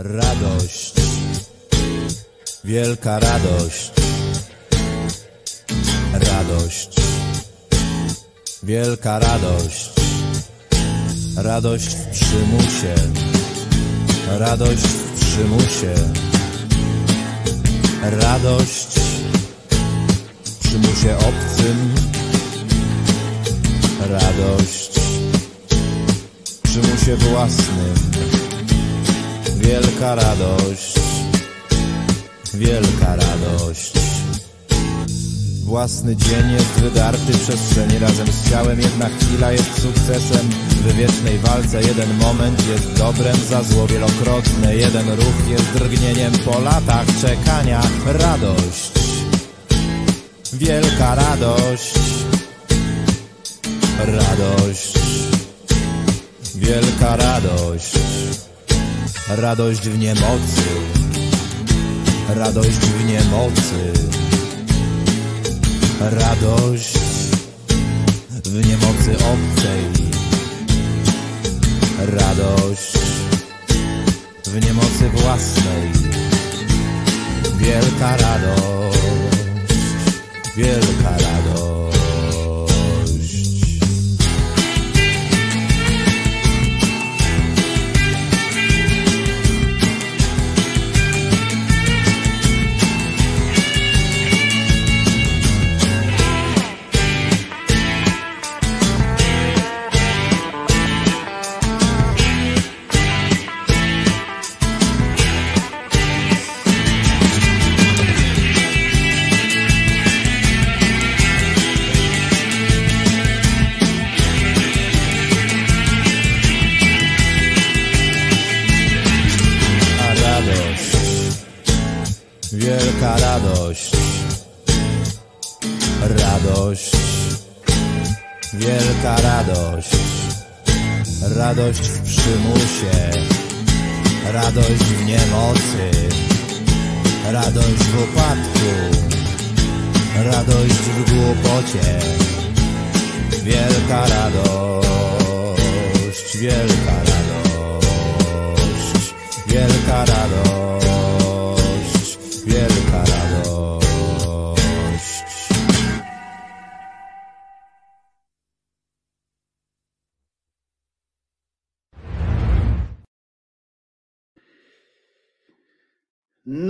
Radość, wielka radość, radość, wielka radość, radość w przymusie, radość w przymusie, radość w przymusie obcym, radość w przymusie własnym, wielka radość, wielka radość. Własny dzień jest wydarty przestrzeni razem z ciałem Jedna chwila jest sukcesem. W wiecznej walce Jeden moment jest dobrem za zło wielokrotne Jeden ruch jest drgnieniem. Po latach czekania Radość, wielka radość Radość, wielka radość Radość w niemocy. Radość w niemocy. Radość w niemocy obcej. Radość w niemocy własnej. Wielka radość. Wielka radość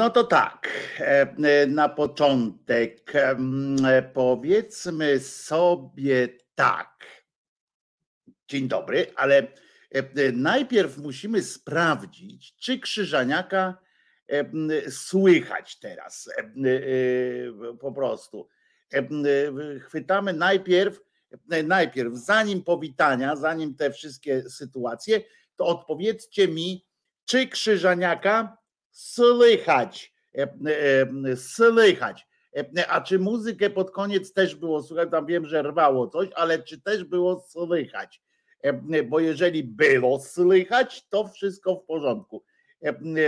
No to tak, e, e, na początek e, powiedzmy sobie tak. Dzień dobry, ale najpierw musimy sprawdzić, czy Krzyżaniaka słychać teraz po prostu. Chwytamy najpierw, najpierw, zanim powitania, zanim te wszystkie sytuacje, to odpowiedzcie mi, czy Krzyżaniaka słychać, e, e, słychać. E, A czy muzykę pod koniec też było słychać? Tam wiem, że rwało coś, ale czy też było słychać? Bo jeżeli było słychać, to wszystko w porządku.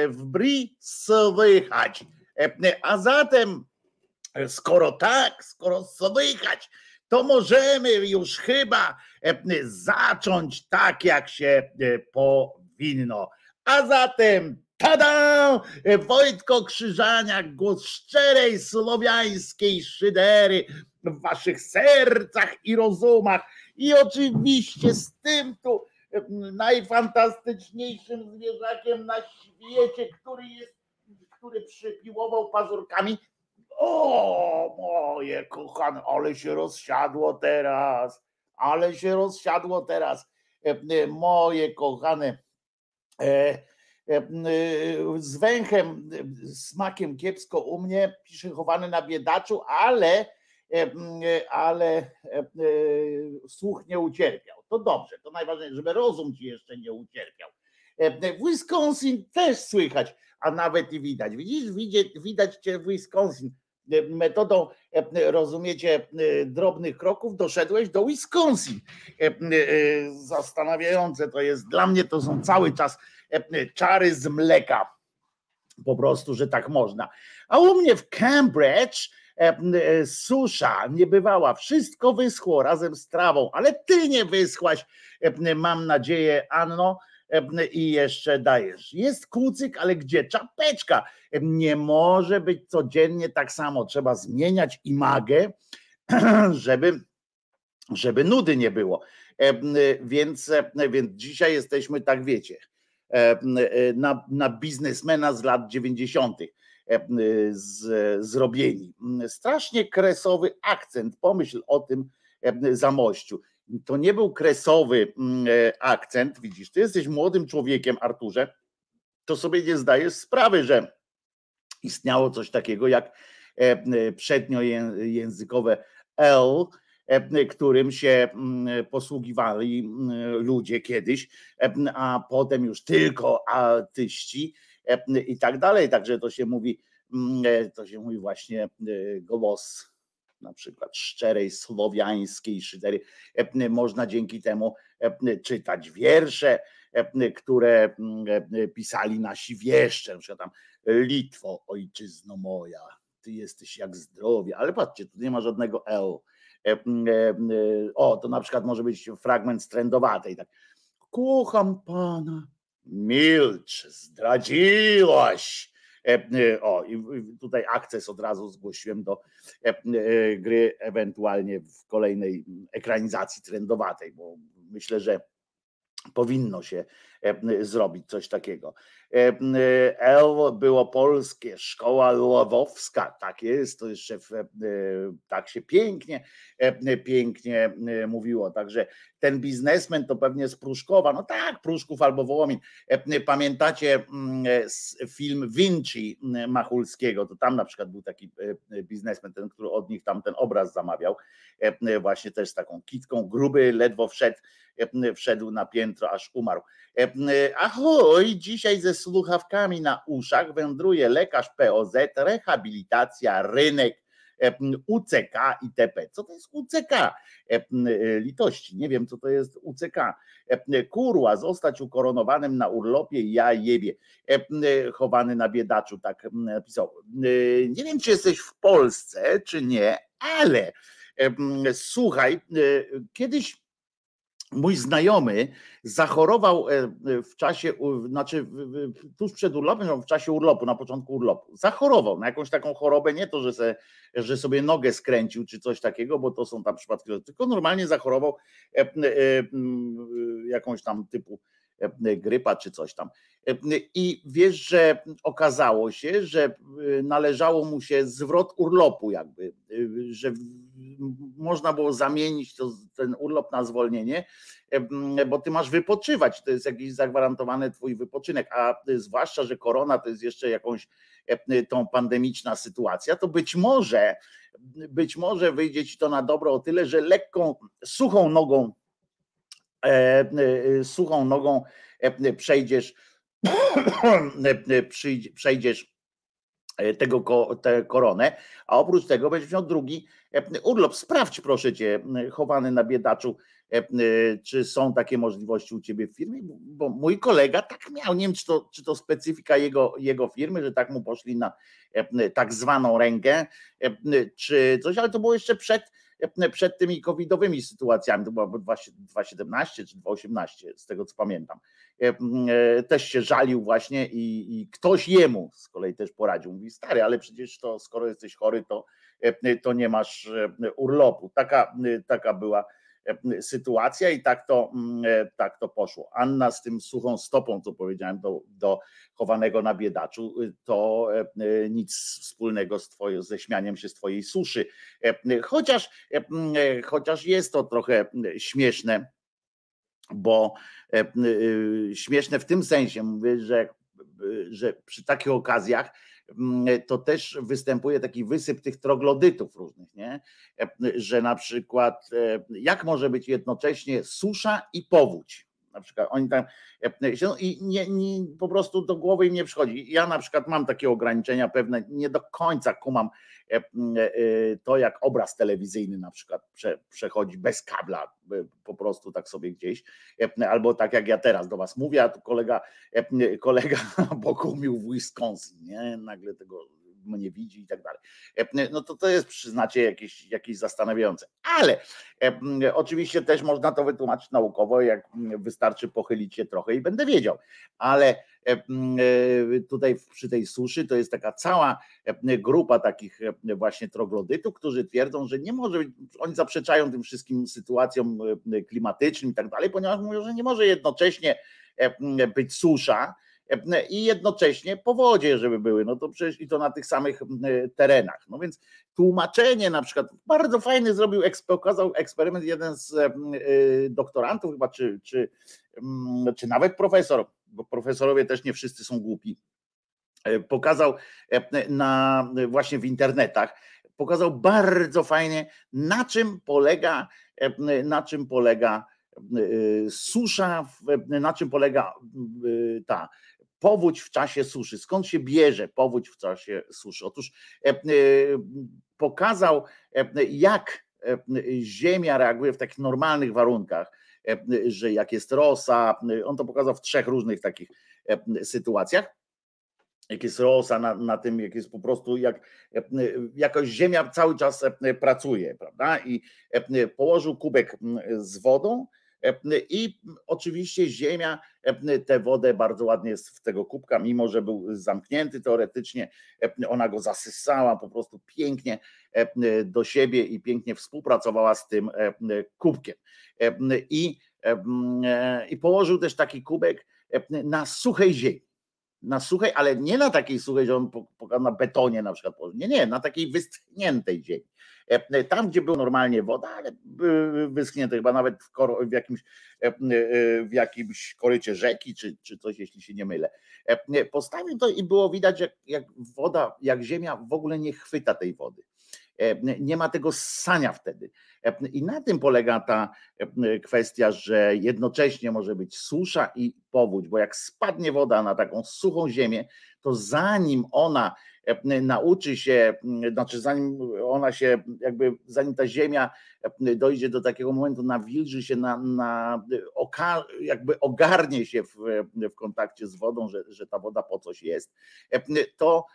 W bri słychać. A zatem, skoro tak, skoro słychać, to możemy już chyba zacząć tak, jak się powinno. A zatem, tada! Wojtko Krzyżaniak, głos szczerej słowiańskiej szydery w waszych sercach i rozumach. I oczywiście z tym tu e, najfantastyczniejszym zwierzakiem na świecie, który jest, który przypiłował pazurkami. O, moje kochane, ale się rozsiadło teraz, ale się rozsiadło teraz. E, e, Moje kochane, e, e, e, z węchem, e, smakiem kiepsko u mnie, pisze chowany na biedaczu, ale, e, e, ale e, e, słuch nie ucierpiał. To dobrze, to najważniejsze, żeby rozum ci jeszcze nie ucierpiał. E, e, W Wisconsin też słychać, a nawet i widać. Widzisz, widać, widać cię w Wisconsin. E, Metodą, e, rozumiecie, e, drobnych kroków doszedłeś do Wisconsin. E, e, Zastanawiające to jest. Dla mnie to są cały czas e, czary z mleka. Po prostu, że tak można. A u mnie w Cambridge e, e, susza nie bywała. Wszystko wyschło razem z trawą, ale ty nie wyschłaś, e, mam nadzieję, Anno. i jeszcze dajesz. Jest kucyk, ale gdzie? Czapeczka. Nie może być codziennie tak samo. Trzeba zmieniać imagę, żeby, żeby nudy nie było. Więc, więc dzisiaj jesteśmy, tak wiecie, na, na biznesmena z lat 90. Z, zrobieni. Strasznie kresowy akcent. Pomyśl o tym zamościu to nie był kresowy mm, e, akcent, widzisz, ty jesteś młodym człowiekiem, Arturze, to sobie nie zdajesz sprawy, że istniało coś takiego jak e, e, przedniojęzykowe L, którym się mm, posługiwali mm, ludzie kiedyś, a potem już tylko artyści i tak dalej. Także to się mówi, to się mówi właśnie głos na przykład szczerej słowiańskiej szydery. E, można dzięki temu e, czytać wiersze, e, które pisali nasi wieszcze, na tam Litwo, ojczyzno moja, ty jesteś jak zdrowie, ale patrzcie, tu nie ma żadnego L. O, to na przykład może być fragment strędowatej, tak. Kocham pana, milcz, zdradziłaś, E, e, o, i tutaj akces od razu zgłosiłem do e, gry, ewentualnie w kolejnej ekranizacji trendowatej, bo myślę, że powinno się zrobić coś takiego. L było polskie, szkoła lwowska, tak jest, to jeszcze w, tak się pięknie, pięknie mówiło. Także ten biznesmen to pewnie z Pruszkowa, no tak, Pruszków albo Wołomin. Pamiętacie film Vinci Machulskiego, to tam na przykład był taki biznesmen, ten, który od nich tam ten obraz zamawiał, właśnie też z taką kitką, gruby, ledwo wszedł, wszedł na piętro, aż umarł. Ahoj, dzisiaj ze słuchawkami na uszach wędruje lekarz POZ, rehabilitacja, rynek, UCK itp. Co to jest UCK? Litości, nie wiem co to jest UCK. Kurła, zostać ukoronowanym na urlopie, ja jebie. Chowany na biedaczu, tak napisał. Nie wiem, czy jesteś w Polsce, czy nie, ale słuchaj, kiedyś mój znajomy zachorował e, w czasie, znaczy tuż przed urlopem, w czasie urlopu, na początku urlopu. Zachorował na jakąś taką chorobę, nie to, że, se, że sobie nogę skręcił czy coś takiego, bo to są tam przypadki, tylko normalnie zachorował e, e, jakąś tam typu grypa czy coś tam. I wiesz, że okazało się, że należało mu się zwrot urlopu, jakby, że można było zamienić to, ten urlop na zwolnienie, bo ty masz wypoczywać, to jest jakiś zagwarantowany twój wypoczynek, a zwłaszcza, że korona to jest jeszcze jakąś tą pandemiczna sytuacja, to być może, być może wyjdzie ci to na dobro o tyle, że lekką, suchą nogą, e, e, suchą nogą e, przejdziesz, przejdziesz tego, tę koronę, a oprócz tego będziesz miał drugi urlop. Sprawdź proszę cię, chowany na biedaczu, czy są takie możliwości u ciebie w firmie, bo mój kolega tak miał, nie wiem czy to, czy to specyfika jego, jego firmy, że tak mu poszli na tak zwaną rękę, czy coś, ale to było jeszcze przed, przed tymi covidowymi sytuacjami, to było 2017 czy 2018, z tego co pamiętam. Też się żalił właśnie i, i ktoś jemu z kolei też poradził. Mówi, stary, ale przecież to skoro jesteś chory, to E, to nie masz e, urlopu. Taka, e, taka była sytuacja i tak to, mm, tak to poszło. Anna z tym suchą stopą, co powiedziałem, do, do chowanego na biedaczu, to nic wspólnego z twoje, ze śmianiem się z twojej suszy. Chociaż, chociaż jest to trochę śmieszne, bo śmieszne w tym sensie, mówię, że, że przy takich okazjach to też występuje taki wysyp tych troglodytów różnych, nie? E, że na przykład e, jak może być jednocześnie susza i powódź? Na przykład oni tam e, i nie, nie, po prostu do głowy im nie przychodzi. Ja na przykład mam takie ograniczenia pewne, nie do końca kumam to, jak obraz telewizyjny na przykład prze, przechodzi bez kabla, po prostu tak sobie gdzieś, albo tak jak ja teraz do was mówię, a tu kolega, kolega boku umił w Wisconsin, nie? Nagle tego mnie widzi i tak dalej. No to to jest, przyznacie, jakieś, jakieś zastanawiające. Ale oczywiście też można to wytłumaczyć naukowo, jak wystarczy pochylić się trochę i będę wiedział. Ale tutaj przy tej suszy to jest taka cała grupa takich właśnie troglodytów, którzy twierdzą, że nie może, oni zaprzeczają tym wszystkim sytuacjom klimatycznym i tak dalej, ponieważ mówią, że nie może jednocześnie być susza, i jednocześnie powodzie, żeby były, no to przecież i to na tych samych terenach. No więc tłumaczenie na przykład, bardzo fajny zrobił, pokazał eksperyment jeden z y, doktorantów chyba, czy, czy, czy nawet profesor, bo profesorowie też nie wszyscy są głupi, e, pokazał na, właśnie w internetach, pokazał bardzo fajnie, na czym polega, na czym polega susza, na czym polega ta powódź w czasie suszy. Skąd się bierze powódź w czasie suszy? Otóż e, e, pokazał, e, jak Ziemia reaguje w takich normalnych warunkach, że jak jest rosa, on to pokazał w trzech różnych takich sytuacjach. Jak jest rosa na, na tym, jak jest po prostu, jak jakoś ziemia cały czas pracuje, prawda? I położył kubek z wodą, i oczywiście ziemia tę wodę bardzo ładnie jest w tego kubka, mimo że był zamknięty teoretycznie, ona go zasysała po prostu pięknie do siebie i pięknie współpracowała z tym kubkiem. I, i położył też taki kubek na suchej ziemi na suchej, ale nie na takiej suchej, że on na betonie na przykład, nie, nie, na takiej wyschniętej ziemi. E, tam, gdzie była normalnie woda, ale wyschnięte chyba nawet w, kor, w, jakimś, e, e, w jakimś korycie rzeki, czy, czy coś, jeśli się nie mylę. Postawił to i było widać, jak, jak woda, jak ziemia w ogóle nie chwyta tej wody. Nie ma tego ssania wtedy. I na tym polega ta kwestia, że jednocześnie może być susza i powódź, bo jak spadnie woda na taką suchą ziemię, to zanim ona E, nauczy się, znaczy zanim ona się, jakby zanim ta ziemia e, dojdzie do takiego momentu, nawilży się, na, na jakby ogarnie się w, w kontakcie z wodą, że, że ta woda po coś jest, e, to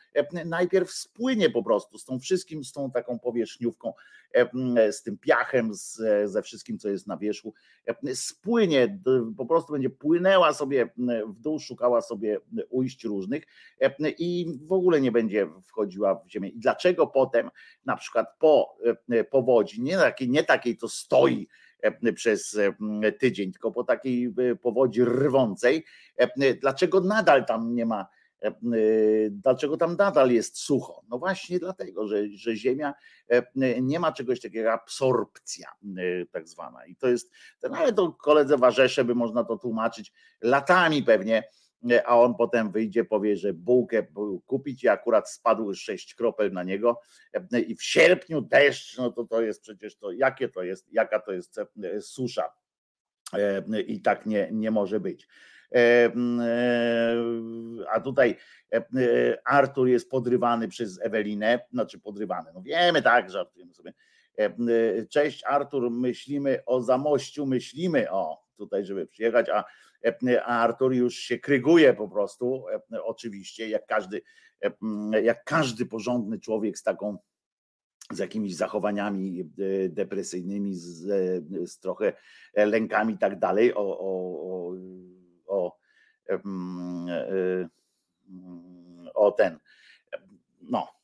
najpierw spłynie po prostu z tą wszystkim, z tą taką powierzchniówką, z tym piachem, z, ze wszystkim, co jest na wierzchu, spłynie, po prostu będzie płynęła sobie w dół, szukała sobie ujść różnych i w ogóle nie będzie wchodziła w ziemię. I dlaczego potem, na przykład po e, powodzi, nie takiej, nie takiej, co stoi e, przez e, tydzień, tylko po takiej powodzi rwącej, dlaczego nadal tam nie ma dlaczego tam nadal jest sucho? No właśnie dlatego, że, że Ziemia nie ma czegoś takiego jak absorpcja tak zwana. I to jest, ale to koledze Warzesze by można to tłumaczyć latami pewnie, a on potem wyjdzie, powie, że bułkę kupić i akurat spadł sześć kropel na niego i w sierpniu deszcz, no to to jest przecież to, jakie to jest, jaka to jest e, susza e, i tak nie, nie może być. E, a tutaj Artur jest podrywany przez Ewelinę, znaczy podrywany, no wiemy tak, żartujemy sobie. Cześć Artur, myślimy o Zamościu, myślimy o tutaj, żeby przyjechać, a a Artur już się kryguje po prostu, oczywiście, jak każdy, jak każdy porządny człowiek z taką z jakimiś zachowaniami e, depresyjnymi, z, z trochę lękami i tak dalej, o, o, o, o, e, o ten, no,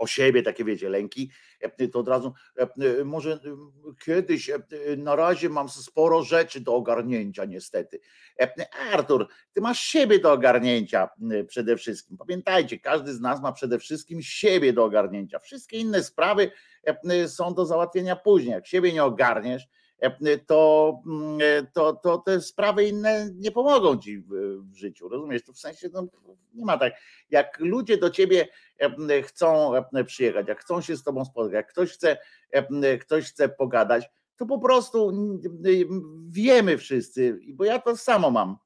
o siebie, takie wiecie, lęki, e, to od razu e, może e, kiedyś, na razie mam sporo rzeczy do ogarnięcia niestety. Artur, ty masz siebie do ogarnięcia przede wszystkim. Pamiętajcie, każdy z nas ma przede wszystkim siebie do ogarnięcia. Wszystkie inne sprawy są do załatwienia później. Jak siebie nie ogarniesz, to, to, to te sprawy inne nie pomogą ci w, w życiu. Rozumiesz? To w sensie no, nie ma tak. Jak ludzie do ciebie chcą przyjechać, jak chcą się z tobą spotkać, jak ktoś chce, ktoś chce pogadać, to po prostu wiemy wszyscy, bo ja to samo mam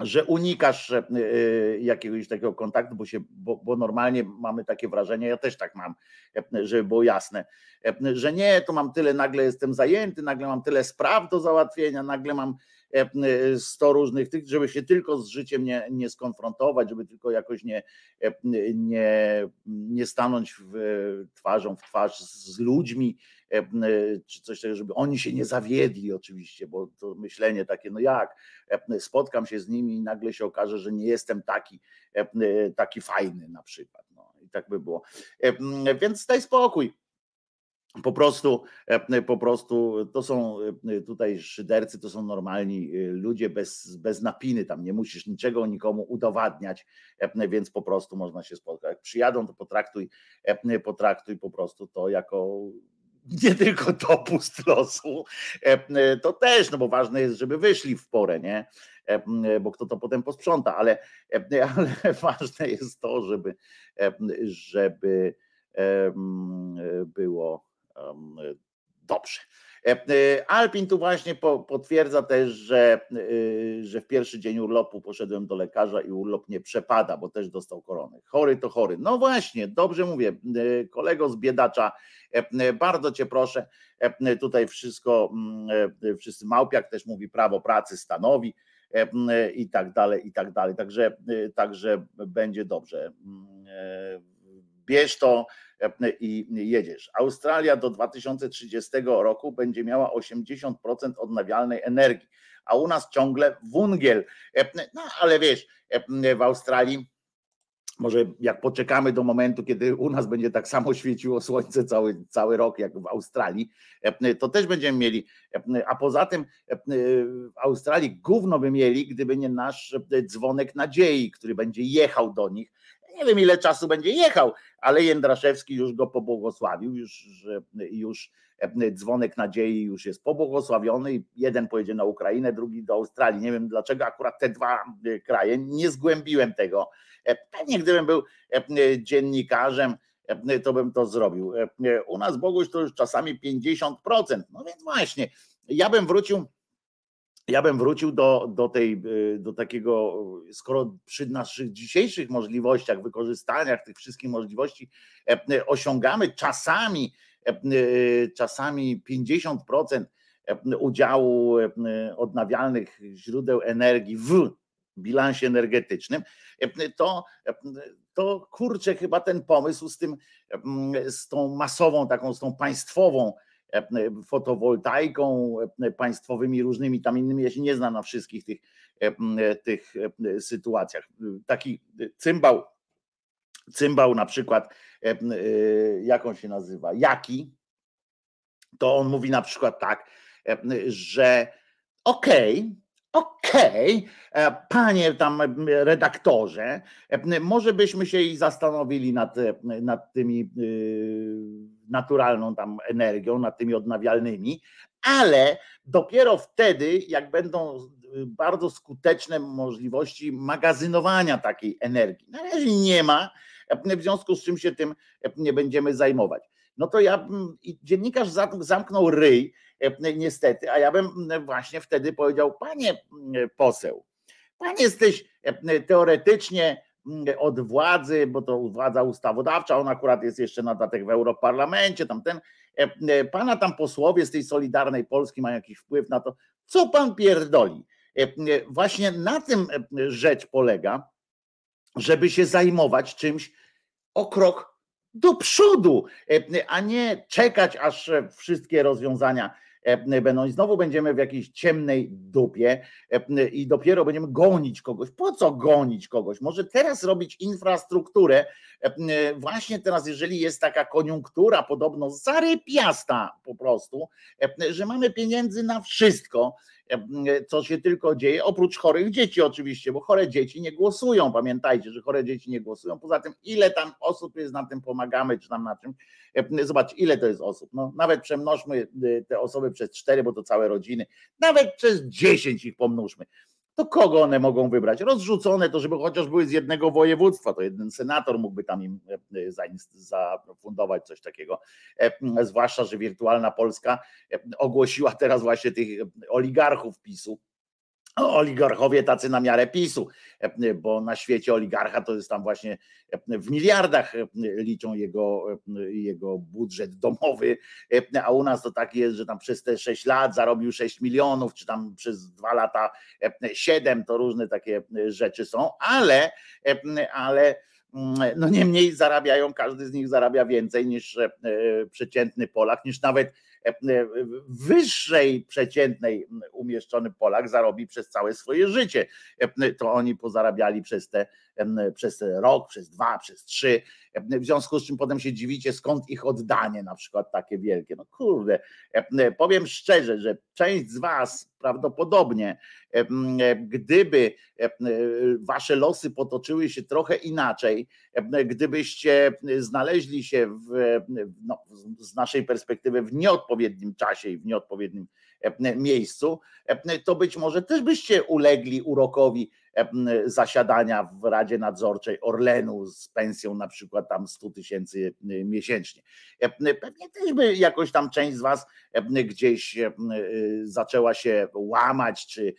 że unikasz e, e, jakiegoś takiego kontaktu, bo, się, bo, bo, normalnie mamy takie wrażenie, ja też tak mam, e, żeby było jasne, że nie, to mam tyle, nagle jestem zajęty, nagle mam tyle spraw do załatwienia, nagle mam sto różnych tych, żeby się tylko z życiem nie, nie skonfrontować, żeby tylko jakoś nie, nie, nie stanąć w, twarzą w twarz z ludźmi, czy coś takiego, żeby oni się nie zawiedli oczywiście, bo to myślenie takie, no jak, spotkam się z nimi i nagle się okaże, że nie jestem taki, taki fajny na przykład. No i tak by było. Więc daj spokój po prostu, e, po prostu to są e, tutaj szydercy, to są normalni e, ludzie bez, bez napiny, tam nie musisz niczego nikomu udowadniać, więc po prostu można się spotkać. Jak przyjadą, to potraktuj, potraktuj po prostu to jako nie tylko dopust losu, to też, no bo ważne jest, żeby wyszli w porę, nie? Bo kto to potem posprząta, ale, ale ważne jest to, żeby, żeby było dobrze. E, e, Alpin tu właśnie potwierdza też, że, e, że w pierwszy dzień urlopu poszedłem do lekarza i urlop nie przepada, bo też dostał koronę. Chory to chory. No właśnie, dobrze mówię, kolego z biedacza, bardzo cię proszę, tutaj wszystko, wszyscy Małpiak też mówi, prawo pracy stanowi i tak dalej, i tak dalej. Także, także będzie dobrze. Bierz to, i jedziesz. Australia do 2030 roku będzie miała 80% odnawialnej energii, a u nas ciągle wungiel. No ale wiesz, w Australii może jak poczekamy do momentu, kiedy u nas będzie tak samo świeciło słońce cały, cały rok, jak w Australii, to też będziemy mieli. A poza tym w Australii gówno by mieli, gdyby nie nasz dzwonek nadziei, który będzie jechał do nich nie wiem ile czasu będzie jechał, ale Jędraszewski już go pobłogosławił, już, już e, dzwonek nadziei już jest pobłogosławiony jeden pojedzie na Ukrainę, drugi do Australii. Nie wiem dlaczego akurat te dwa e, kraje, nie zgłębiłem tego. E, pewnie gdybym był dziennikarzem, to bym to zrobił. U nas Boguś to już czasami 50%. No więc właśnie, ja bym wrócił ja bym wrócił do, do, tej, y, do takiego, skoro przy naszych dzisiejszych możliwościach, wykorzystaniach tych wszystkich możliwości e, e, osiągamy czasami, e, czasami 50% udziału odnawialnych źródeł energii w bilansie energetycznym, to, to kurczę, chyba ten pomysł z tym, z tą masową, taką, z tą państwową E, fotowoltaiką, e, państwowymi różnymi tam innymi. Ja się nie znam na wszystkich tych, e, tych sytuacjach. Taki cymbał, cymbał na przykład, jak on się nazywa, Jaki, to on mówi na przykład tak, że okej, okay, Okej, okay, panie tam redaktorze, może byśmy się i zastanowili nad, nad tymi naturalną tam energią, nad tymi odnawialnymi, ale dopiero wtedy, jak będą bardzo skuteczne możliwości magazynowania takiej energii. Na razie nie ma, w związku z czym się tym nie będziemy zajmować. No to ja dziennikarz zamknął ryj, niestety, a ja bym właśnie wtedy powiedział, panie poseł, pan jesteś teoretycznie od władzy, bo to władza ustawodawcza, on akurat jest jeszcze na datek w Europarlamencie, tamten, e, e, pana tam posłowie z tej Solidarnej Polski mają jakiś wpływ na to, co pan pierdoli. E, właśnie na tym rzecz polega, żeby się zajmować czymś o krok do przodu, a nie czekać, aż wszystkie rozwiązania E, będą i znowu będziemy w jakiejś ciemnej dupie e, i dopiero będziemy gonić kogoś. Po co gonić kogoś? Może teraz robić infrastrukturę, e, właśnie teraz, jeżeli jest taka koniunktura podobno zarypiasta po prostu, że mamy pieniędzy na wszystko, co się tylko dzieje, oprócz chorych dzieci oczywiście, bo chore dzieci nie głosują, pamiętajcie, że chore dzieci nie głosują, poza tym ile tam osób jest na tym pomagamy, czy tam na czym, zobacz ile to jest osób, no nawet przemnożmy te osoby przez cztery, bo to całe rodziny, nawet przez dziesięć ich pomnóżmy, to kogo one mogą wybrać? Rozrzucone to, żeby chociaż były z jednego województwa, to jeden senator mógłby tam im e, zafundować coś takiego. E, zwłaszcza, że wirtualna Polska e, ogłosiła teraz właśnie tych oligarchów PiSu oligarchowie tacy na miarę PiSu, bo na świecie oligarcha to jest tam właśnie w miliardach liczą jego, jego budżet domowy, a u nas to tak jest, że tam przez te 6 lat zarobił 6 milionów, czy tam przez 2 lata 7, to różne takie rzeczy są, ale, ale no niemniej zarabiają, każdy z nich zarabia więcej niż przeciętny Polak, niż nawet wyższej przeciętnej umieszczony Polak zarobi przez całe swoje życie. To oni pozarabiali przez te przez rok, przez dwa, przez trzy. W związku z czym potem się dziwicie, skąd ich oddanie na przykład takie wielkie. No kurde, powiem szczerze, że część z Was prawdopodobnie, gdyby Wasze losy potoczyły się trochę inaczej, gdybyście znaleźli się w, no, z naszej perspektywy w nieodpowiednim czasie i w nieodpowiednim miejscu, to być może też byście ulegli urokowi zasiadania w Radzie Nadzorczej Orlenu z pensją na przykład tam 100 tysięcy miesięcznie. Pewnie też by jakoś tam część z Was gdzieś zaczęła się łamać, czy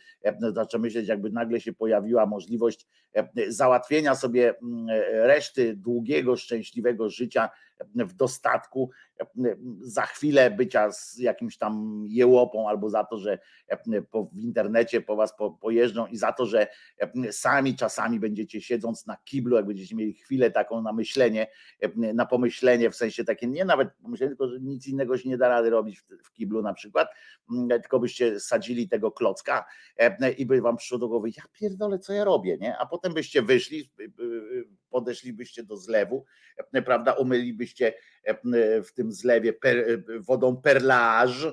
zaczęła myśleć, jakby nagle się pojawiła możliwość załatwienia sobie reszty długiego, szczęśliwego życia w dostatku, za chwilę bycia z jakimś tam jełopą, albo za to, że w internecie po was pojeżdżą i za to, że sami czasami będziecie siedząc na kiblu, jak będziecie mieli chwilę taką na myślenie, na pomyślenie, w sensie takie, nie nawet pomyślenie, tylko że nic innego się nie da rady robić w kiblu na przykład, tylko byście sadzili tego klocka i by wam przyszło do głowy, ja pierdolę, co ja robię, nie? A potem byście wyszli, podeszlibyście do zlewu, prawda, umylibyście w tym zlewie per, wodą perlaż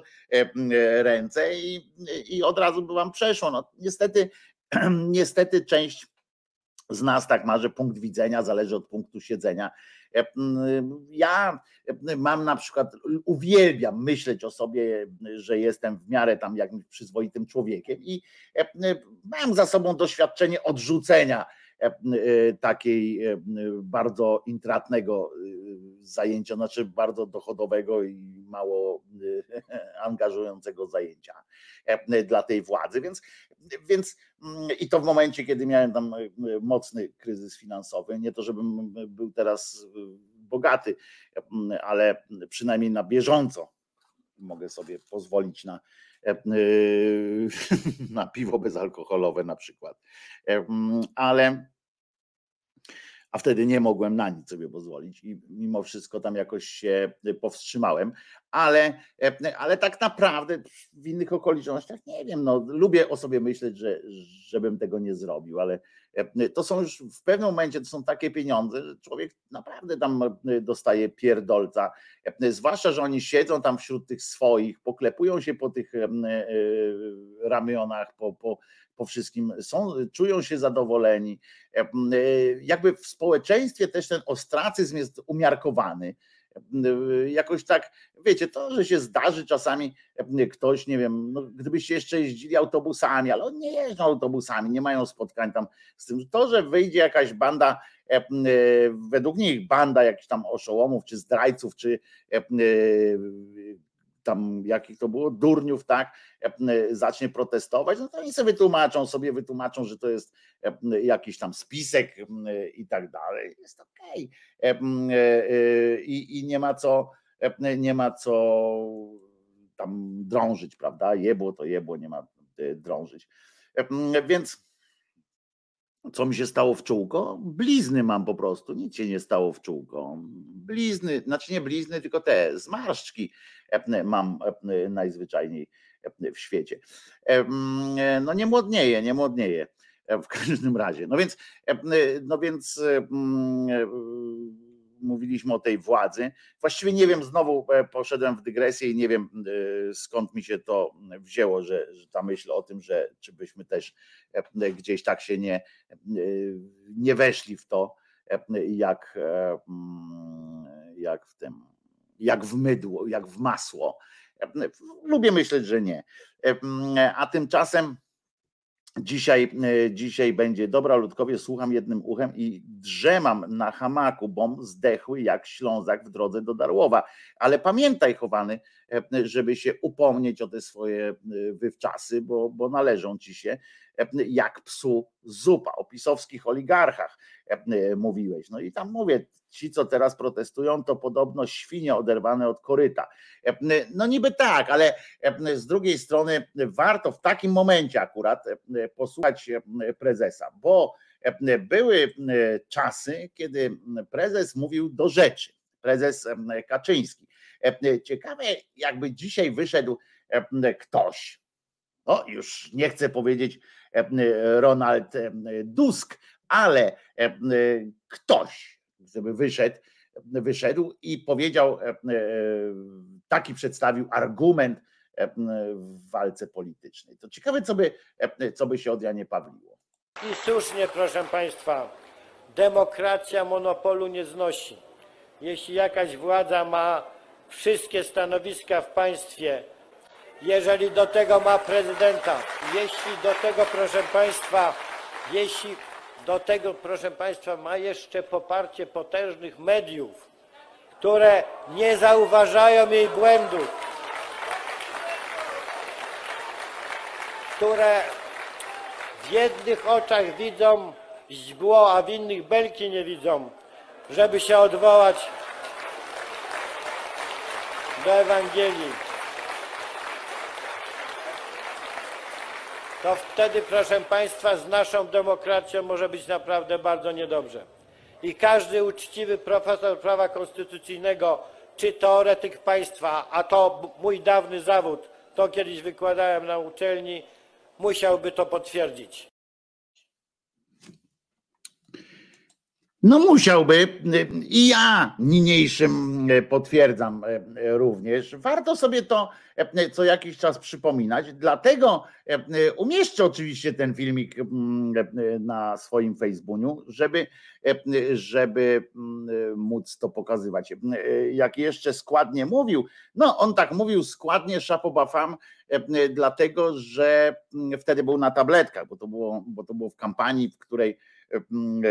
ręce i, i od razu by wam przeszło. No, niestety, niestety część z nas tak ma, że punkt widzenia zależy od punktu siedzenia. Ja mam na przykład, uwielbiam myśleć o sobie, że jestem w miarę tam jakimś przyzwoitym człowiekiem i mam za sobą doświadczenie odrzucenia E, e, takiej e, bardzo intratnego zajęcia, znaczy bardzo dochodowego i mało angażującego zajęcia dla tej władzy. Więc, więc mm, i to w momencie, kiedy miałem tam mocny kryzys finansowy, nie to, żebym był teraz bogaty, ale przynajmniej na bieżąco mogę sobie pozwolić na, na piwo bezalkoholowe na przykład. Ale a wtedy nie mogłem na nic sobie pozwolić i mimo wszystko tam jakoś się powstrzymałem, ale, ale tak naprawdę w innych okolicznościach nie wiem, no, lubię o sobie myśleć, że, żebym tego nie zrobił, ale to są już w pewnym momencie to są takie pieniądze, że człowiek naprawdę tam dostaje pierdolca, zwłaszcza, że oni siedzą tam wśród tych swoich, poklepują się po tych e, ramionach, po, po, po wszystkim, są, czują się zadowoleni. E, e, jakby w społeczeństwie też ten ostracyzm jest umiarkowany. E, jakoś tak, wiecie, to, że się zdarzy czasami ktoś, nie wiem, no, gdybyście jeszcze jeździli autobusami, ale oni nie jeżdżą autobusami, nie mają spotkań tam z tym. To, że wyjdzie jakaś banda, według nich banda jakichś tam oszołomów, czy zdrajców, czy tam jakich to było, durniów, tak, e, zacznie protestować, no to oni sobie wytłumaczą, sobie wytłumaczą, że to jest e, jakiś tam spisek i tak dalej. Jest okej. Okay. E, I, I nie ma co, nie ma co tam drążyć, prawda? Jebło to jebło, nie ma drążyć. Więc co mi się stało w czółko? Blizny mam po prostu, nic się nie stało w czółko. Blizny, znaczy nie blizny, tylko te zmarszczki mam najzwyczajniej w świecie. No nie młodnieje, nie młodnieje w każdym razie. No więc, no więc mówiliśmy o tej władzy. Właściwie nie wiem, znowu e, poszedłem w dygresję i nie wiem e, skąd mi się to wzięło, że, że ta myśl o tym, że czy byśmy też e, gdzieś tak się nie, nie weszli w to, jak, jak w tym, jak w mydło, jak w masło. Lubię myśleć, że nie. A tymczasem Dzisiaj, dzisiaj będzie dobra ludkowie, słucham jednym uchem i drzemam na hamaku, bom zdechły jak Ślązak w drodze do Darłowa. Ale pamiętaj, chowany, żeby się upomnieć o te swoje wywczasy, bo, bo należą ci się jak psu zupa. O pisowskich oligarchach mówiłeś. No i tam mówię, ci, co teraz protestują, to podobno świnie oderwane od koryta. No niby tak, ale z drugiej strony warto w takim momencie akurat posłuchać prezesa, bo były czasy, kiedy prezes mówił do rzeczy, prezes Kaczyński. Ciekawe, jakby dzisiaj wyszedł ktoś, no już nie chcę powiedzieć Ronald Tusk, ale ktoś, żeby wyszedł, wyszedł i powiedział, e, e, taki przedstawił argument e, w walce politycznej. To ciekawe, co by, co by się od Janie Pawliło. I słusznie, proszę Państwa, demokracja monopolu nie znosi. Jeśli jakaś władza ma wszystkie stanowiska w państwie, jeżeli do tego ma prezydenta, jeśli do tego, proszę Państwa, jeśli do tego, proszę Państwa, ma jeszcze poparcie potężnych mediów, które nie zauważają jej błędów, które w jednych oczach widzą źdźbło, a w innych belki nie widzą, żeby się odwołać do Ewangelii. To wtedy, proszę Państwa, z naszą demokracją może być naprawdę bardzo niedobrze. I każdy uczciwy profesor prawa konstytucyjnego czy teoretyk państwa, a to mój dawny zawód, to kiedyś wykładałem na uczelni, musiałby to potwierdzić. No musiałby i ja niniejszym potwierdzam również. Warto sobie to co jakiś czas przypominać, dlatego umieszczę oczywiście ten filmik na swoim Facebooku, żeby, żeby móc to pokazywać. Jak jeszcze składnie mówił, no on tak mówił składnie Szapobafam, dlatego że wtedy był na tabletkach, bo to było, bo to było w kampanii, w której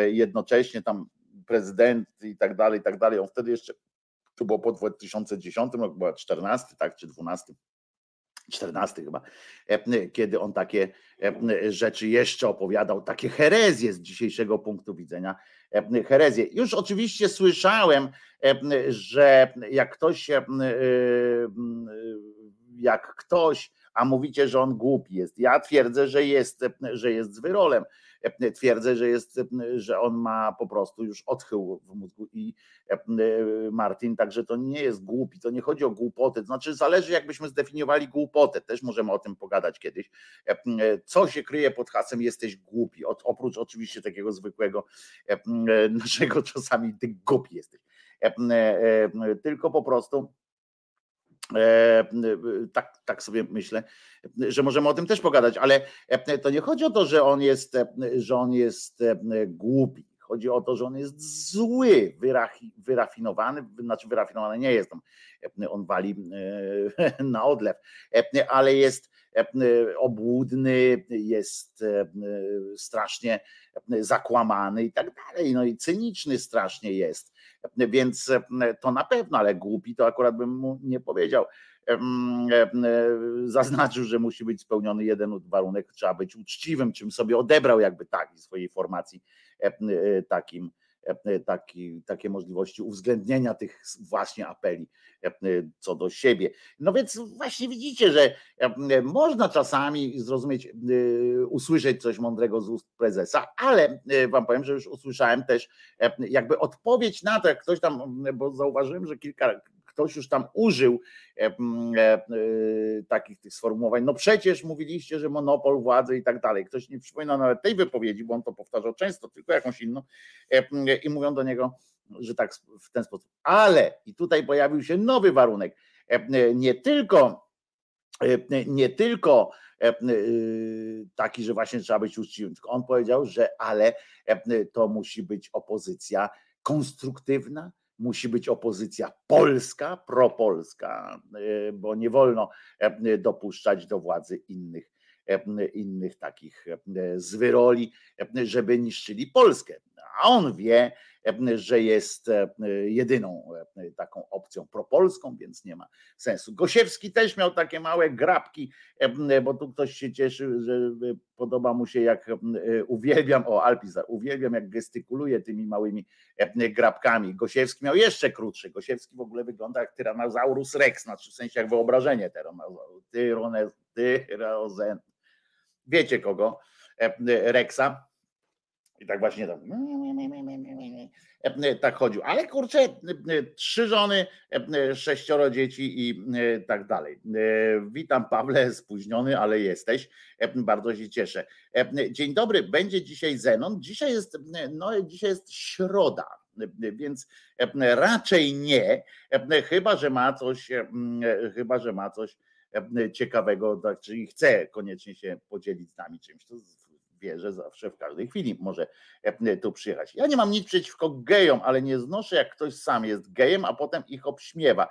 jednocześnie tam prezydent i tak dalej, i tak dalej. On wtedy jeszcze, to było po 2010 roku, była 14, tak, czy 12. 14 chyba, kiedy on takie rzeczy jeszcze opowiadał, takie herezje z dzisiejszego punktu widzenia, herezje. Już oczywiście słyszałem, że jak ktoś, jak ktoś, a mówicie, że on głupi jest. Ja twierdzę, że jest, że jest z wyrolem. Twierdzę, że jest, że on ma po prostu już odchył w mózgu i Martin, także to nie jest głupi, to nie chodzi o głupotę, to znaczy zależy jakbyśmy zdefiniowali głupotę, też możemy o tym pogadać kiedyś, co się kryje pod hasłem jesteś głupi, oprócz oczywiście takiego zwykłego naszego czasami ty głupi jesteś, tylko po prostu tak, tak sobie myślę, że możemy o tym też pogadać, ale e, to nie chodzi o to, że on jest, e, że on jest głupi. Chodzi o to, że on jest zły, wyrafinowany, znaczy wyrafinowany nie jest, on wali na odlew, ale jest obłudny, jest strasznie zakłamany i tak dalej, no i cyniczny strasznie jest. Więc e, to na pewno, ale głupi to akurat bym mu nie powiedział. E, zaznaczył, że musi być spełniony jeden warunek, trzeba być uczciwym, czym sobie odebrał jakby tak swojej formacji e, takim taki, takie możliwości uwzględnienia tych właśnie apeli co do siebie. No więc właśnie widzicie, że można czasami zrozumieć, usłyszeć coś mądrego z ust prezesa, ale wam powiem, że już usłyszałem też jakby odpowiedź na to, jak ktoś tam, bo zauważyłem, że kilka ktoś już tam użył e, e, e, takich tych sformułowań. No przecież mówiliście, że monopol władzy i tak dalej. Ktoś nie przypomina nawet tej wypowiedzi, bo on to powtarzał często, tylko jakąś inną i mówią do niego, że tak w ten sposób. Ale i tutaj pojawił się nowy warunek. Nie tylko nie tylko taki, że właśnie trzeba być uczciwym, tylko on powiedział, że ale to musi być opozycja konstruktywna, musi być opozycja polska, propolska, e, bo nie wolno e, dopuszczać do władzy innych innych takich zwyroli, żeby niszczyli Polskę. A on wie, że jest jedyną taką opcją propolską, więc nie ma sensu. Gosiewski też miał takie małe grabki, bo tu ktoś się cieszy, że podoba mu się jak uwielbiam, o Alpisa, uwielbiam jak gestykuluje tymi małymi grabkami. Gosiewski miał jeszcze krótsze. Gosiewski w ogóle wygląda jak Tyrannosaurus Rex, znaczy w sensie jak wyobrażenie Tyrannosaurus, tyrozen. Wiecie kogo? Rexa. I tak właśnie tam tak chodził. Ale kurczę, trzy żony, sześcioro dzieci i tak dalej. Witam Pawle, spóźniony, ale jesteś. Bardzo się cieszę. Dzień dobry, będzie dzisiaj Zenon. Dzisiaj jest, no, dzisiaj jest środa, więc raczej nie, chyba że ma coś, chyba że ma coś ciekawego, tak, czyli chce koniecznie się podzielić z nami czymś. To wie, że zawsze w każdej chwili może e, tu przyjechać. Ja nie mam nic przeciwko gejom, ale nie znoszę, jak ktoś sam jest gejem, a potem ich obśmiewa,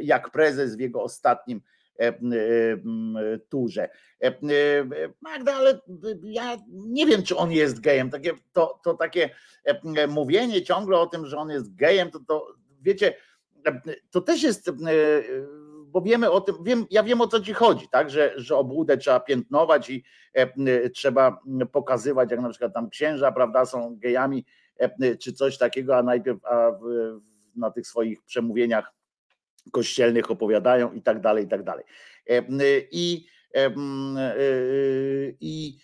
jak prezes w jego ostatnim e, turze. E, Magda, ale ja nie wiem, czy on jest gejem. Takie, to, to takie mówienie ciągle o tym, że on jest gejem, to, to wiecie, to też jest bo wiemy o tym, wiem, ja wiem o co ci chodzi, tak, że, że obłudę trzeba piętnować i e, trzeba pokazywać, jak na przykład tam księża, prawda, są gejami e, czy coś takiego, a najpierw a w, na tych swoich przemówieniach kościelnych opowiadają i tak dalej, i tak dalej. E, I, i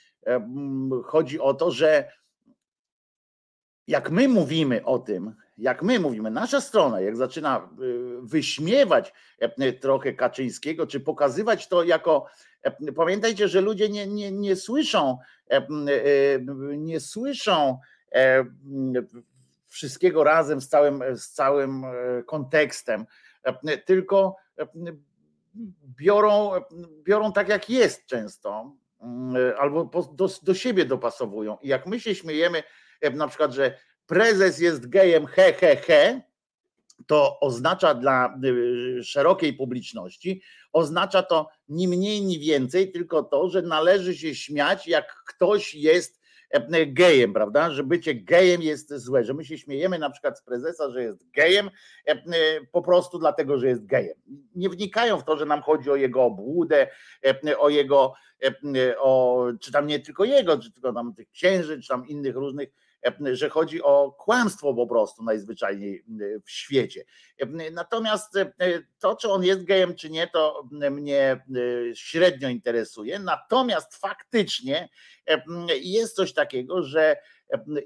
chodzi o to, że jak my mówimy o tym, jak my mówimy, nasza strona, jak zaczyna y, wyśmiewać e, trochę Kaczyńskiego, czy pokazywać to jako. E, pamiętajcie, że ludzie nie, nie, nie słyszą, e, nie słyszą wszystkiego razem z całym, z całym kontekstem, tylko biorą, biorą tak, jak jest często, albo do, do siebie dopasowują. I jak my się śmiejemy, na przykład, że prezes jest gejem, he, he, he, to oznacza dla y, szerokiej publiczności, oznacza to ni mniej, ni więcej, tylko to, że należy się śmiać, jak ktoś jest e, gejem, prawda? Że bycie gejem jest złe, że my się śmiejemy na przykład z prezesa, że jest gejem e, e, po prostu dlatego, że jest gejem. Nie wnikają w to, że nam chodzi o jego obłudę, o jego, o, czy tam nie tylko jego, czy tylko tam tych księży, czy tam innych różnych że chodzi o kłamstwo po prostu najzwyczajniej w świecie. Natomiast to, czy on jest gejem, czy nie, to mnie średnio interesuje. Natomiast faktycznie jest coś takiego, że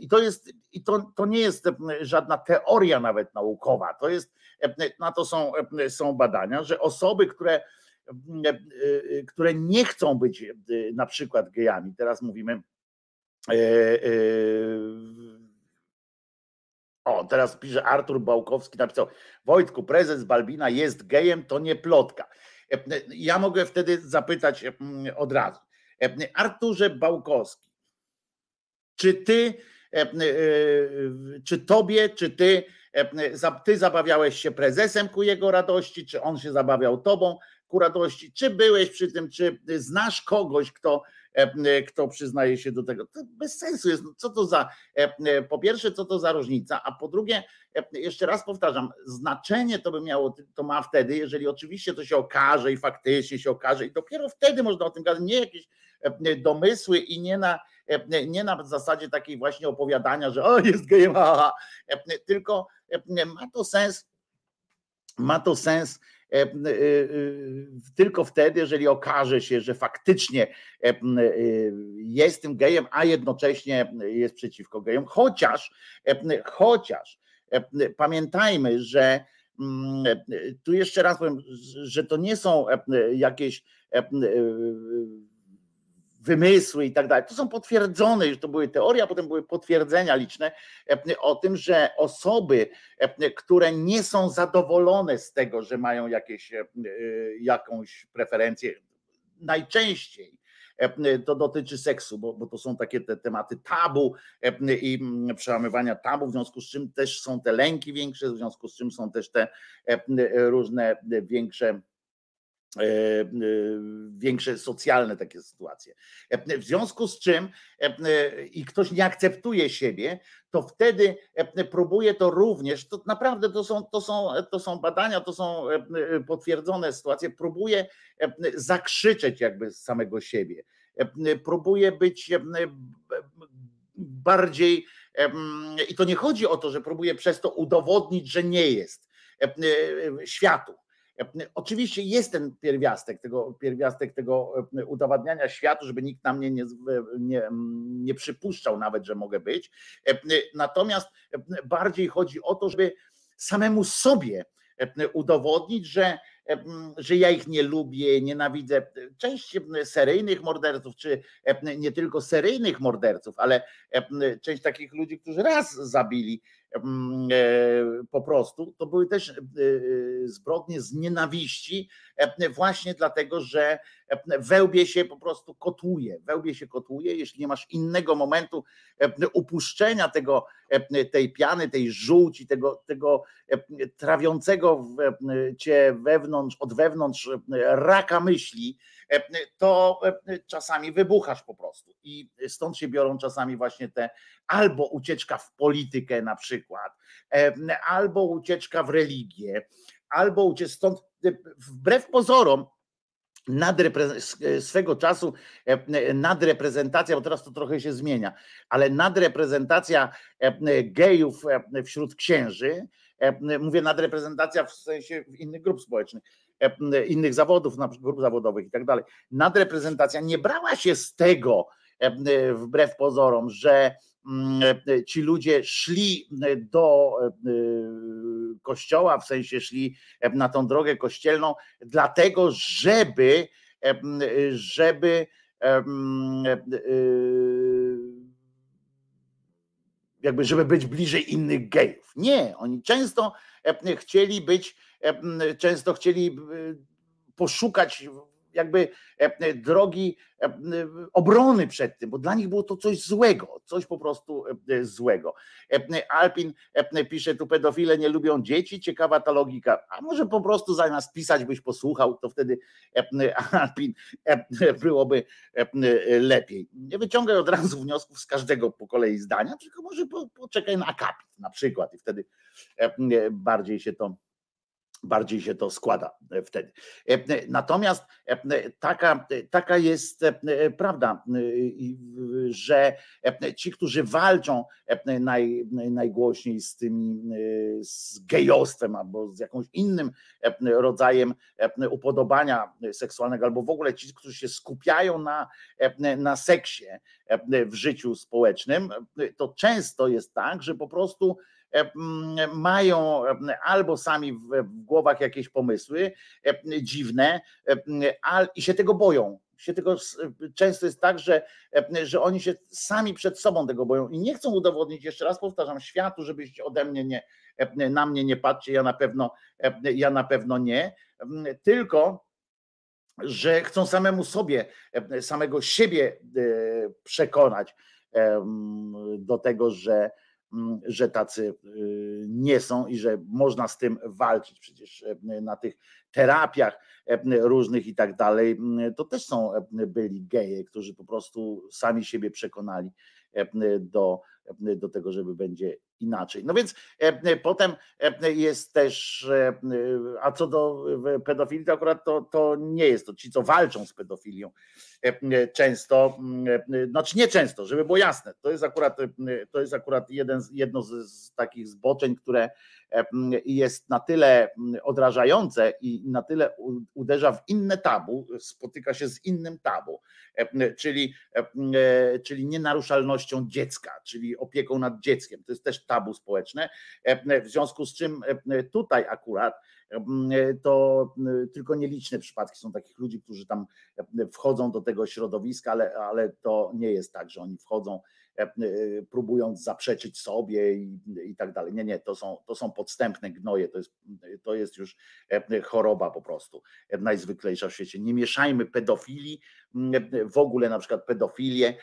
i to jest, i to, to nie jest żadna teoria nawet naukowa, to jest, na to są, są badania, że osoby, które które nie chcą być na przykład gejami, teraz mówimy E, e, o, teraz pisze Artur Bałkowski, napisał Wojtku, prezes Balbina jest gejem, to nie plotka. E, ja mogę wtedy zapytać od razu. Arturze Bałkowski, czy ty, czy tobie, czy ty, ty zabawiałeś się prezesem ku jego radości, czy on się zabawiał tobą ku radości, czy byłeś przy tym, czy znasz kogoś, kto E, kto przyznaje się do tego. To bez sensu jest. Co to za, e, e, po pierwsze, co to za różnica, a po drugie, jeszcze raz powtarzam, znaczenie to by miało, to ma wtedy, jeżeli oczywiście to się okaże i faktycznie się okaże i dopiero wtedy można o tym gadać, nie jakieś domysły i nie na, nie na zasadzie takiej właśnie opowiadania, że o jest gejem, tylko ma to sens, ma to sens E, e, e, tylko wtedy, jeżeli okaże się, że faktycznie jest tym gejem, a jednocześnie jest przeciwko gejom, chociaż, chociaż pamiętajmy, że mm, tu jeszcze raz powiem, że to nie są jakieś wymysły i tak dalej. To są potwierdzone, już to były teorie, a potem były potwierdzenia liczne e, o tym, że osoby, e, które nie są zadowolone z tego, że mają jakieś, e, jakąś preferencję, najczęściej to dotyczy seksu, bo, bo to są takie te tematy tabu i przełamywania tabu, w związku z czym też są te lęki większe, w związku z czym są też te różne większe większe socjalne takie sytuacje. W związku z czym i ktoś nie akceptuje siebie, to wtedy próbuje to również, to naprawdę to są, to są, to są badania, to są potwierdzone sytuacje, próbuje zakrzyczeć jakby z samego siebie. Próbuje być bardziej, i to nie chodzi o to, że próbuje przez to udowodnić, że nie jest światu Oczywiście jest ten pierwiastek tego, pierwiastek tego e, udowadniania światu, żeby nikt na mnie nie, nie, nie przypuszczał nawet, że mogę być. E, natomiast e, bardziej chodzi o to, żeby samemu sobie udowodnić, że, że ja ich nie lubię, nienawidzę. Część seryjnych morderców, czy nie tylko seryjnych morderców, ale część takich ludzi, którzy raz zabili Mm, e, po prostu, to były też e, zbrodnie z nienawiści, e, właśnie dlatego, że wełbie się po prostu kotuje, wełbie się kotuje, jeśli nie masz innego momentu upuszczenia tego, tej piany, tej żółci, tego, tego trawiącego cię wewnątrz, od wewnątrz raka myśli, to czasami wybuchasz po prostu. I stąd się biorą czasami właśnie te albo ucieczka w politykę na przykład, albo ucieczka w religię, albo ucieczka stąd wbrew pozorom swego czasu nadreprezentacja, bo teraz to trochę się zmienia, ale nadreprezentacja gejów wśród księży, mówię nadreprezentacja w sensie innych grup społecznych, innych zawodów, na przykład grup zawodowych i tak dalej. Nadreprezentacja nie brała się z tego, wbrew pozorom, że e, ci ludzie szli e, do e, kościoła, w sensie szli na tą drogę kościelną, dlatego żeby, żeby jakby żeby być bliżej innych gejów. Nie, oni często chcieli być, często chcieli poszukać jakby e, drogi e, obrony przed tym, bo dla nich było to coś złego, coś po prostu e, złego. Alpin pisze tu pedofile nie lubią dzieci, ciekawa ta logika. A może po prostu zamiast pisać byś posłuchał, to wtedy Alpin byłoby lepiej. Nie wyciągaj od razu wniosków z każdego po kolei zdania, tylko może poczekaj na akapit na przykład i wtedy bardziej się to bardziej się to składa e, wtedy. E, e, natomiast taka, taka jest prawda, że ci, którzy walczą naj, najgłośniej z tymi z gejostwem albo z jakimś innym rodzajem upodobania seksualnego, albo w ogóle ci, którzy się skupiają na, na seksie w życiu społecznym, to często jest tak, że po prostu mają albo sami w głowach jakieś pomysły dziwne i się tego boją. Się tego, często jest tak, że, że oni się sami przed sobą tego boją i nie chcą udowodnić, jeszcze raz powtarzam, światu, żebyście ode mnie nie, na mnie nie patrzcie, ja na pewno, ja na pewno nie, tylko że chcą samemu sobie, samego siebie przekonać do tego, że, że tacy y, nie są i że można z tym walczyć. Przecież e, na tych terapiach e, różnych i tak dalej, mm, to też są e, byli geje, którzy po prostu sami siebie przekonali do, do tego, żeby będzie inaczej. No więc potem jest też, a co do pedofilii, to akurat to, to nie jest to ci, co walczą z pedofilią często, znaczy nie często, żeby było jasne, to jest akurat, to jest akurat jeden, jedno z, z takich zboczeń, które jest na tyle odrażające i na tyle uderza w inne tabu, spotyka się z innym tabu, czyli, czyli nienaruszalnością dziecka, czyli opieką nad dzieckiem. To jest też tabu społeczne, w związku z czym tutaj akurat to tylko nieliczne przypadki są takich ludzi, którzy tam wchodzą do tego środowiska, ale, ale to nie jest tak, że oni wchodzą E, e, próbując zaprzeczyć sobie i, i tak dalej. Nie, nie, to są, to są podstępne gnoje, to jest, to jest już e, choroba po prostu, najzwyklejsza w świecie. Nie mieszajmy pedofilii, w ogóle na przykład pedofilię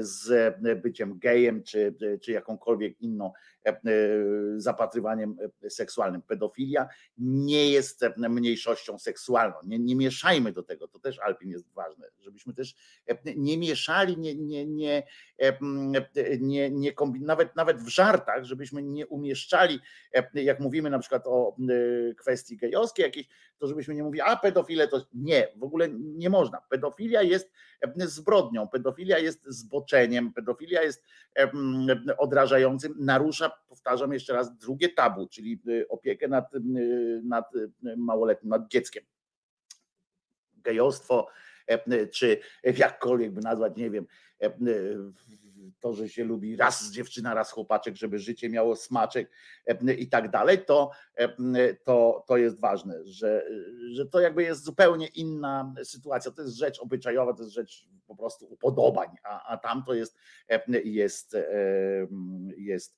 z byciem gejem czy, czy jakąkolwiek inną zapatrywaniem seksualnym. Pedofilia nie jest mniejszością seksualną. Nie, nie mieszajmy do tego, to też Alpin jest ważne, żebyśmy też nie mieszali, nie, nie, nie, nie, nie kombin... nawet, nawet w żartach, żebyśmy nie umieszczali, jak mówimy na przykład o kwestii gejowskiej jakiejś, to żebyśmy nie mówili, a pedofile to nie, w ogóle nie można. Pedofilia jest zbrodnią, pedofilia jest zboczeniem, pedofilia jest odrażającym, narusza, powtarzam jeszcze raz, drugie tabu, czyli y, opiekę nad, nad małoletnim, nad dzieckiem. Gejostwo, czy jakkolwiek by nazwać, nie wiem, to, że się lubi raz dziewczyna, raz chłopaczek, żeby życie miało smaczek i tak dalej, to, to, to jest ważne, że, że to jakby jest zupełnie inna sytuacja. To jest rzecz obyczajowa, to jest rzecz po prostu upodobań, a, a tam to jest, jest, jest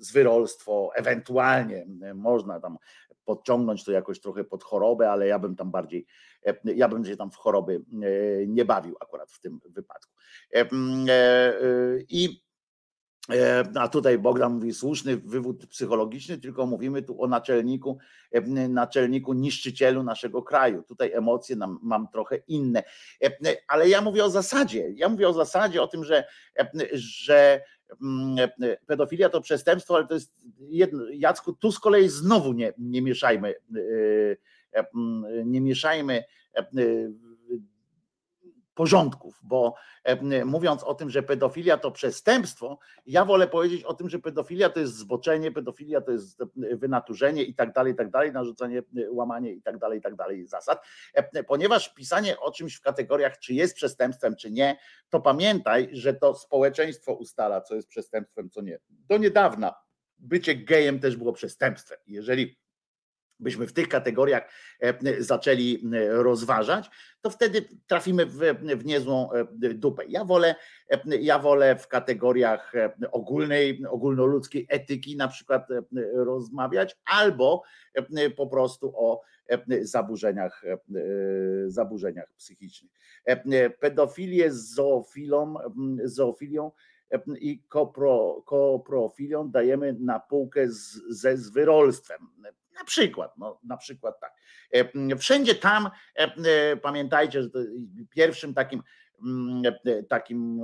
zwyrolstwo, ewentualnie można tam podciągnąć to jakoś trochę pod chorobę, ale ja bym tam bardziej, ja bym się tam w choroby nie bawił akurat w tym wypadku. E, I a tutaj Bogdan mówi słuszny wywód psychologiczny, tylko mówimy tu o naczelniku, naczelniku niszczycielu naszego kraju. Tutaj emocje nam, mam trochę inne. Ale ja mówię o zasadzie. Ja mówię o zasadzie, o tym, że, że pedofilia to przestępstwo, ale to jest jedno. Jacku, tu z kolei znowu nie, nie mieszajmy, nie mieszajmy porządków, bo e, mówiąc o tym, że pedofilia to przestępstwo, ja wolę powiedzieć o tym, że pedofilia to jest zboczenie, pedofilia to jest e, wynaturzenie i tak dalej, i tak dalej, narzucenie, e, łamanie i tak dalej, i tak dalej zasad, ponieważ pisanie o czymś w kategoriach, czy jest przestępstwem, czy nie, to pamiętaj, że to społeczeństwo ustala, co jest przestępstwem, co nie. Do niedawna bycie gejem też było przestępstwem. Jeżeli byśmy w tych kategoriach e, zaczęli e, rozważać, to wtedy trafimy w, w niezłą e, dupę. Ja wolę, ja wolę w kategoriach ogólnej, ogólnoludzkiej etyki na przykład rozmawiać, albo po prostu o zaburzeniach, zaburzeniach psychicznych. Pedofilię z zoofilą, zoofilią i kopro, koprofilią dajemy na półkę z, ze zwyrolstwem. Na przykład, no, na przykład tak. E, wszędzie tam e, e, pamiętajcie, że pierwszym takim, takim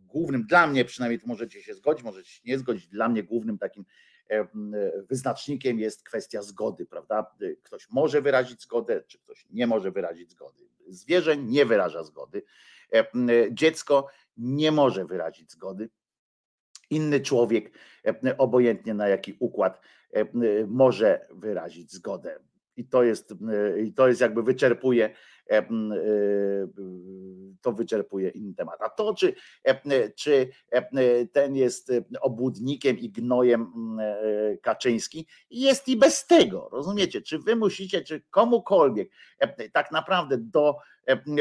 głównym dla mnie, przynajmniej tu możecie się zgodzić, możecie się nie zgodzić, dla mnie głównym takim wyznacznikiem jest kwestia zgody, prawda? Ktoś może wyrazić zgodę, czy ktoś nie może wyrazić zgody. Zwierzę nie wyraża zgody, dziecko nie może wyrazić zgody. Inny człowiek, obojętnie na jaki układ może wyrazić zgodę. I to jest, i to jest jakby wyczerpuje, e, e, to wyczerpuje inny temat. A to, czy, czy ten jest obłudnikiem i gnojem Kaczyński, jest i bez tego. Rozumiecie? Czy wy musicie, czy komukolwiek tak naprawdę do,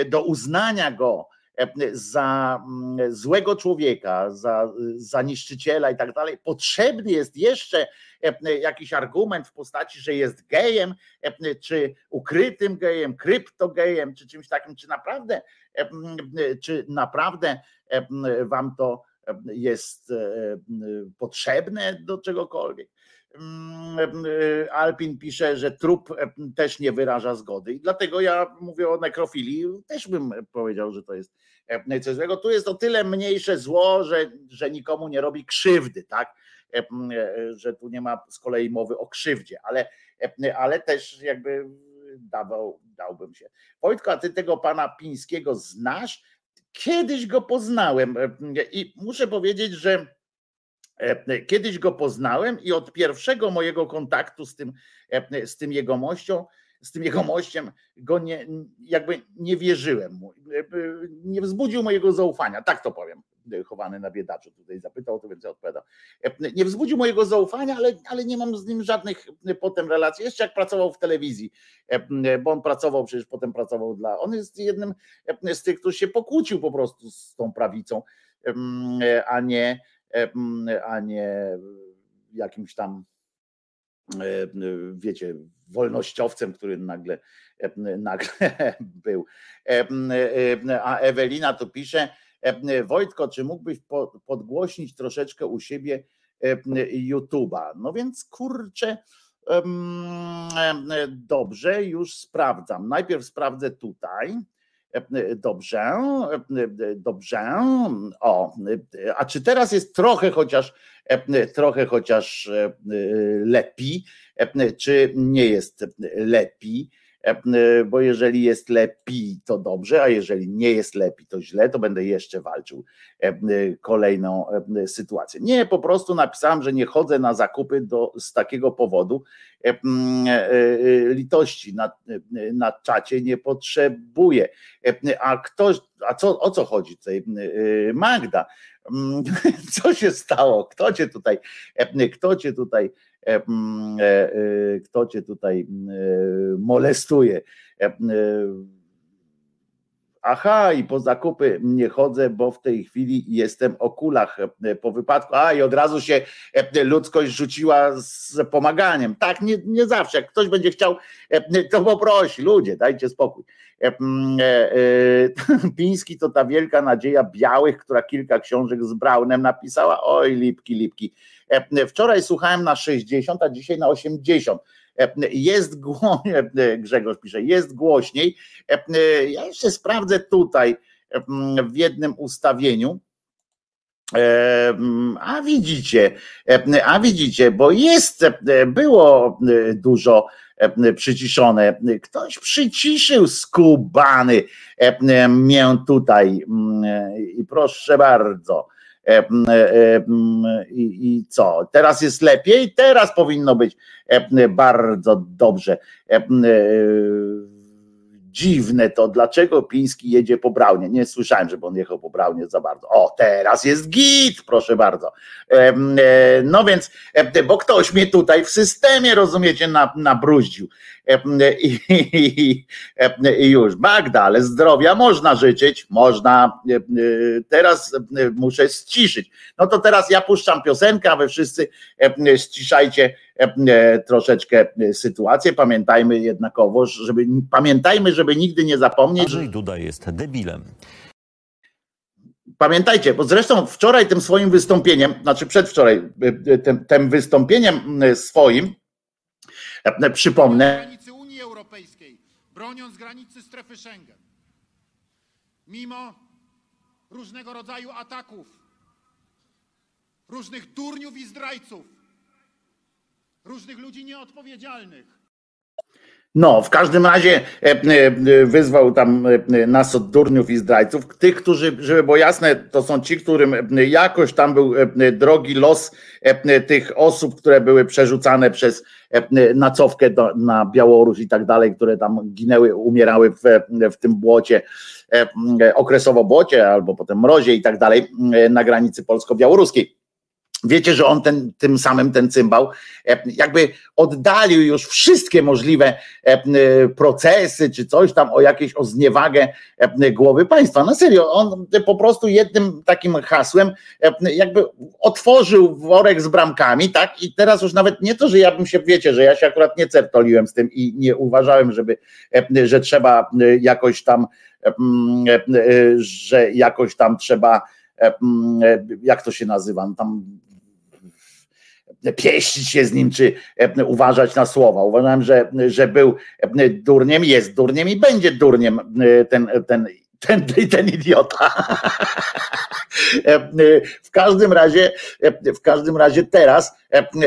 do uznania go za mm, złego człowieka, za, za niszczyciela i tak dalej, potrzebny jest jeszcze jakiś argument w postaci, że jest gejem, czy ukrytym gejem, kryptogejem, czy czymś takim, czy naprawdę, czy naprawdę wam to jest potrzebne do czegokolwiek. Alpin pisze, że trup też nie wyraża zgody i dlatego ja mówię o nekrofilii, też bym powiedział, że to jest coś złego. Tu jest o tyle mniejsze zło, że, że nikomu nie robi krzywdy, tak? Że tu nie ma z kolei mowy o krzywdzie, ale, ale też jakby dawał, dałbym się. Wojtko, a ty tego pana Pińskiego znasz? Kiedyś go poznałem i muszę powiedzieć, że Kiedyś go poznałem i od pierwszego mojego kontaktu z tym, z tym jegomością, z tym jegomościem go nie, jakby nie wierzyłem mu. Nie wzbudził mojego zaufania, tak to powiem. Chowany na biedaczu tutaj zapytał, to więc ja odpowiadam. Nie wzbudził mojego zaufania, ale, ale nie mam z nim żadnych potem relacji. Jeszcze jak pracował w telewizji, bo on pracował, przecież potem pracował dla. On jest jednym z tych, który się pokłócił po prostu z tą prawicą, a nie a nie jakimś tam wiecie, wolnościowcem, który nagle, nagle był. A Ewelina tu pisze, Wojtko, czy mógłbyś podgłośnić troszeczkę u siebie YouTube'a? No więc kurczę, dobrze, już sprawdzam. Najpierw sprawdzę tutaj. Dobrze, dobrze. O, a czy teraz jest trochę chociaż trochę chociaż lepiej, czy nie jest lepiej? E, bo jeżeli jest lepiej, to dobrze, a jeżeli nie jest lepiej, to źle, to będę jeszcze walczył e, kolejną e, sytuację. Nie, po prostu napisałem, że nie chodzę na zakupy do, z takiego powodu litości na, na czacie nie potrzebuję. A ktoś, a co, o co chodzi tutaj? Magda, co się stało? Kto cię tutaj, kto cię tutaj E, e, e, kto cię tutaj molestuje. Aha, i po zakupy nie chodzę, bo w tej chwili jestem o kulach po wypadku. A i od razu się ludzkość rzuciła z pomaganiem. Tak, nie, nie zawsze. Jak ktoś będzie chciał, to poprosi. Ludzie, dajcie spokój. Piński to ta wielka nadzieja białych, która kilka książek z Braunem napisała. Oj, lipki, lipki. E, wczoraj słuchałem na 60, a dzisiaj na 80. E, jest głośniej, Grzegorz pisze, jest głośniej. E, ja jeszcze sprawdzę tutaj w jednym ustawieniu. A widzicie, a widzicie, bo jest, było dużo przyciszone. Ktoś przyciszył skubany mię tutaj. I proszę bardzo. I, I co? Teraz jest lepiej? Teraz powinno być bardzo dobrze dziwne to, dlaczego Piński jedzie po Braunie. Nie słyszałem, żeby on jechał po Braunie za bardzo. O, teraz jest git, proszę bardzo. E, no więc, bo ktoś mnie tutaj w systemie, rozumiecie, nabruździł. I, i, I już, Magda, ale zdrowia można życzyć, można. Teraz muszę ściszyć. No to teraz ja puszczam piosenkę, a wy wszyscy ściszajcie E, troszeczkę sytuację. Pamiętajmy jednakowo, żeby pamiętajmy, żeby nigdy nie zapomnieć. Andrzej Duda jest debilem. Pamiętajcie, bo zresztą wczoraj tym swoim wystąpieniem, znaczy przedwczoraj, e, e, tym, tym wystąpieniem swoim, przypomnę. Broniąc granicy strefy Schengen, mimo różnego rodzaju ataków, różnych durniów i zdrajców, różnych ludzi nieodpowiedzialnych. No, w każdym razie e, e, wyzwał tam e, nas od durniów i zdrajców. Tych, którzy, żeby było jasne, to są ci, którym jakoś tam był drogi los tych osób, które były przerzucane przez nacowkę do, na Białoruś i tak dalej, które tam ginęły, umierały w, w tym błocie, okresowo błocie albo potem mrozie i tak dalej na granicy polsko-białoruskiej. Wiecie, że on ten, tym samym ten cymbał e, jakby oddalił już wszystkie możliwe e, procesy czy coś tam o jakieś o zniewagę e, głowy państwa. Na serio, on po prostu jednym takim hasłem jakby otworzył worek z bramkami, tak? I teraz już nawet nie to, że ja bym się, wiecie, że ja się akurat nie certoliłem z tym i nie uważałem, żeby, że trzeba jakoś tam, że jakoś tam trzeba jak to się nazywa, no tam pieścić się z nim, czy e, uważać na słowa. Uważałem, że, że był e, durniem, jest durniem i będzie durniem e, ten, ten, ten, ten idiota. W każdym razie, w każdym razie teraz,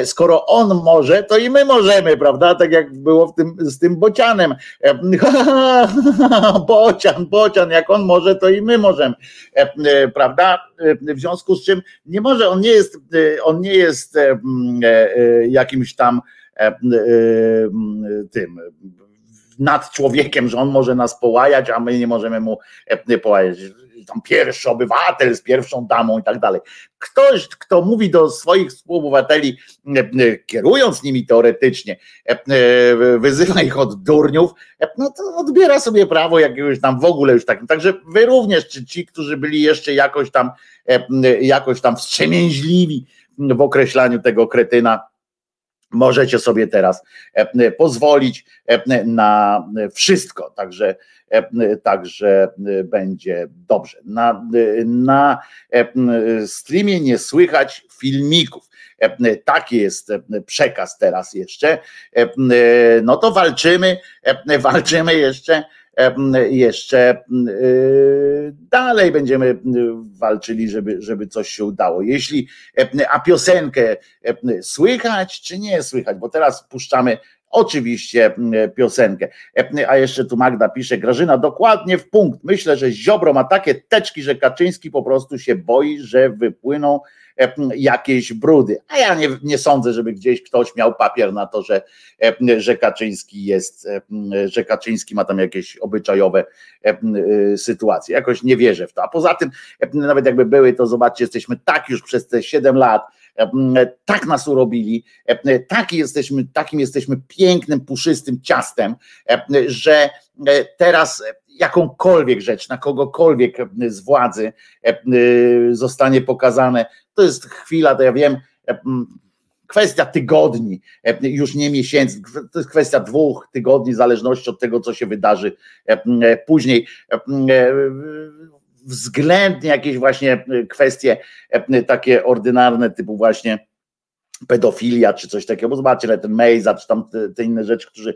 skoro on może, to i my możemy, prawda? Tak jak było w tym, z tym bocianem. Bocian, bocian, jak on może, to i my możemy, prawda? W związku z czym nie może, on nie jest, on nie jest jakimś tam tym nad człowiekiem, że on może nas połajać, a my nie możemy mu połajać tam pierwszy obywatel z pierwszą damą i tak dalej. Ktoś, kto mówi do swoich współobywateli, e, e, kierując nimi teoretycznie, e, wyzywa ich od durniów, no to odbiera sobie prawo jakiegoś tam w ogóle już takim. Także wy również, czy ci, którzy byli jeszcze jakoś tam, jakoś tam wstrzemięźliwi w określaniu tego kretyna, możecie sobie teraz pozwolić na wszystko. Także, także będzie dobrze. Na, na streamie nie słychać filmików. Taki jest przekaz teraz jeszcze. No to walczymy, walczymy jeszcze jeszcze y, dalej będziemy walczyli, żeby, żeby coś się udało. Jeśli, a piosenkę słychać, czy nie słychać, bo teraz puszczamy Oczywiście piosenkę. A jeszcze tu Magda pisze, Grażyna, dokładnie w punkt. Myślę, że Ziobro ma takie teczki, że Kaczyński po prostu się boi, że wypłyną jakieś brudy. A ja nie, nie sądzę, żeby gdzieś ktoś miał papier na to, że, że Kaczyński jest, że Kaczyński ma tam jakieś obyczajowe y, sytuacje. Jakoś nie wierzę w to. A poza tym, nawet jakby były, to zobaczcie, jesteśmy tak już przez te 7 lat, tak nas urobili, taki jesteśmy, takim jesteśmy pięknym, puszystym ciastem, że teraz jakąkolwiek rzecz, na kogokolwiek z władzy zostanie pokazane, to jest chwila, to ja wiem, kwestia tygodni, już nie miesięcy, to jest kwestia dwóch tygodni, w zależności od tego, co się wydarzy później względnie jakieś właśnie kwestie takie ordynarne, typu właśnie pedofilia czy coś takiego, bo zobaczcie, ten Mejza, czy tam te, te, inne rzeczy, którzy,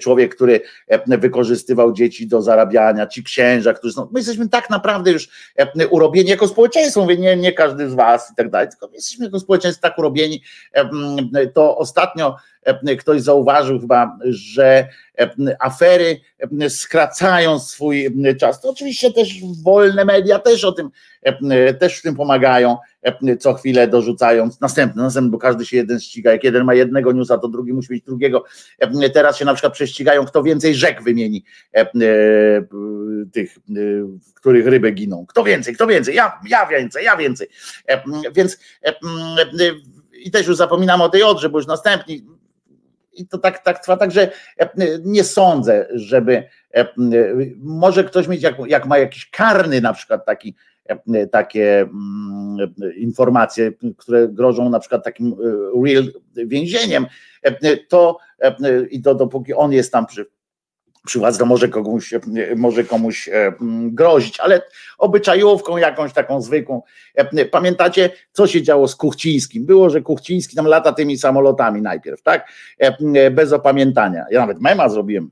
człowiek, który wykorzystywał dzieci do zarabiania, ci księża, którzy są, my jesteśmy tak naprawdę już urobieni jako społeczeństwo, mówię, nie, nie każdy z was i tak dalej, tylko jesteśmy jako społeczeństwo tak urobieni, to ostatnio ktoś zauważył chyba, że afery skracają swój czas. To oczywiście też wolne media też o tym, też w tym pomagają, co chwilę dorzucając następny, następny, bo każdy się jeden ściga. Jak jeden ma jednego newsa, to drugi musi mieć drugiego. Teraz się na przykład prześcigają, kto więcej rzek wymieni tych, w których ryby giną. Kto więcej, kto więcej, ja, ja więcej, ja więcej. Więc i też już zapominam o tej odrze, bo już następni i to tak, tak trwa, także e, nie sądzę, żeby e, może ktoś mieć, jak, jak ma jakiś karny na przykład taki, e, takie informacje, które grożą na przykład takim real więzieniem, to i to dopóki on jest tam przy przy władzy, to może komuś, może komuś e, grozić, ale obyczajówką jakąś taką zwykłą. E, pamiętacie, co się działo z Kuchcińskim? Było, że Kuchciński tam lata tymi samolotami najpierw, tak? E, bez opamiętania. Ja nawet mema zrobiłem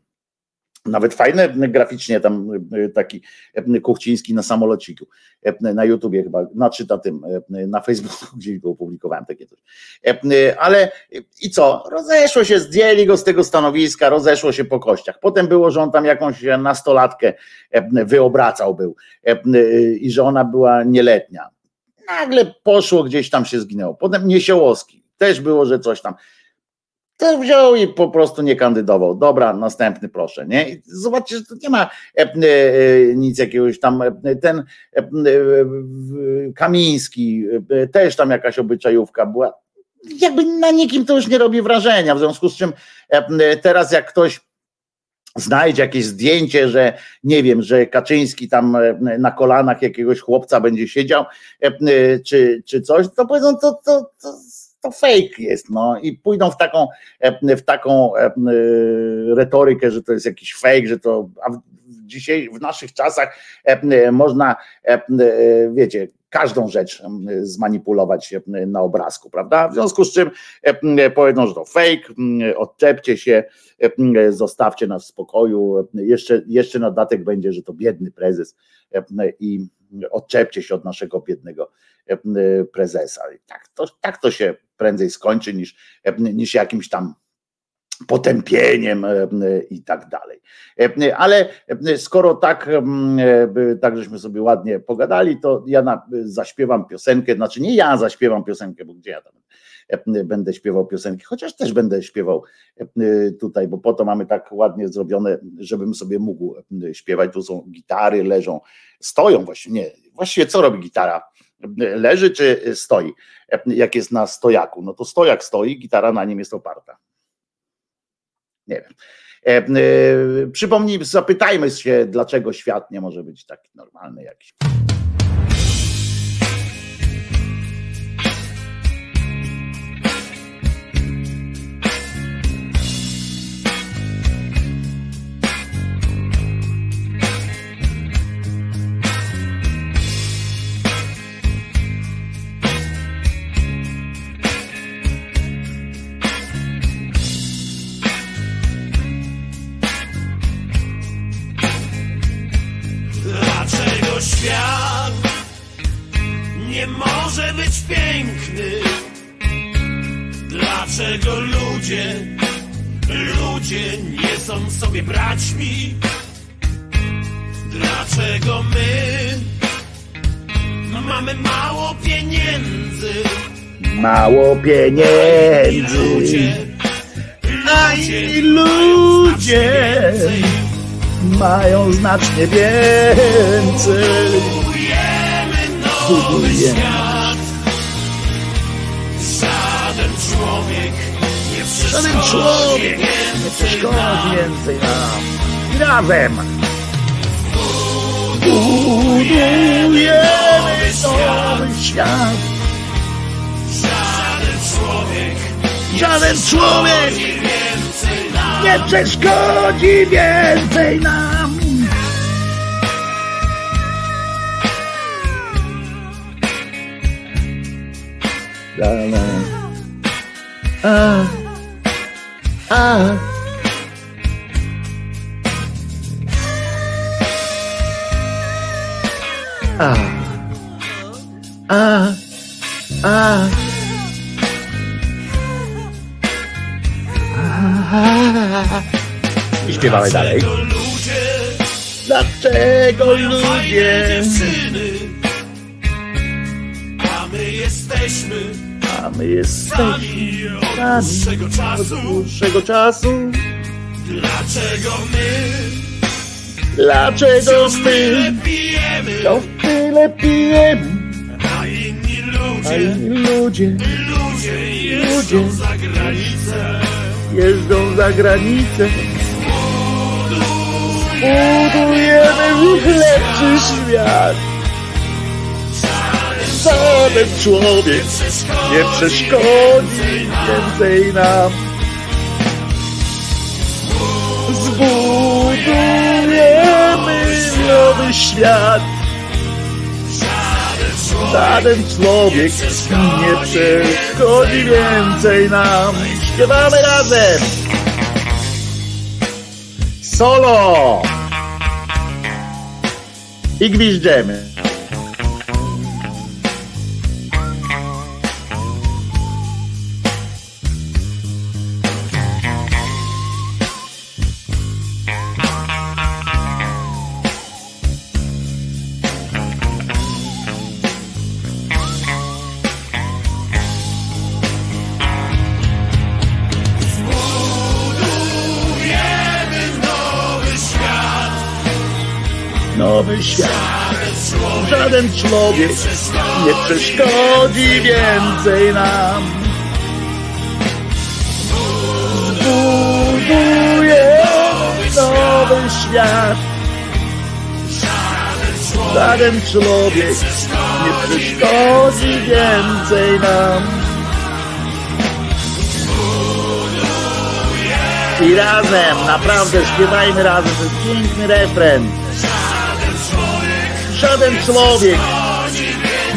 nawet fajne graficznie tam e, taki e, Kuchciński na samolociku, e, na YouTubie chyba, znaczy na tym, na Facebooku gdzieś go opublikowałem takie coś. Ale i co? Rozeszło się, zdjęli go z tego stanowiska, rozeszło się po kościach. Potem było, że on tam jakąś nastolatkę wyobracał był i że ona była nieletnia. Nagle poszło, gdzieś tam się zginęło. Potem Niesiołowski, też było, że coś tam to wziął i po prostu nie kandydował. Dobra, następny proszę. Nie? Zobaczcie, że to nie ma e, e, nic jakiegoś tam. E, ten Kamiński, też tam jakaś obyczajówka była. Jakby na nikim to już nie robi wrażenia. W związku z czym teraz jak ktoś znajdzie jakieś zdjęcie, że nie wiem, że Kaczyński tam na kolanach jakiegoś chłopca będzie siedział, czy, czy coś, to powiedzą, to, to, to to fake jest, no i pójdą w taką, w taką e, retorykę, że to jest jakiś fake, że to dzisiaj w naszych czasach można, wiecie, każdą rzecz zmanipulować na obrazku, prawda? W związku z czym powiedzą, że to fake, odczepcie się, zostawcie nas w spokoju, jeszcze, jeszcze na datek będzie, że to biedny prezes i odczepcie się od naszego biednego prezesa. I tak to, tak to się prędzej skończy niż, niż jakimś tam potępieniem i tak dalej. Ale skoro tak, tak żeśmy sobie ładnie pogadali, to ja na, zaśpiewam piosenkę, znaczy nie ja zaśpiewam piosenkę, bo gdzie ja tam będę śpiewał piosenki, chociaż też będę śpiewał tutaj, bo po to mamy tak ładnie zrobione, żebym sobie mógł śpiewać. Tu są gitary, leżą, stoją właściwie, nie, właściwie co robi gitara? Leży czy stoi? Jak jest na stojaku, no to stojak stoi, gitara na nim jest oparta. Nie wiem. Przypomnij, zapytajmy się, dlaczego świat nie może być taki normalny jakiś. Sobie braćmi? Dlaczego my mamy mało pieniędzy? Mało pieniędzy, a inni ludzie mają znacznie więcej. Budujemy nowy Budujemy. świat. Żaden człowiek nie przeszkodzi więcej nam. I razem budujemy nowy świat. Żaden człowiek Żaden człowiek nie przeszkodzi więcej nam. La, la. A, a. A, a, a. I śpiewamy dalej. Dlaczego ludzie? A my jesteśmy a my jesteśmy od dłuższego od czasu. dłuższego czasu? Dlaczego my Dlaczego wciąż my pijemy? to tyle pijemy, A inni a ludzie, inni ludzie ludzie jeżdżą Ludzie. za granicę. jeżdżą za granicę? Budujemy lepszy świat. Żaden człowiek nie przeszkodzi więcej nam. Zbudujemy nowy świat. Żaden człowiek nie przeszkodzi więcej nam. Śpiewamy razem. Solo! I gwiżdżemy. Człowiek nie przeszkodzi więcej nam. Zbudujemy nowy świat. Żaden człowiek nie przeszkodzi więcej nam. I razem, naprawdę śpiewajmy razem, to jest piękny refren. Żaden człowiek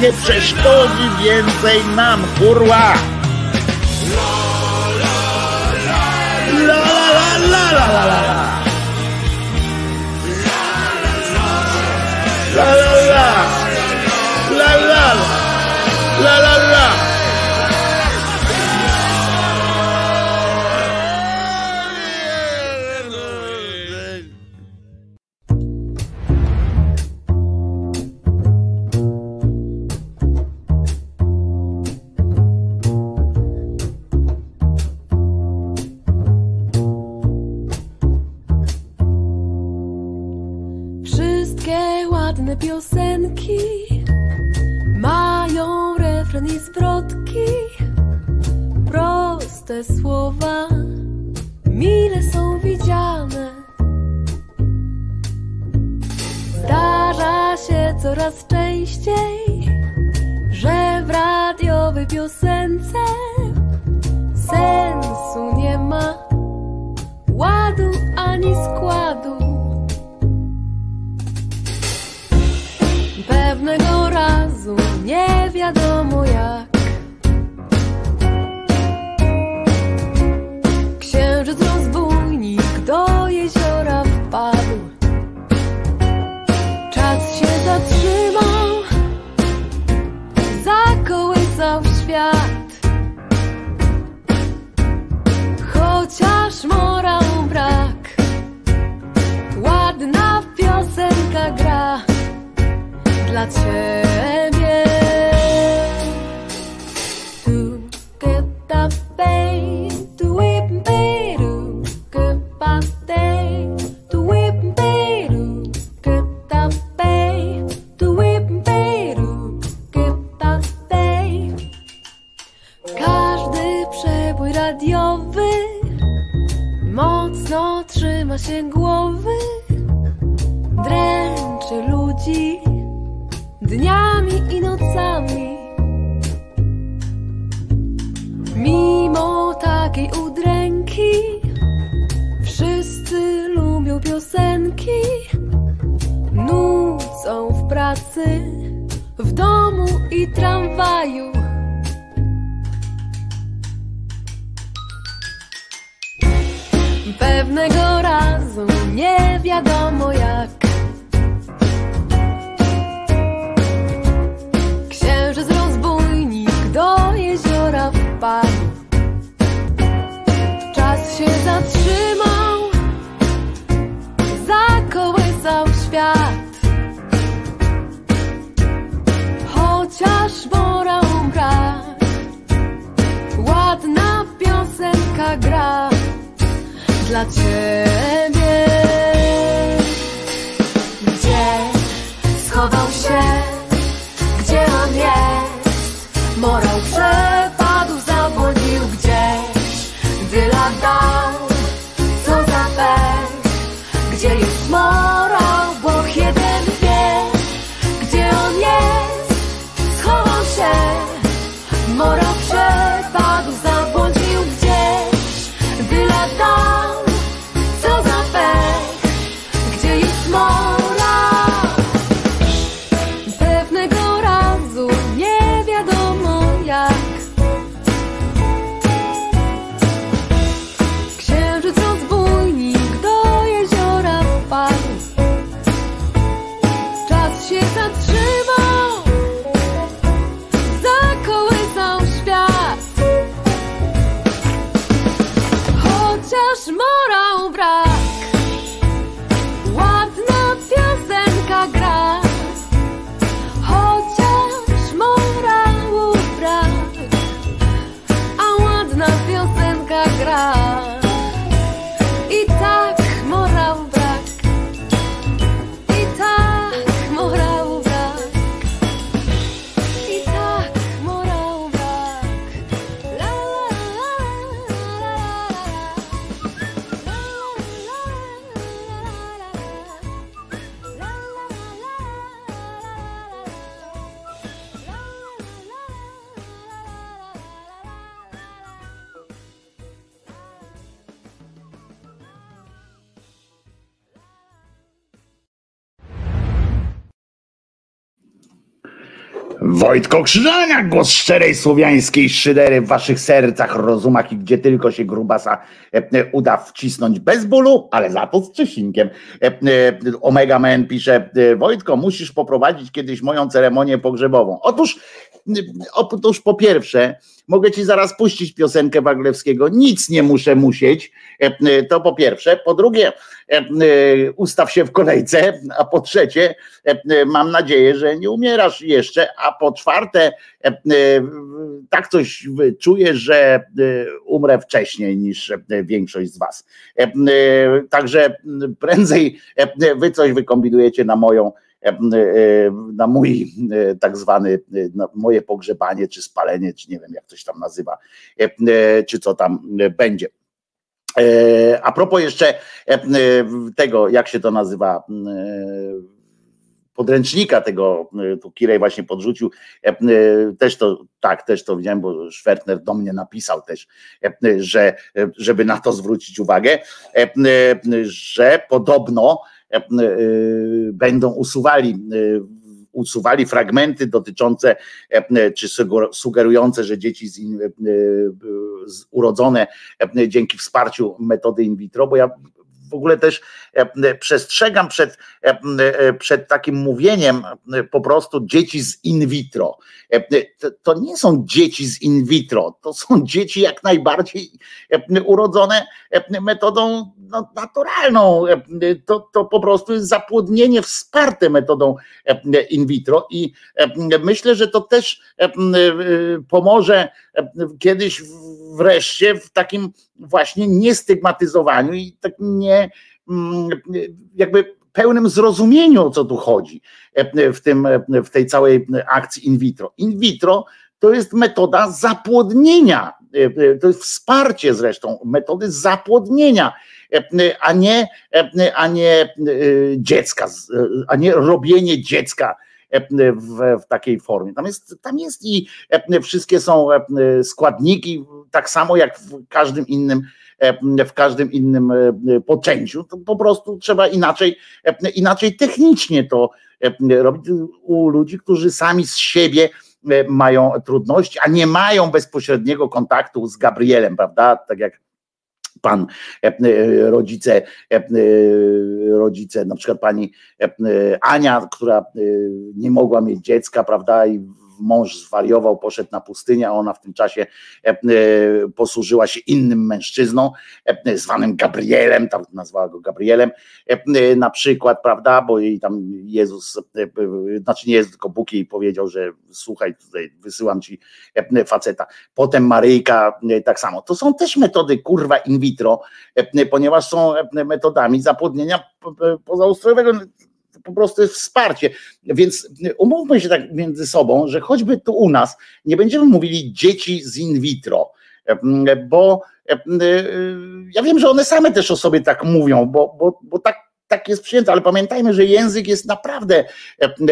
nie przeszkodzi więcej nam, kurwa! La la la la la la la La la la gra dla ciebie. Wojtko Krzyżaniak, głos szczerej słowiańskiej szydery w waszych sercach, rozumach i gdzie tylko się grubasa e, e, uda wcisnąć bez bólu, ale za to z Czesinkiem. E, Omega Man pisze, Wojtko, musisz poprowadzić kiedyś moją ceremonię pogrzebową. Otóż, otóż po pierwsze, mogę ci zaraz puścić piosenkę Waglewskiego, nic nie muszę musieć, e, e, to po pierwsze. Po drugie, e, ustaw się w kolejce, a po trzecie, mam nadzieję, że nie umierasz jeszcze, a po czwarte, tak coś czuję, że umrę wcześniej niż większość z was. Także prędzej wy coś wykombinujecie na moją na mój e, tak zwany, e, moje pogrzebanie, czy spalenie, czy nie wiem jak to się tam nazywa, e, e, czy co tam e, będzie. E, A propos jeszcze e, e, tego, jak się to nazywa, e, podręcznika tego, e, tu Kirej właśnie podrzucił, e, e, też to, tak, też to widziałem, bo Schwertner do mnie napisał też, e, że, e, żeby na to zwrócić uwagę, e, e, że podobno e, e, będą usuwali e, usuwali fragmenty dotyczące e, czy suger- sugerujące, że dzieci z e, urodzone e, dzięki wsparciu metody in vitro, bo ja w ogóle też przestrzegam przed, przed takim mówieniem po prostu dzieci z in vitro. To nie są dzieci z in vitro, to są dzieci jak najbardziej urodzone metodą no, naturalną. To, to po prostu jest zapłodnienie wsparte metodą in vitro i myślę, że to też pomoże kiedyś wreszcie w takim właśnie niestygmatyzowaniu i tak nie jakby pełnym zrozumieniu, o co tu chodzi w, tym, w tej całej akcji in vitro. In vitro to jest metoda zapłodnienia, to jest wsparcie zresztą metody zapłodnienia, a nie, a nie dziecka, a nie robienie dziecka w, w takiej formie. Tam jest, tam jest i wszystkie są składniki, tak samo jak w każdym innym w każdym innym poczęciu, to po prostu trzeba inaczej, inaczej technicznie to robić u ludzi, którzy sami z siebie mają trudności, a nie mają bezpośredniego kontaktu z Gabrielem, prawda? Tak jak pan rodzice, rodzice, na przykład pani Ania, która nie mogła mieć dziecka, prawda? I mąż zwariował, poszedł na pustynię, a ona w tym czasie e, e, posłużyła się innym mężczyzną, e, zwanym Gabrielem, tam nazwała go Gabrielem, na przykład, prawda, bo jej tam Jezus, znaczy nie Jezus, tylko Bóg jej powiedział, że słuchaj, tutaj wysyłam ci faceta. Potem Maryjka tak samo. To są też metody kurwa in vitro, ponieważ są metodami zapłodnienia pozaustrojowego po prostu jest wsparcie. Więc umówmy się tak między sobą, że choćby tu u nas nie będziemy mówili dzieci z in vitro, bo ja wiem, że one same też o sobie tak mówią, bo, bo, bo tak, tak jest przyjęte, ale pamiętajmy, że język jest naprawdę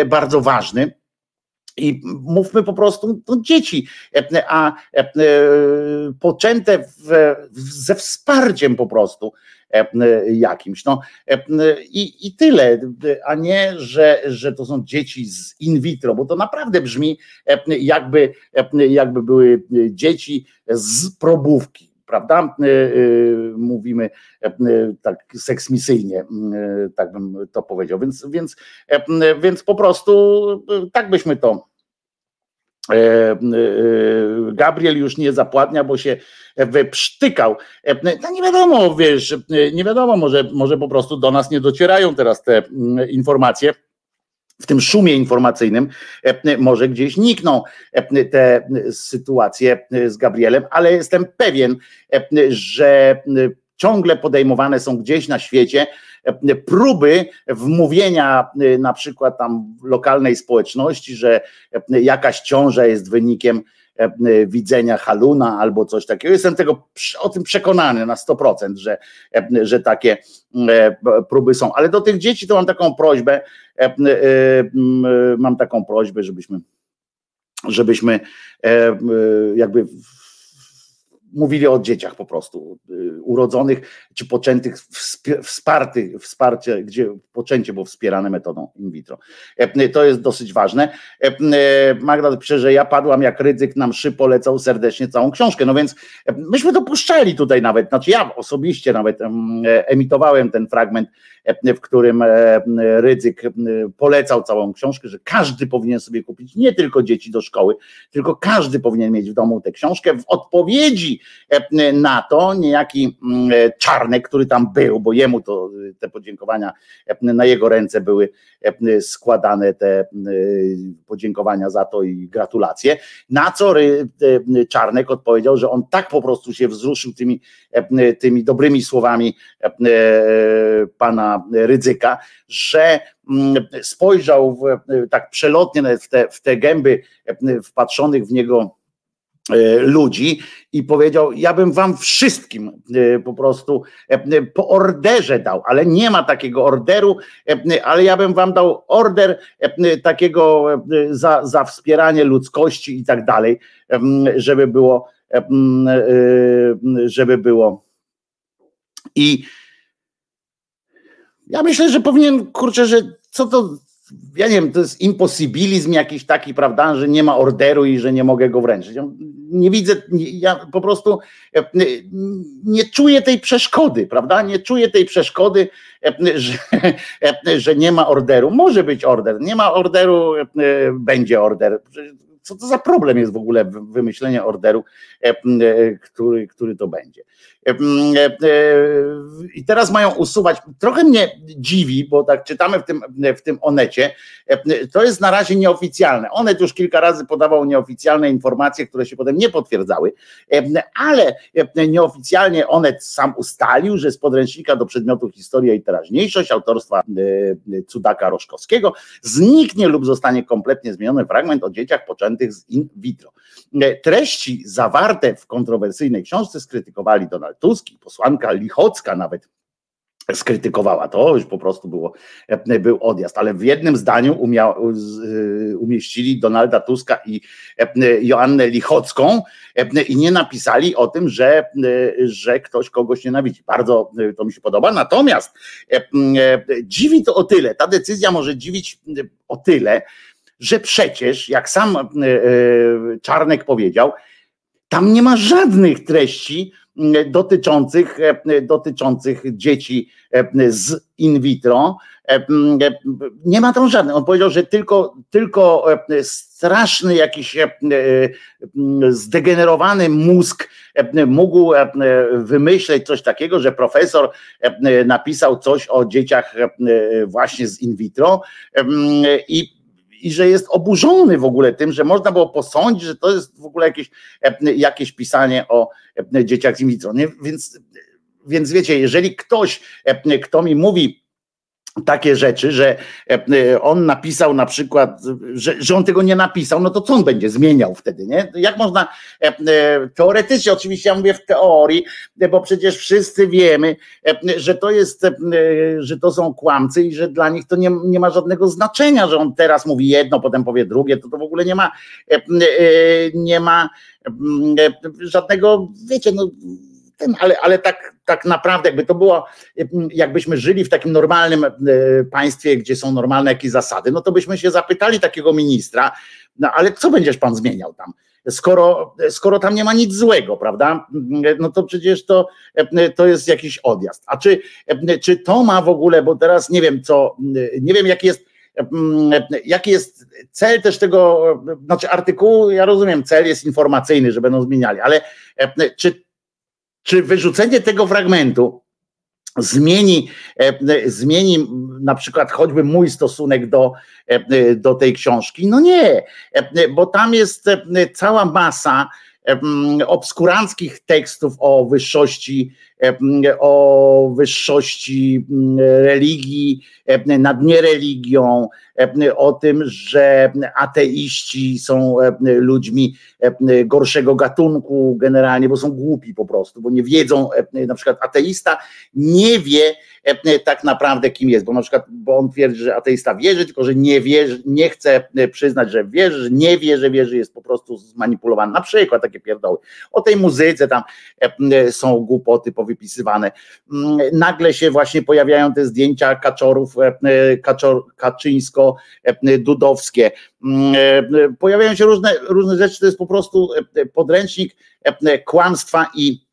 bardzo ważny. I mówmy po prostu no, dzieci, a poczęte w, ze wsparciem po prostu E, jakimś. No, e, i, I tyle, a nie, że, że to są dzieci z in vitro, bo to naprawdę brzmi e, jakby, jakby były dzieci z probówki prawda? Mówimy tak seksmisyjnie, tak bym to powiedział. Więc, więc, więc po prostu tak byśmy to E, e, Gabriel już nie zapładnia, bo się wyprztykał. E, no nie wiadomo, wiesz, nie wiadomo, może, może po prostu do nas nie docierają teraz te mm, informacje. W tym szumie informacyjnym może gdzieś nikną te sytuacje z Gabrielem, ale jestem pewien, że ciągle podejmowane są gdzieś na świecie próby wmówienia y, na przykład tam lokalnej społeczności, że jakaś ciąża jest wynikiem widzenia haluna albo coś takiego. Jestem tego o tym przekonany na 100%, że, że takie próby są. Ale do tych dzieci to mam taką prośbę, mam taką prośbę, żebyśmy żebyśmy jakby mówili o dzieciach po prostu, y, urodzonych czy poczętych, wspartych, wsparcie, gdzie poczęcie było wspierane metodą in vitro. E, to jest dosyć ważne. E, Magda pisze, że ja padłam jak ryzyk na mszy, polecał serdecznie całą książkę. No więc e, myśmy dopuszczali tutaj nawet, znaczy ja osobiście nawet emitowałem ten fragment, w którym ryzyk polecał całą książkę, że każdy powinien sobie kupić, nie tylko dzieci do szkoły, tylko każdy powinien mieć w domu tę książkę w odpowiedzi E, na to niejaki mm, e, Czarnek, który tam był, bo jemu to e, te podziękowania na jego ręce były składane te podziękowania za to i gratulacje. Na co Czarnek odpowiedział, że on tak po prostu się wzruszył tymi, tymi dobrymi słowami pana Rydzyka, że mm, spojrzał w, tak przelotnie w te, w te gęby wpatrzonych w niego E, ludzi i powiedział: Ja bym wam wszystkim e, po prostu e, po orderze dał, ale nie ma takiego orderu, ale ja bym wam dał order takiego za, za wspieranie ludzkości i tak dalej, żeby było, żeby było. I ja myślę, że powinien, kurczę, że co to ja nie wiem, to jest imposybilizm jakiś taki, prawda, że nie ma orderu i że nie mogę go wręczyć. Nie widzę, ja po prostu e, nie czuję tej przeszkody, prawda? Nie czuję tej przeszkody, e, że, e, że nie ma orderu. Może być order, nie ma orderu, będzie order. Co to za problem jest w ogóle wymyślenie orderu, który, który to będzie. E, I teraz mają usuwać. Trochę mnie dziwi, bo tak czytamy w tym, w tym onecie. To jest na razie nieoficjalne. Onet już kilka razy podawał nieoficjalne informacje, które się potem nie potwierdzały, ale nieoficjalnie Onet sam ustalił, że z podręcznika do przedmiotu historia i teraźniejszość autorstwa e, Cudaka Roszkowskiego zniknie lub zostanie kompletnie zmieniony fragment o dzieciach poczętych z in vitro. E, Treści zawarte w kontrowersyjnej książce skrytykowali Donald Tusk posłanka Lichocka nawet skrytykowała to, już po prostu było, był odjazd, ale w jednym zdaniu y, umieścili Donalda Tuska i e, Joannę Lichocką e, i nie napisali o tym, że, że ktoś kogoś nienawidzi. Bardzo to mi się podoba, natomiast dziwi to o tyle, ta decyzja może dziwić o tyle, że przecież, jak sam Czarnek powiedział, tam nie ma żadnych treści dotyczących, e, dotyczących dzieci e, z in vitro. E, Nie ma tam żadnych. On powiedział, że tylko, tylko straszny jakiś zdegenerowany mózg mógł wymyśleć coś takiego, że profesor napisał coś o dzieciach właśnie z in vitro i i że jest oburzony w ogóle tym, że można było posądzić, że to jest w ogóle jakieś, e, jakieś pisanie o e, dzieciach z. Nie? Więc, więc wiecie, jeżeli ktoś, e, kto mi mówi takie rzeczy, że e, on napisał na przykład, że, że on tego nie napisał, no to co on będzie zmieniał wtedy, nie? Jak można, e, e, teoretycznie oczywiście ja mówię w teorii, e, bo przecież wszyscy wiemy, e, że to jest, e, że to są kłamcy i że dla nich to nie, nie ma żadnego znaczenia, że on teraz mówi jedno, potem powie drugie, to to w ogóle nie ma, e, e, nie ma e, żadnego, wiecie, no ten, ale, ale tak, tak naprawdę, jakby to było, jakbyśmy żyli w takim normalnym e, państwie, gdzie są normalne jakieś zasady, no to byśmy się zapytali takiego ministra, no ale co będziesz pan zmieniał tam? Skoro, skoro tam nie ma nic złego, prawda? No to przecież to, e, to jest jakiś odjazd. A czy, e, czy to ma w ogóle, bo teraz nie wiem co, nie wiem jaki jest jaki jest cel też tego, znaczy artykułu, ja rozumiem, cel jest informacyjny, że będą zmieniali, ale czy, czy wyrzucenie tego fragmentu zmieni, e, zmieni na przykład choćby mój stosunek do, e, do tej książki? No nie, e, bo tam jest e, cała masa obskuranckich tekstów o wyższości, o wyższości religii em, nad niereligią, em, o tym, że ateiści są ludźmi gorszego gatunku generalnie, bo są głupi po prostu, bo nie wiedzą, na przykład ateista nie wie tak naprawdę kim jest, bo na przykład, bo on twierdzi, że ateista wierzy, tylko że nie wierzy, nie chce przyznać, że wierzy, nie wie, że wierzy, jest po prostu zmanipulowany. Na przykład takie pierdoły. O tej muzyce tam są głupoty powypisywane. Mm, Nagle się właśnie pojawiają te zdjęcia kaczorów em, kaczor, kaczyńsko-dudowskie. Mm, em, Pojawiają się różne, różne rzeczy, to jest po prostu podręcznik kłamstwa i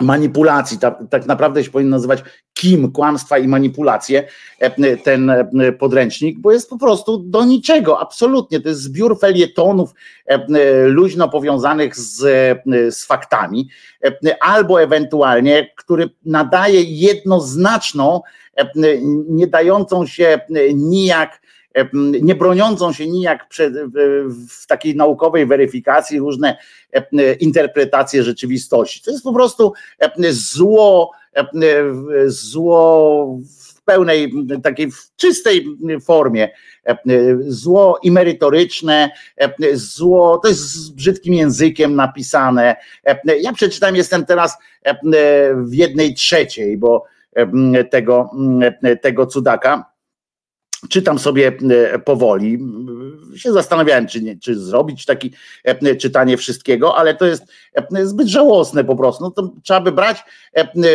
manipulacji. Tak, tak naprawdę się powinien nazywać Kim kłamstwa i manipulacje e, ten e, podręcznik, bo jest po prostu do niczego, absolutnie. To jest zbiór felietonów e, luźno powiązanych z, z faktami, albo ewentualnie, który nadaje jednoznaczną, nie dającą się nijak nie broniącą się nijak przed, w, takiej naukowej weryfikacji różne interpretacje rzeczywistości. To jest po prostu zło, zło w pełnej, takiej w czystej formie, zło i merytoryczne, zło, to jest z brzydkim językiem napisane. Ja przeczytałem, jestem teraz w jednej trzeciej, bo tego, tego cudaka czytam sobie e, powoli. Się zastanawiałem, czy, nie, czy zrobić taki e, czytanie wszystkiego, ale to jest e, zbyt żałosne po prostu. No to trzeba by brać,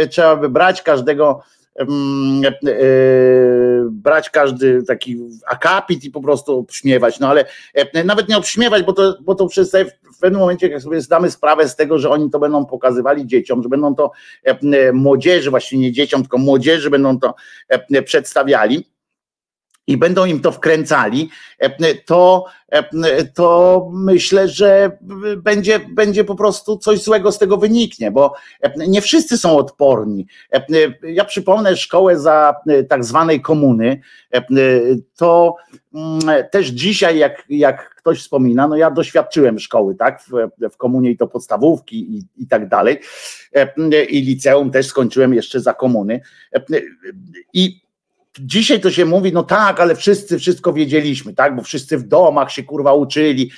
trzeba by brać każdego, mm, brać każdy taki akapit i po prostu obśmiewać, no ale nawet nie obśmiewać, bo to, bo to przestaje w pewnym momencie, jak sobie zdamy sprawę z tego, że oni to będą pokazywali dzieciom, że będą to młodzieży, właśnie nie dzieciom, tylko młodzieży będą to przedstawiali, i będą im to wkręcali, to, to myślę, że będzie, będzie po prostu coś złego z tego wyniknie, bo nie wszyscy są odporni. Ja przypomnę szkołę za tak zwanej komuny, to mm, też dzisiaj, jak, jak ktoś wspomina, no ja doświadczyłem szkoły, tak, w, w komunie i to podstawówki i, i tak dalej, i liceum też skończyłem jeszcze za komuny. I Dzisiaj to się mówi, no tak, ale wszyscy wszystko wiedzieliśmy, tak, bo wszyscy w domach się kurwa uczyli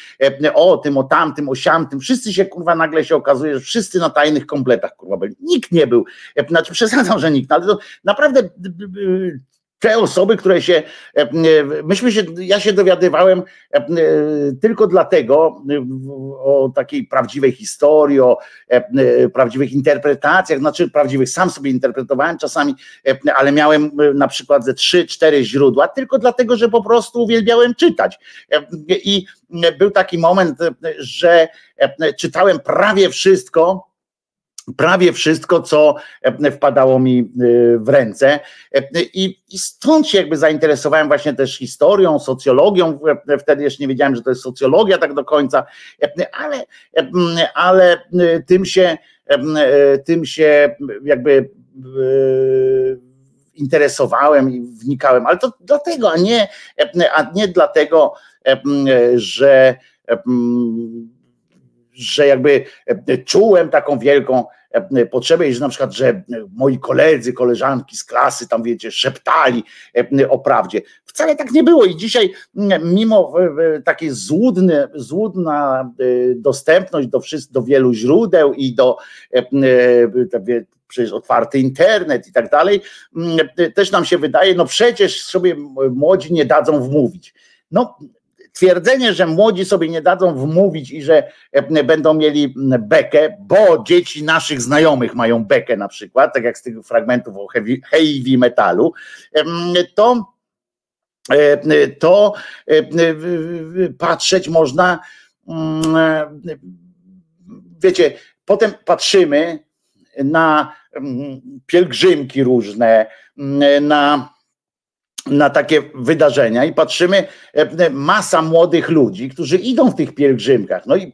e, o tym, o tamtym, o siamtym, wszyscy się kurwa nagle się okazuje, że wszyscy na tajnych kompletach kurwa byli. Nikt nie był, e, znaczy przesadzam, że nikt, ale to naprawdę te osoby, które się, e, e, myśmy się, ja się dowiadywałem e, tylko dlatego o takiej prawdziwej historii, o prawdziwych interpretacjach, znaczy prawdziwych, sam sobie interpretowałem czasami, ale miałem na przykład ze trzy, cztery źródła, tylko dlatego, że po prostu uwielbiałem czytać. I był taki moment, że czytałem prawie wszystko, prawie wszystko, co e, wpadało mi e, w ręce. E, I, stąd się jakby zainteresowałem właśnie też historią, socjologią. Wtedy jeszcze nie wiedziałem, że to jest socjologia tak do końca, ale, ale tym się, tym się jakby interesowałem i wnikałem, ale to dlatego, a nie, a nie dlatego, że że jakby e, czułem taką wielką e, potrzebę, że na przykład, że moi koledzy, koleżanki z klasy tam wiecie, szeptali e, o prawdzie. Wcale tak nie było i dzisiaj mimo takiej złudny, złudna dostępność do, do wielu źródeł i do przecież otwarty internet i tak dalej, też nam się wydaje, no przecież sobie młodzi nie dadzą wmówić. No twierdzenie, że młodzi sobie nie dadzą wmówić i że e, będą mieli bekę, bo dzieci naszych znajomych mają bekę na przykład, tak jak z tych fragmentów o heavy, heavy metalu, to e, to e, patrzeć można mm, wiecie, potem patrzymy na mm, pielgrzymki różne, mm, na na takie wydarzenia i patrzymy, e, masa młodych ludzi, którzy idą w tych pielgrzymkach. No i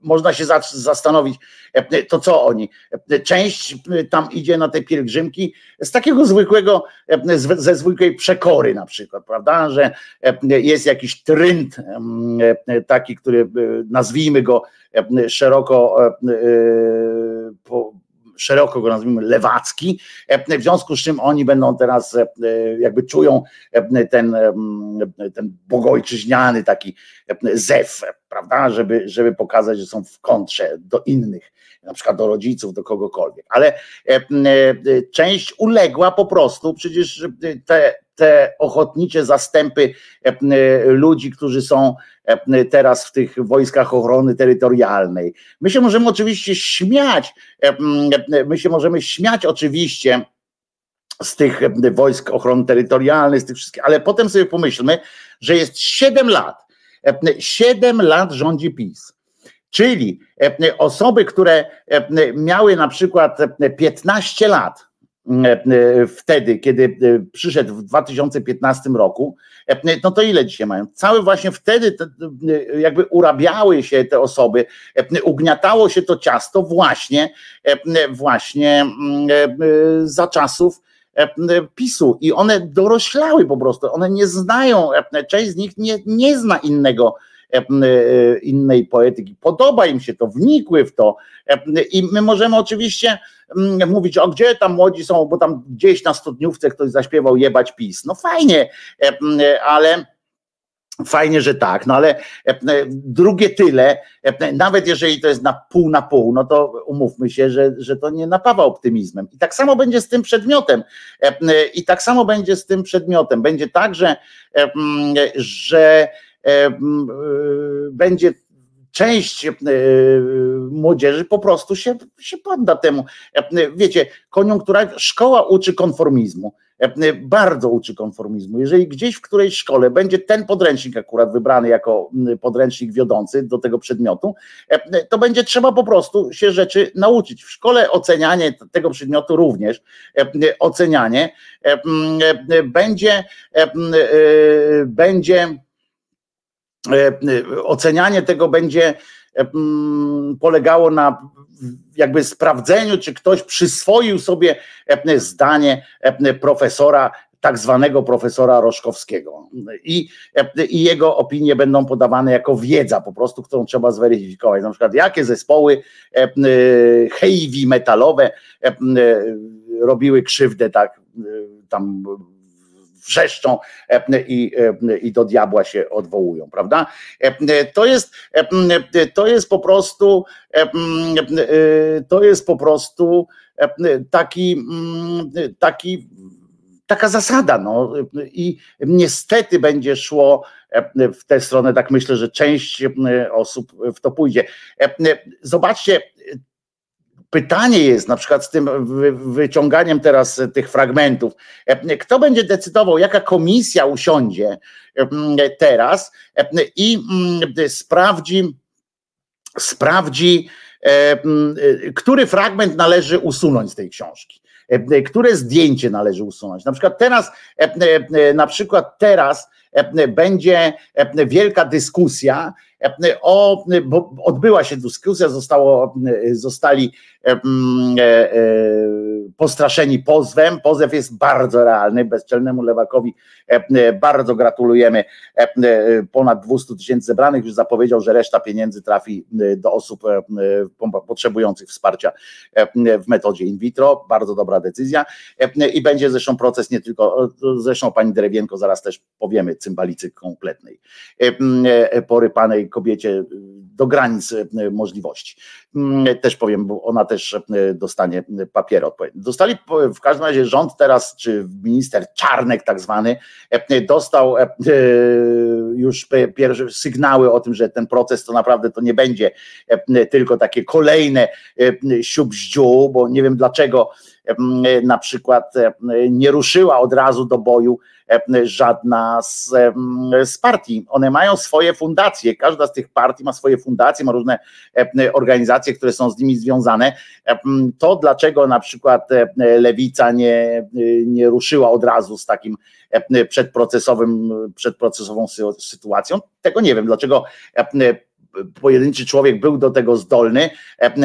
można się zastanowić, e, to co oni? E, część tam idzie na te pielgrzymki z takiego zwykłego, ze zwykłej przekory na przykład, prawda, że jest jakiś trend taki, który nazwijmy go szeroko szeroko go nazwijmy lewacki, e, w związku z czym oni będą teraz e, jakby czują e, ten, ten bogojczyźniany taki zew, prawda, żeby, żeby pokazać, że są w kontrze do innych na przykład do rodziców, do kogokolwiek, ale część uległa po prostu, przecież te, te ochotnicze zastępy ludzi, którzy są E, teraz w tych wojskach ochrony terytorialnej. My się możemy oczywiście śmiać, e, my się możemy śmiać oczywiście z tych wojsk ochrony terytorialnej, z tych wszystkich, ale potem sobie pomyślmy, że jest 7 lat. 7 lat rządzi PiS. Czyli osoby, które miały na przykład 15 lat, wtedy, kiedy przyszedł w 2015 roku, no to ile dzisiaj mają? Cały właśnie wtedy jakby urabiały się te osoby, ugniatało się to ciasto właśnie, właśnie mm, za czasów PiSu i one doroślały po prostu, one nie znają, część z nich nie, nie zna innego innej poetyki. Podoba im się to, wnikły w to i my możemy oczywiście mówić, o gdzie tam młodzi są, bo tam gdzieś na studniówce ktoś zaśpiewał jebać PiS. No fajnie, e, ale Fajnie, że tak, no ale e, drugie tyle, e, nawet jeżeli to jest na pół na pół, no to umówmy się, że, że to nie napawa optymizmem. I tak samo będzie z tym przedmiotem. I tak samo będzie z tym przedmiotem. Będzie tak, że, że będzie część młodzieży po prostu się, się podda temu. Wiecie, koniunktura, szkoła uczy konformizmu E, bardzo uczy konformizmu. Jeżeli gdzieś w którejś szkole będzie ten podręcznik akurat wybrany jako podręcznik wiodący do tego przedmiotu, e, to będzie trzeba po prostu się rzeczy nauczyć. W szkole ocenianie tego przedmiotu również, e, ocenianie będzie, będzie ocenianie tego będzie polegało na jakby sprawdzeniu, czy ktoś przyswoił sobie e, zdanie e, profesora, tak zwanego profesora Roszkowskiego. I, e, I jego opinie będą podawane jako wiedza, po prostu, którą trzeba zweryfikować. Na przykład, jakie zespoły heavy metalowe robiły krzywdę tak tam wrzeszczą e, i, e, i do diabła się odwołują, prawda? E, to jest, to jest po prostu to jest po prostu taki, taki taka zasada. No. I niestety będzie szło w tę stronę, tak myślę, że część osób w to pójdzie. Zobaczcie, Pytanie jest na przykład z tym wyciąganiem teraz tych fragmentów, kto będzie decydował, jaka komisja usiądzie teraz i sprawdzi, sprawdzi, który fragment należy usunąć z tej książki które zdjęcie należy usunąć. Na przykład teraz, na przykład teraz będzie wielka dyskusja o, bo odbyła się dyskusja, zostało, zostali E, e, postraszeni pozwem. Pozew jest bardzo realny. Bezczelnemu lewakowi e, bardzo gratulujemy. Ponad 200 tysięcy zebranych. Już zapowiedział, że reszta pieniędzy trafi do osób potrzebujących wsparcia w metodzie in vitro. Bardzo dobra decyzja. I będzie zresztą proces nie tylko, zresztą pani Drewienko zaraz też powiemy, cymbalicy kompletnej, porypanej kobiecie do granic możliwości. Też powiem, bo ona też też e, dostanie papiery odpowiednie. Dostali w każdym razie rząd teraz, czy minister Czarnek tak zwany, e, dostał e, już pierwsze sygnały o tym, że ten proces to naprawdę to nie będzie tylko takie kolejne siubździu, bo nie wiem dlaczego na przykład nie ruszyła od razu do boju żadna z, z partii. One mają swoje fundacje, każda z tych partii ma swoje fundacje, ma różne organizacje, które są z nimi związane. To dlaczego na przykład lewica nie, nie ruszyła od razu z takim przedprocesowym, przedprocesową sytuacją, tego nie wiem, dlaczego pojedynczy człowiek był do tego zdolny,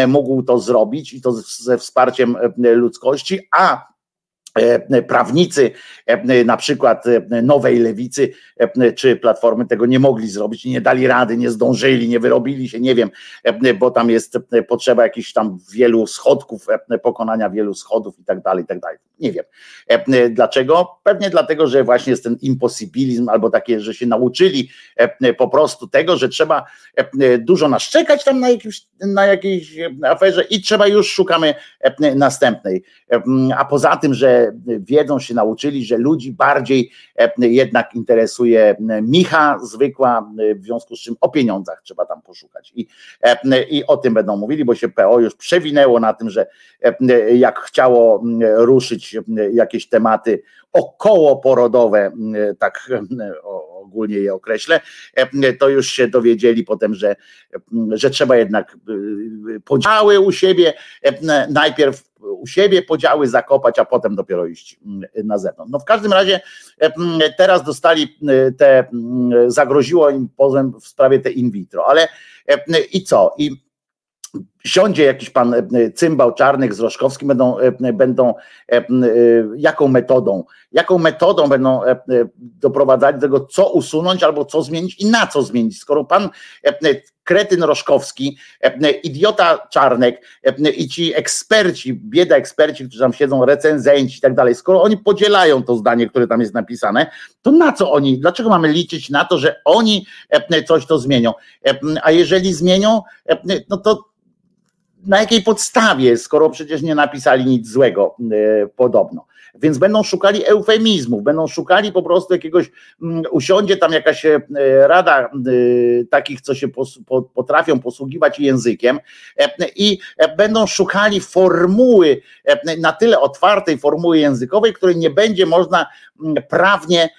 mógł to zrobić i to ze wsparciem ludzkości, a E, prawnicy e, na przykład e, nowej lewicy czy platformy tego nie mogli zrobić, nie dali rady, nie zdążyli, nie wyrobili się, nie wiem, bo tam jest potrzeba jakichś tam wielu schodków, pokonania wielu schodów i tak dalej, i tak dalej. Nie wiem. Dlaczego? Pewnie dlatego, że właśnie jest ten imposybilizm albo takie, że się nauczyli po prostu tego, że trzeba dużo naszczekać tam na, jakimś, na jakiejś aferze i trzeba już szukamy następnej. A poza tym, że wiedzą, się nauczyli, że ludzi bardziej e, jednak interesuje micha zwykła, w związku z czym o pieniądzach trzeba tam poszukać. I, e, i o tym będą mówili, bo się PO już przewinęło na tym, że e, jak chciało ruszyć jakieś tematy okołoporodowe, tak ogólnie je określę, to już się dowiedzieli potem, że, że trzeba jednak podziały u siebie najpierw u siebie podziały zakopać, a potem dopiero iść mm, na zewnątrz. No w każdym razie e, mm, teraz dostali e, te, mm, zagroziło im pozwem w sprawie te in vitro, ale e, i co? I siądzie jakiś pan cymbał czarnych z Roszkowskim, będą, będą jaką metodą, jaką metodą będą doprowadzali do tego, co usunąć albo co zmienić i na co zmienić. Skoro pan kretyn Roszkowski, idiota Czarnek i ci eksperci, bieda eksperci, którzy tam siedzą, recenzenci i tak dalej, skoro oni podzielają to zdanie, które tam jest napisane, to na co oni, dlaczego mamy liczyć na to, że oni coś to zmienią? A jeżeli zmienią, no to na jakiej podstawie, skoro przecież nie napisali nic złego e, podobno. Więc będą szukali eufemizmów, będą szukali po prostu jakiegoś, mm, usiądzie tam jakaś e, rada e, takich, co się potrafią posługiwać językiem i będą szukali formuły, na tyle otwartej formuły językowej, której nie będzie można mm, prawnie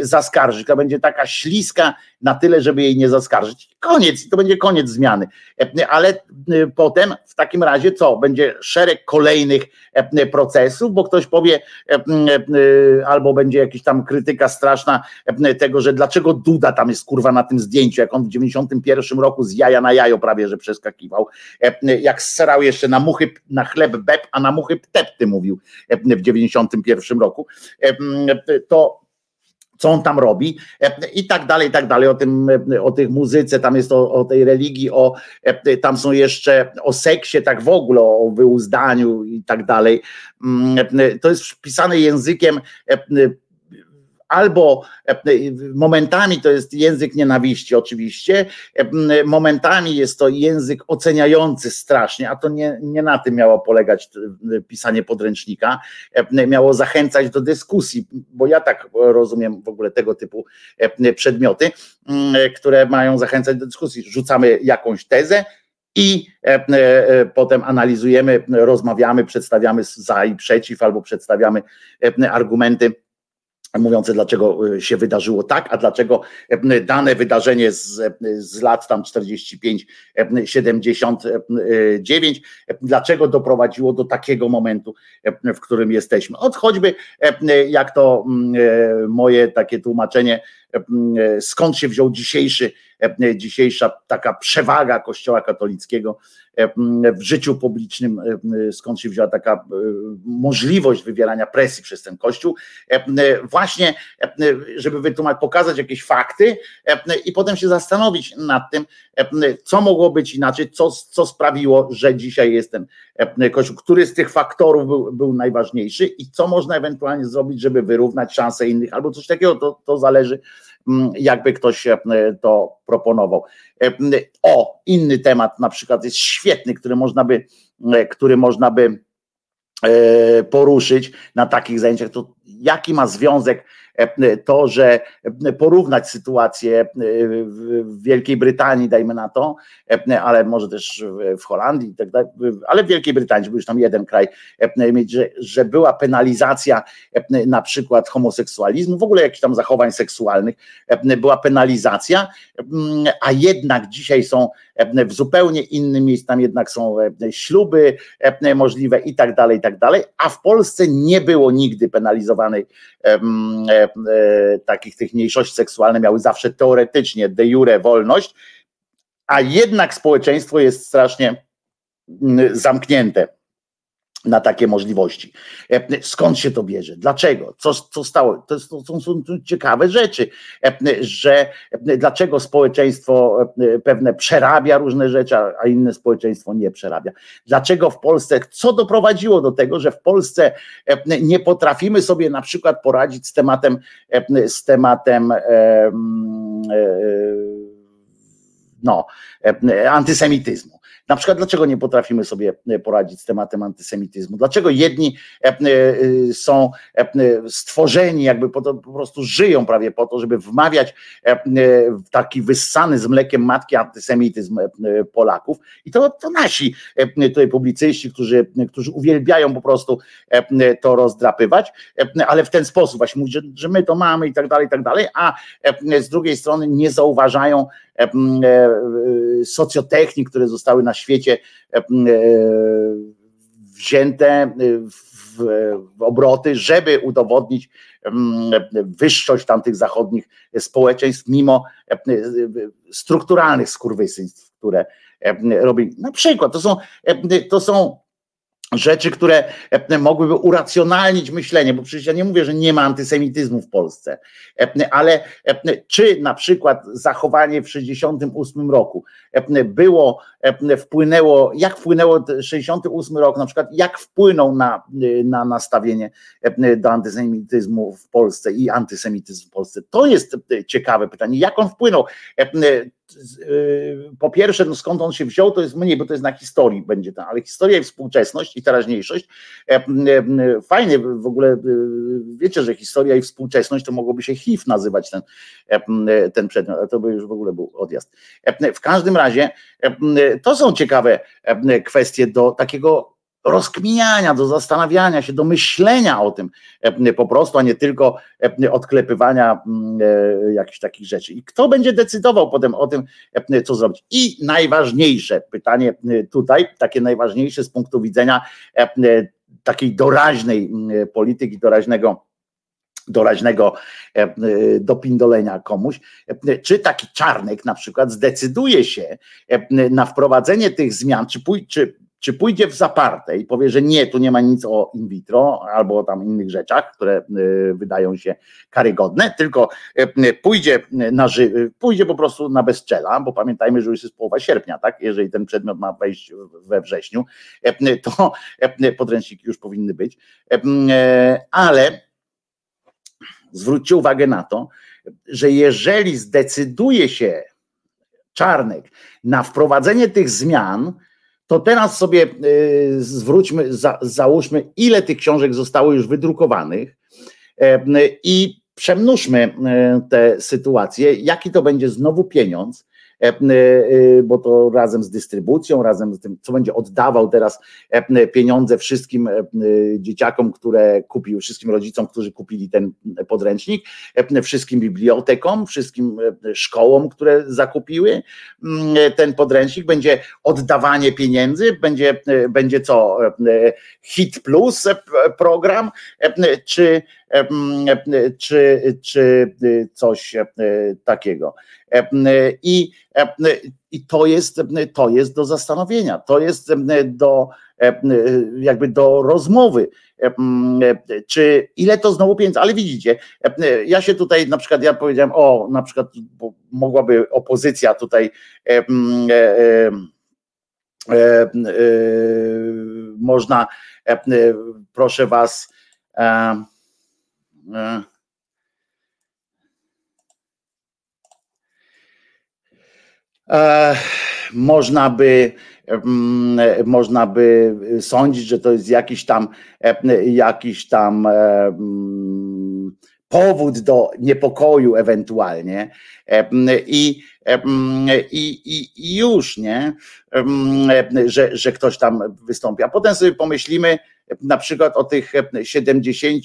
zaskarżyć. To będzie taka śliska na tyle, żeby jej nie zaskarżyć. Koniec, to będzie koniec zmiany. Ale potem w takim razie co? Będzie szereg kolejnych procesów, bo ktoś powie, albo będzie jakaś tam krytyka straszna tego, że dlaczego Duda tam jest kurwa na tym zdjęciu, jak on w 91 roku z jaja na jajo prawie, że przeskakiwał, jak srał jeszcze na muchy, na chleb beb, a na muchy ptepty mówił w 91 roku, to co on tam robi i tak dalej, i tak dalej, o tym, o tych muzyce, tam jest o, o tej religii, o, tam są jeszcze o seksie, tak w ogóle, o wyuzdaniu i tak dalej. Mm, to jest pisane językiem albo e, momentami to jest język nienawiści, oczywiście, e, momentami jest to język oceniający strasznie, a to nie, nie na tym miało polegać e, pisanie podręcznika, miało zachęcać do dyskusji, bo ja tak rozumiem w ogóle tego typu przedmioty, które mają zachęcać do dyskusji. Rzucamy jakąś tezę, i potem analizujemy, rozmawiamy, przedstawiamy za i przeciw, albo przedstawiamy argumenty mówiące, dlaczego y, się wydarzyło tak, a dlaczego y, dane wydarzenie z, y, z lat tam 45, 79, dlaczego doprowadziło do takiego momentu, w którym jesteśmy. Od choćby, jak to mm, moje takie tłumaczenie, skąd się wziął dzisiejszy, dzisiejsza taka przewaga Kościoła katolickiego w życiu publicznym, skąd się wzięła taka możliwość wywierania presji przez ten Kościół, właśnie, żeby wytłumaczyć, pokazać jakieś fakty i potem się zastanowić nad tym, co mogło być inaczej, co, co sprawiło, że dzisiaj jest ten Kościół, który z tych faktorów był, był najważniejszy i co można ewentualnie zrobić, żeby wyrównać szanse innych, albo coś takiego, to, to zależy jakby ktoś to proponował. O, inny temat na przykład jest świetny, który można by, e, który można by e, poruszyć na takich zajęciach, to jaki ma związek E, to, że e, porównać sytuację e, w Wielkiej Brytanii, dajmy na to, ale może też w Holandii, tak ale w Wielkiej Brytanii, bo już tam jeden kraj, że, że była penalizacja na przykład homoseksualizmu, w ogóle jakichś tam zachowań seksualnych, była penalizacja, a jednak dzisiaj są w zupełnie innym miejscu, tam jednak są śluby możliwe i tak dalej, i tak dalej, a w Polsce nie było nigdy penalizowanej E, takich tych mniejszości seksualnych miały zawsze teoretycznie de jure wolność, a jednak społeczeństwo jest strasznie mm, zamknięte na takie możliwości. E, skąd się to bierze? Dlaczego? Co, co stało? To, jest, to są, są ciekawe rzeczy, e, że e, dlaczego społeczeństwo pewne przerabia różne rzeczy, a inne społeczeństwo nie przerabia. Dlaczego w Polsce, co doprowadziło do tego, że w Polsce nie potrafimy sobie na przykład poradzić z tematem, z tematem no, antysemityzmu na przykład, dlaczego nie potrafimy sobie e, poradzić z tematem antysemityzmu? Dlaczego jedni e, e, są stworzeni, jakby po, to, po prostu żyją prawie po to, żeby wmawiać taki wyssany z mlekiem matki antysemityzm Polaków i to, to nasi tutaj publicyści, którzy, którzy uwielbiają po prostu to rozdrapywać, ale w ten sposób właśnie mówić, że, że my to mamy i tak dalej, i tak dalej, a z drugiej strony nie zauważają socjotechnik, które zostały na świecie e, e, wzięte w, w obroty, żeby udowodnić wyższość tamtych zachodnich społeczeństw, mimo e, strukturalnych skurwysyństw, które robi. Na przykład to są, to są rzeczy, które e, mogłyby uracjonalnić myślenie, bo przecież ja nie mówię, że nie ma antysemityzmu w Polsce, e, ale e, czy na przykład zachowanie w 68 roku było, wpłynęło, jak wpłynęło 68 rok, na przykład jak wpłynął na, na nastawienie do antysemityzmu w Polsce i antysemityzm w Polsce. To jest ciekawe pytanie, jak on wpłynął. Po pierwsze, no skąd on się wziął, to jest mniej, bo to jest na historii będzie to, ale historia i współczesność i teraźniejszość. Fajnie w ogóle, wiecie, że historia i współczesność to mogłoby się HIV nazywać ten, ten przedmiot, ale to by już w ogóle był odjazd. W każdym razie to są ciekawe kwestie do takiego rozkminiania, do zastanawiania się, do myślenia o tym e, po prostu, a nie tylko e, odklepywania mm, e, jakichś takich rzeczy. I kto będzie decydował potem o tym, co zrobić? I najważniejsze pytanie tutaj, takie najważniejsze z punktu widzenia takiej doraźnej mm, polityki, doraźnego doraźnego dopindolenia komuś, czy taki czarnek na przykład zdecyduje się na wprowadzenie tych zmian, czy, czy czy pójdzie w zaparte i powie, że nie, tu nie ma nic o in vitro albo o tam innych rzeczach, które y, wydają się karygodne, tylko y, pójdzie na ży- pójdzie po prostu na bezczela, bo pamiętajmy, że już jest połowa sierpnia, tak? Jeżeli ten przedmiot ma wejść we wrześniu, y, to podręczniki już powinny być, ale zwróćcie uwagę na to, że jeżeli zdecyduje się Czarnek na wprowadzenie tych zmian, to teraz sobie y, zwróćmy, za, załóżmy, ile tych książek zostało już wydrukowanych e, i przemnóżmy e, tę sytuację, jaki to będzie znowu pieniądz, bo to razem z dystrybucją, razem z tym, co będzie oddawał teraz e, pieniądze wszystkim dzieciakom, które kupiły, wszystkim rodzicom, którzy kupili ten podręcznik, wszystkim bibliotekom, wszystkim szkołom, które zakupiły ten podręcznik, będzie oddawanie pieniędzy, będzie, będzie co, Hit Plus program, czy czy, czy coś takiego. I, i to, jest, to jest do zastanowienia, to jest do jakby do rozmowy, czy ile to znowu pieniędzy, ale widzicie, ja się tutaj na przykład, ja powiedziałem, o na przykład mogłaby opozycja tutaj e, e, e, można, proszę was, E, e, można by mm, można by sądzić, że to jest jakiś tam e, jakiś tam mm, powód do niepokoju ewentualnie i, i, i już, nie, że, że ktoś tam wystąpi. A potem sobie pomyślimy na przykład o tych 70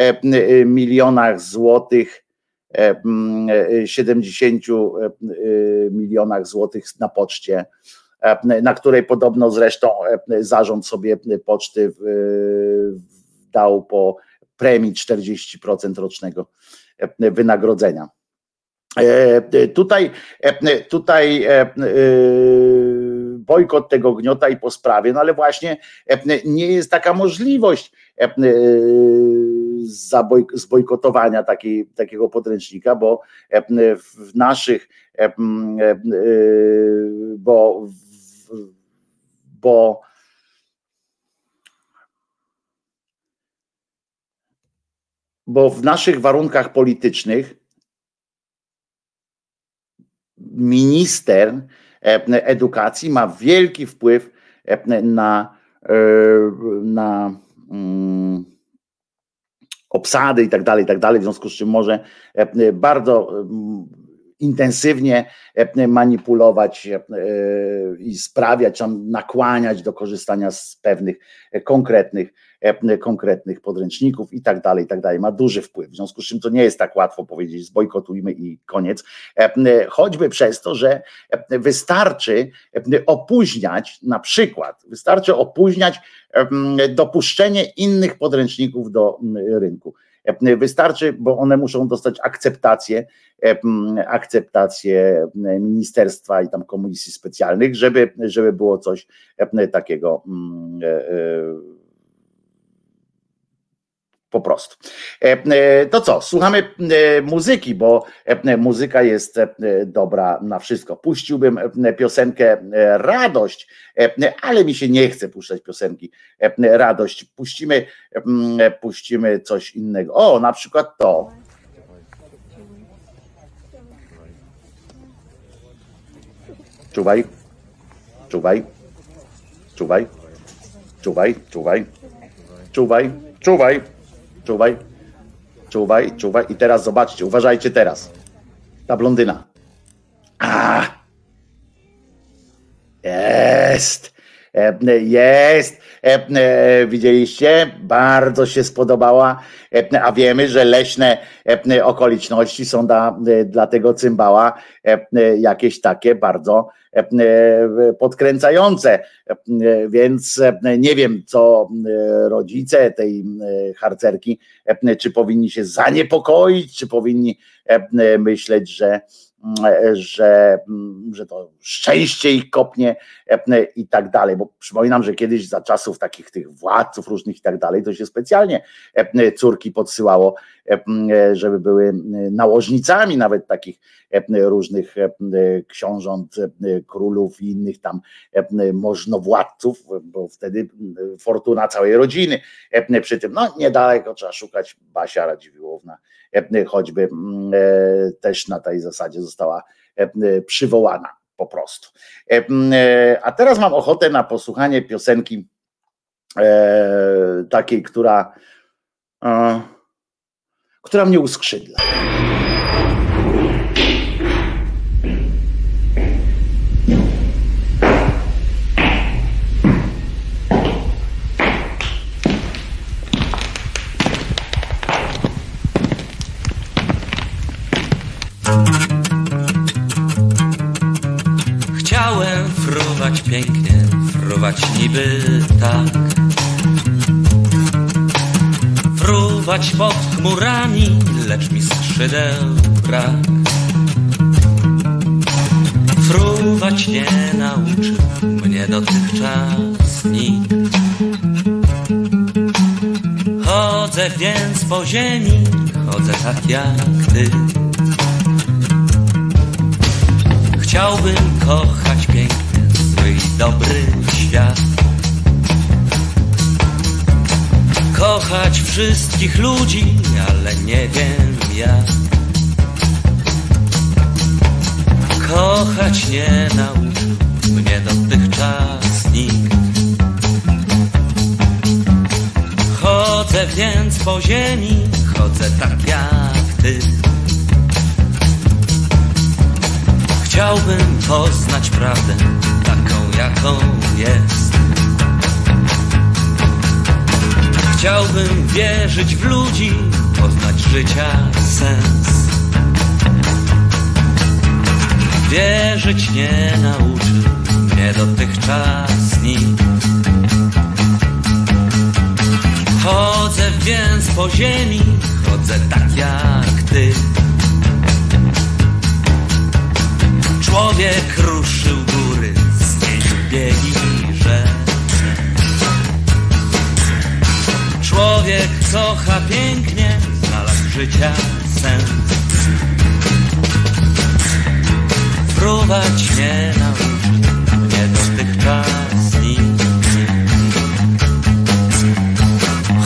E, e, milionach złotych, 70 e, milionach złotych na poczcie, na której podobno zresztą zarząd sobie poczty dał po premii 40% rocznego wynagrodzenia. Tutaj, tutaj bojkot tego gniota i po sprawie, no ale właśnie nie jest taka możliwość zbojkotowania takiej, takiego podręcznika, bo w naszych, bo, bo bo w naszych warunkach politycznych minister edukacji ma wielki wpływ na, na mm, obsady i tak dalej, i tak dalej, w związku z czym może e, bardzo intensywnie e, manipulować e, i sprawiać, nakłaniać do korzystania z pewnych konkretnych, konkretnych podręczników i tak dalej, i tak dalej. Ma duży wpływ, w związku z czym to nie jest tak łatwo powiedzieć zbojkotujmy i koniec, choćby przez to, że wystarczy opóźniać, na przykład, wystarczy opóźniać dopuszczenie innych podręczników do rynku. Wystarczy, bo one muszą dostać akceptację, akceptację ministerstwa i tam komisji specjalnych, żeby, żeby było coś takiego e, e, po prostu. E, e, to co, słuchamy e, muzyki, bo muzyka jest dobra na wszystko. Puściłbym piosenkę Radość, ale mi się nie chce puszczać piosenki Radość. Puścimy, puścimy coś innego. O, na przykład to. Czuwaj. Czuwaj. Czuwaj. Czuwaj, czuwaj. Czuwaj, czuwaj. Czuwaj. Czuwaj, czuwaj. I teraz zobaczcie, uważajcie teraz. Ta blondyna. A! Jest! Jest! Widzieliście? Bardzo się spodobała, a wiemy, że leśne okoliczności są dla, dla tego cymbała jakieś takie bardzo podkręcające. Więc nie wiem, co rodzice tej harcerki, czy powinni się zaniepokoić, czy powinni myśleć, że że, że to szczęście ich kopnie i tak dalej, bo przypominam, że kiedyś za czasów takich tych władców różnych i tak dalej, to się specjalnie córki podsyłało, żeby były nałożnicami nawet takich różnych książąt, królów i innych tam możnowładców, bo wtedy fortuna całej rodziny przy tym, no niedaleko trzeba szukać Basia Radziwiłłowna, choćby też na tej zasadzie została przywołana po prostu. A teraz mam ochotę na posłuchanie piosenki takiej, która, która mnie uskrzydla. Fruwać pod chmurami, lecz mi skrzydeł brak. Fruwać nie nauczył mnie dotychczas nikt. Chodzę więc po ziemi, chodzę tak jak ty. Chciałbym kochać piękny, zły i dobry świat. Kochać wszystkich ludzi, ale nie wiem jak. Kochać nie nauczył mnie dotychczas nikt. Chodzę więc po ziemi, chodzę tak jak ty. Chciałbym poznać prawdę taką, jaką jest. Chciałbym wierzyć w ludzi, poznać życia sens. Wierzyć nie nauczył mnie dotychczas nikt. Chodzę więc po ziemi, chodzę tak jak ty. Człowiek ruszył góry, zmienił biegi Człowiek kocha pięknie, znalazł życia sens. Fruwać nie nauczył mnie dotychczas nikt.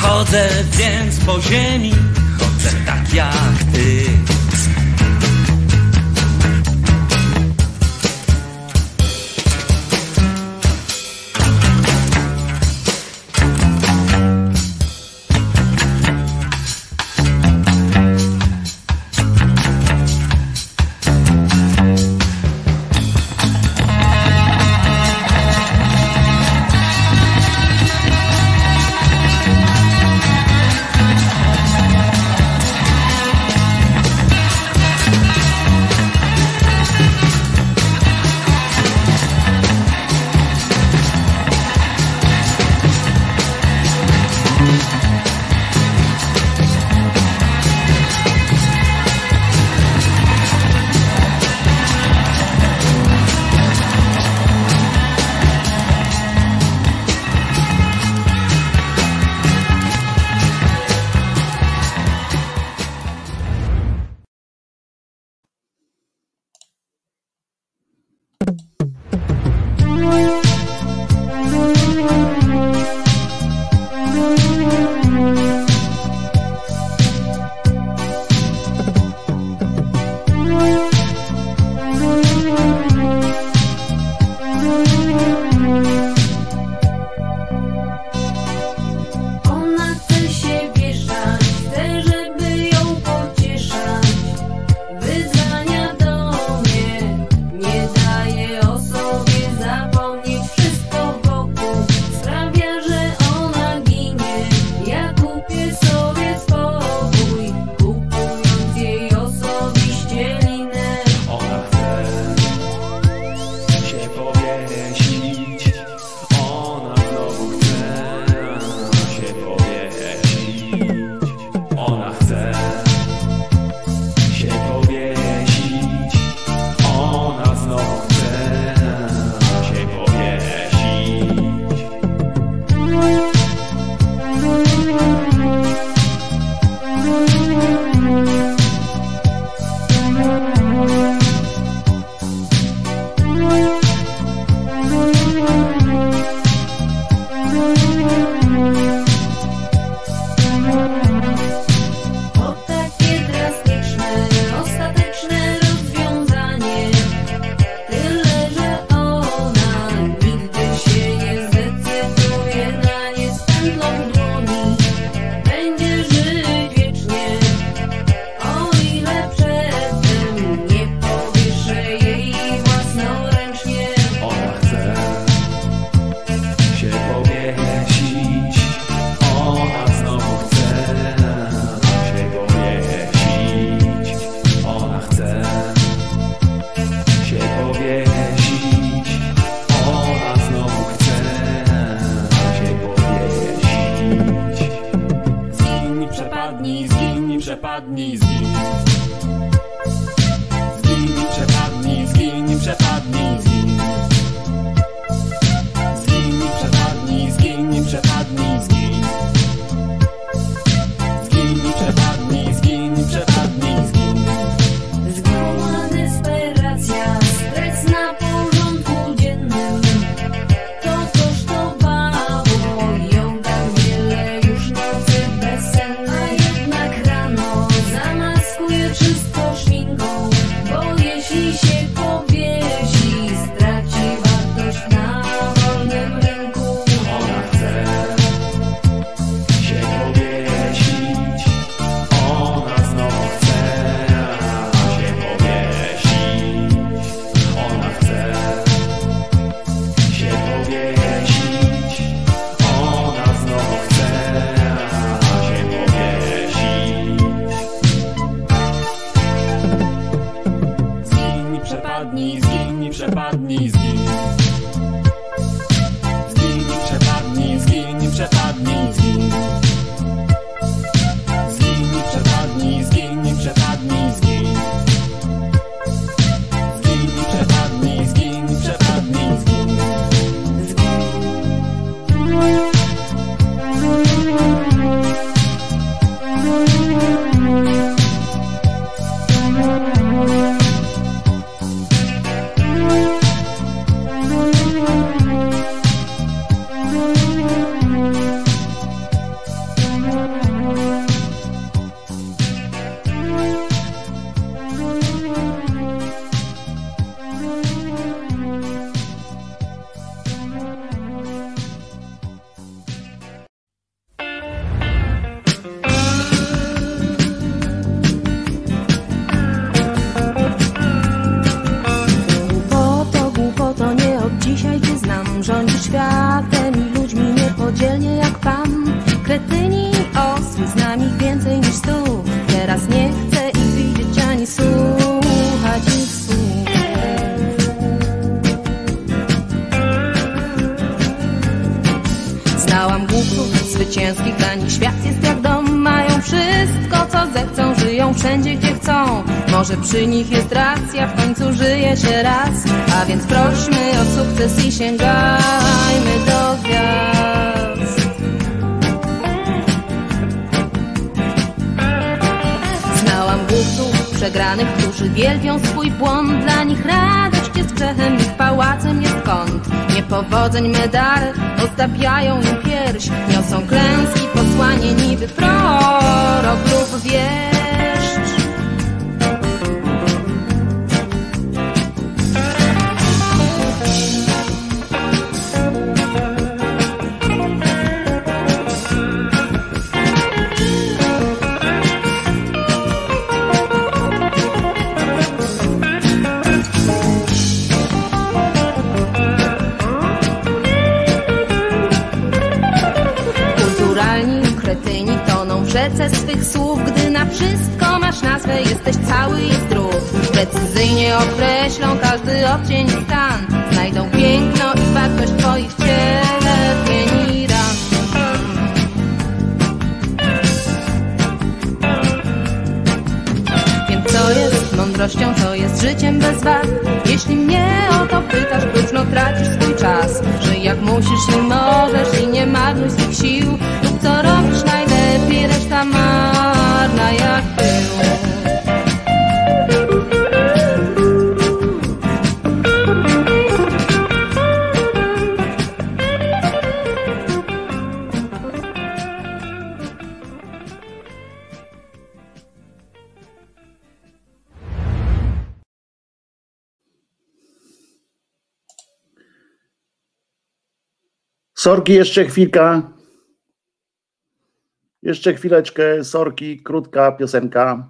Chodzę więc po ziemi, chodzę tak jak ty. Jest życiem bez wad. Jeśli mnie o to pytasz, próżno tracisz swój czas. Żyj jak musisz i możesz i nie marnuj swych sił. Rób co robisz najlepiej, reszta marna. Jak Sorki, jeszcze chwilka. Jeszcze chwileczkę. Sorki, krótka piosenka.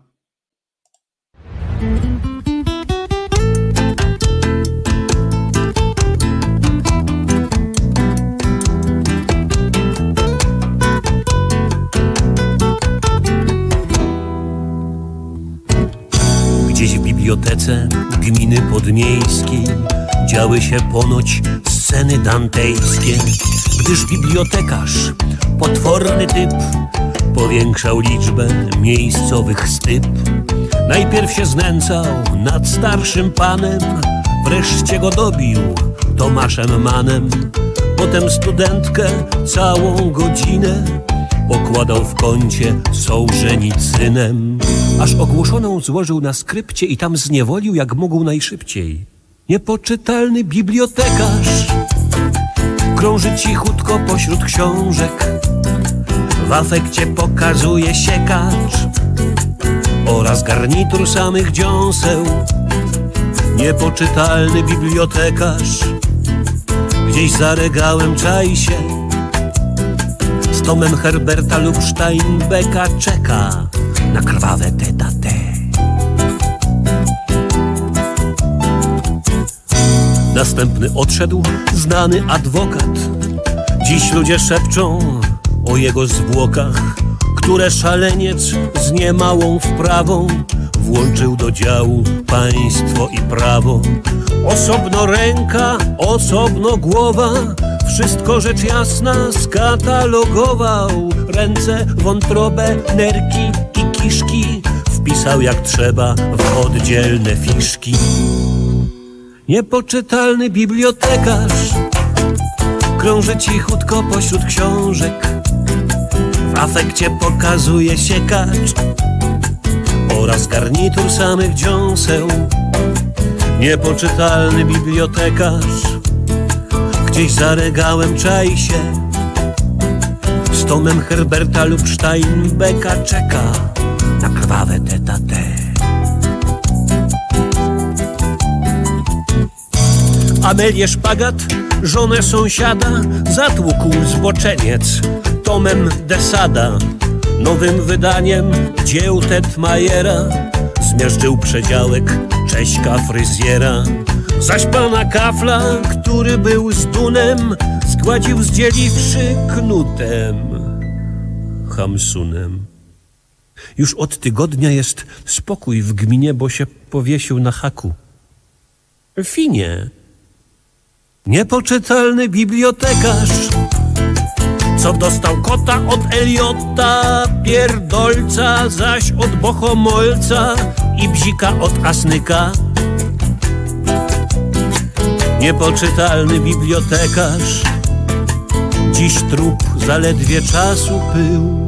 Gdzieś w bibliotece gminy podmiejskiej działy się ponoć sceny dantejskie, gdyż bibliotekarz, potworny typ, powiększał liczbę miejscowych styp. Najpierw się znęcał nad starszym panem, wreszcie go dobił Tomaszem Manem. Potem studentkę całą godzinę okładał w kącie sołżenicynem, aż ogłoszoną złożył na skrypcie i tam zniewolił jak mógł najszybciej. Niepoczytalny bibliotekarz krąży cichutko pośród książek, w afekcie pokazuje siekacz oraz garnitur samych dziąseł. Niepoczytalny bibliotekarz gdzieś za regałem czai się z tomem Herberta lub Steinbecka czeka na krwawe tete. Następny odszedł znany adwokat. Dziś ludzie szepczą o jego zwłokach, które szaleniec z niemałą wprawą włączył do działu państwo i prawo. Osobno ręka, osobno głowa, wszystko rzecz jasna skatalogował. Ręce, wątrobę, nerki i kiszki wpisał jak trzeba w oddzielne fiszki. Niepoczytalny bibliotekarz krąży cichutko pośród książek. W afekcie pokazuje siekacz oraz garnitur samych dziąseł. Niepoczytalny bibliotekarz gdzieś za regałem czai się. Z tomem Herberta lub Steinbecka czeka na krwawe tete. Amelię Szpagat, żonę sąsiada, zatłukł zboczeniec tomem Desada. Nowym wydaniem dzieł Tetmajera zmierzył przedziałek Cześka fryzjera. Zaś pana kafla, który był z dunem, zgładził zdzieliwszy knutem, Hamsunem. Już od tygodnia jest spokój w gminie, bo się powiesił na haku. Finie. Niepoczytalny bibliotekarz, co dostał kota od Eliota, pierdolca, zaś od bohomolca i bzika od asnyka. Niepoczytalny bibliotekarz, dziś trup zaledwie czasu pył.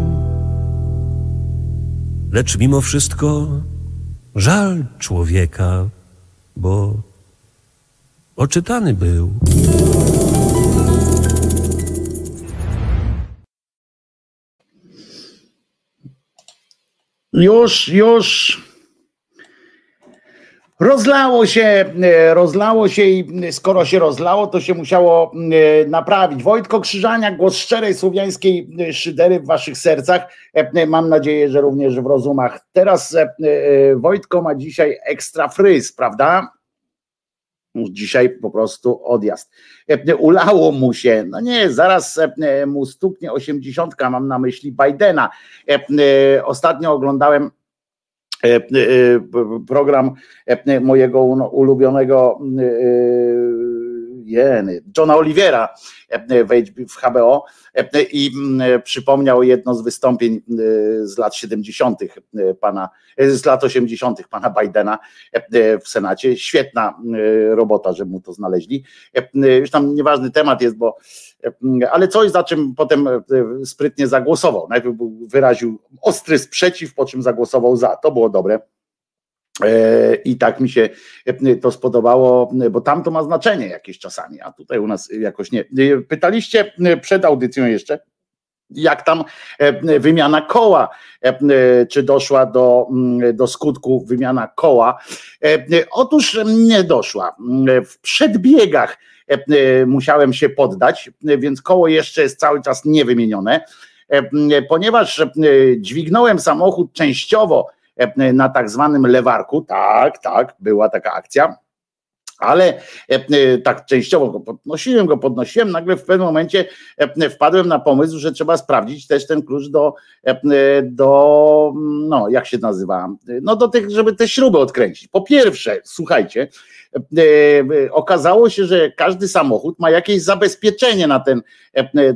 Lecz mimo wszystko żal człowieka, bo oczytany był. Już, już. Rozlało się, e, rozlało się i skoro się rozlało, to się musiało e, naprawić. Wojtko Krzyżaniak, głos szczerej słowiańskiej e, szydery w waszych sercach. Mam nadzieję, że również w rozumach. Teraz Wojtko ma dzisiaj ekstra fryz, prawda? Dzisiaj po prostu odjazd. Ulało mu się, no nie, zaraz mu stuknie osiemdziesiątka, mam na myśli Bidena. Ostatnio oglądałem e, program mojego ulubionego jeny, Johna Olivera w HBO i przypomniał jedno z wystąpień z lat 70. pana, z lat 80. pana Bidena w Senacie. Świetna robota, że mu to znaleźli. Już tam nieważny temat jest, bo ale coś, za czym potem e, sprytnie zagłosował. Najpierw wyraził ostry sprzeciw, po czym zagłosował za. To było dobre. E, I tak mi się e, to spodobało, bo tam to ma znaczenie jakieś czasami, a tutaj u nas jakoś nie. Pytaliście przed audycją jeszcze, jak tam wymiana koła, czy doszła do, do skutku wymiana koła. Otóż nie doszła. W przedbiegach E, musiałem się poddać, więc koło jeszcze jest cały czas niewymienione, e, ponieważ e, dźwignąłem samochód częściowo na tak zwanym lewarku, tak, tak, była taka akcja, ale tak częściowo go podnosiłem, go podnosiłem, nagle w pewnym momencie wpadłem na pomysł, że trzeba sprawdzić też ten klucz do, do no jak się nazywa, no do tych, żeby te śruby odkręcić. Po pierwsze, słuchajcie, E, e, okazało się, że każdy samochód ma jakieś zabezpieczenie na ten, e,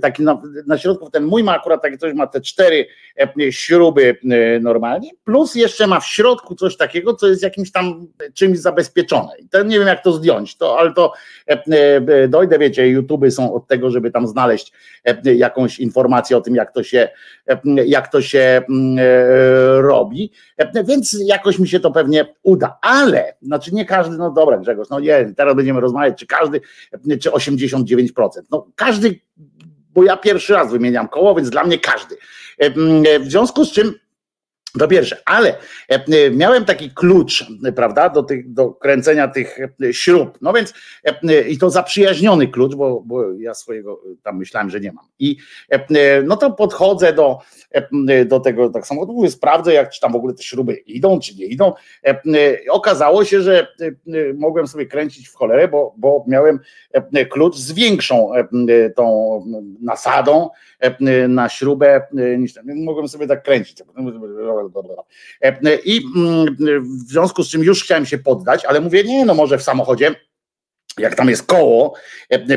taki na, na środku, ten mój ma akurat takie coś, ma te cztery śruby normalnie, plus jeszcze ma w środku coś takiego, co jest jakimś tam czymś zabezpieczone. I to nie wiem jak to zdjąć, to, ale to dojdę, wiecie, YouTube są od tego, żeby tam znaleźć jakąś informację o tym, jak to się, jak to się robi, więc jakoś mi się to pewnie uda, ale, znaczy nie każdy, no dobra, Grzegorz, no nie, teraz będziemy rozmawiać, czy każdy, czy 89%. No każdy, bo ja pierwszy raz wymieniam koło, więc dla mnie każdy. W związku z czym to pierwsze, ale e, miałem taki klucz, prawda, do, tych, do kręcenia tych e, śrub. No więc e, i to zaprzyjaźniony klucz, bo, bo ja swojego tam myślałem, że nie mam. I no to podchodzę do, do tego tak samo, mówię, sprawdzę, jak czy tam w ogóle te śruby idą, czy nie idą. Okazało się, że mogłem sobie kręcić w cholerę, bo, bo miałem klucz z większą tą nasadą na śrubę niż ten. Mogłem sobie tak kręcić I mm, w związku z czym już chciałem się poddać, ale mówię, nie, no może w samochodzie jak tam jest koło,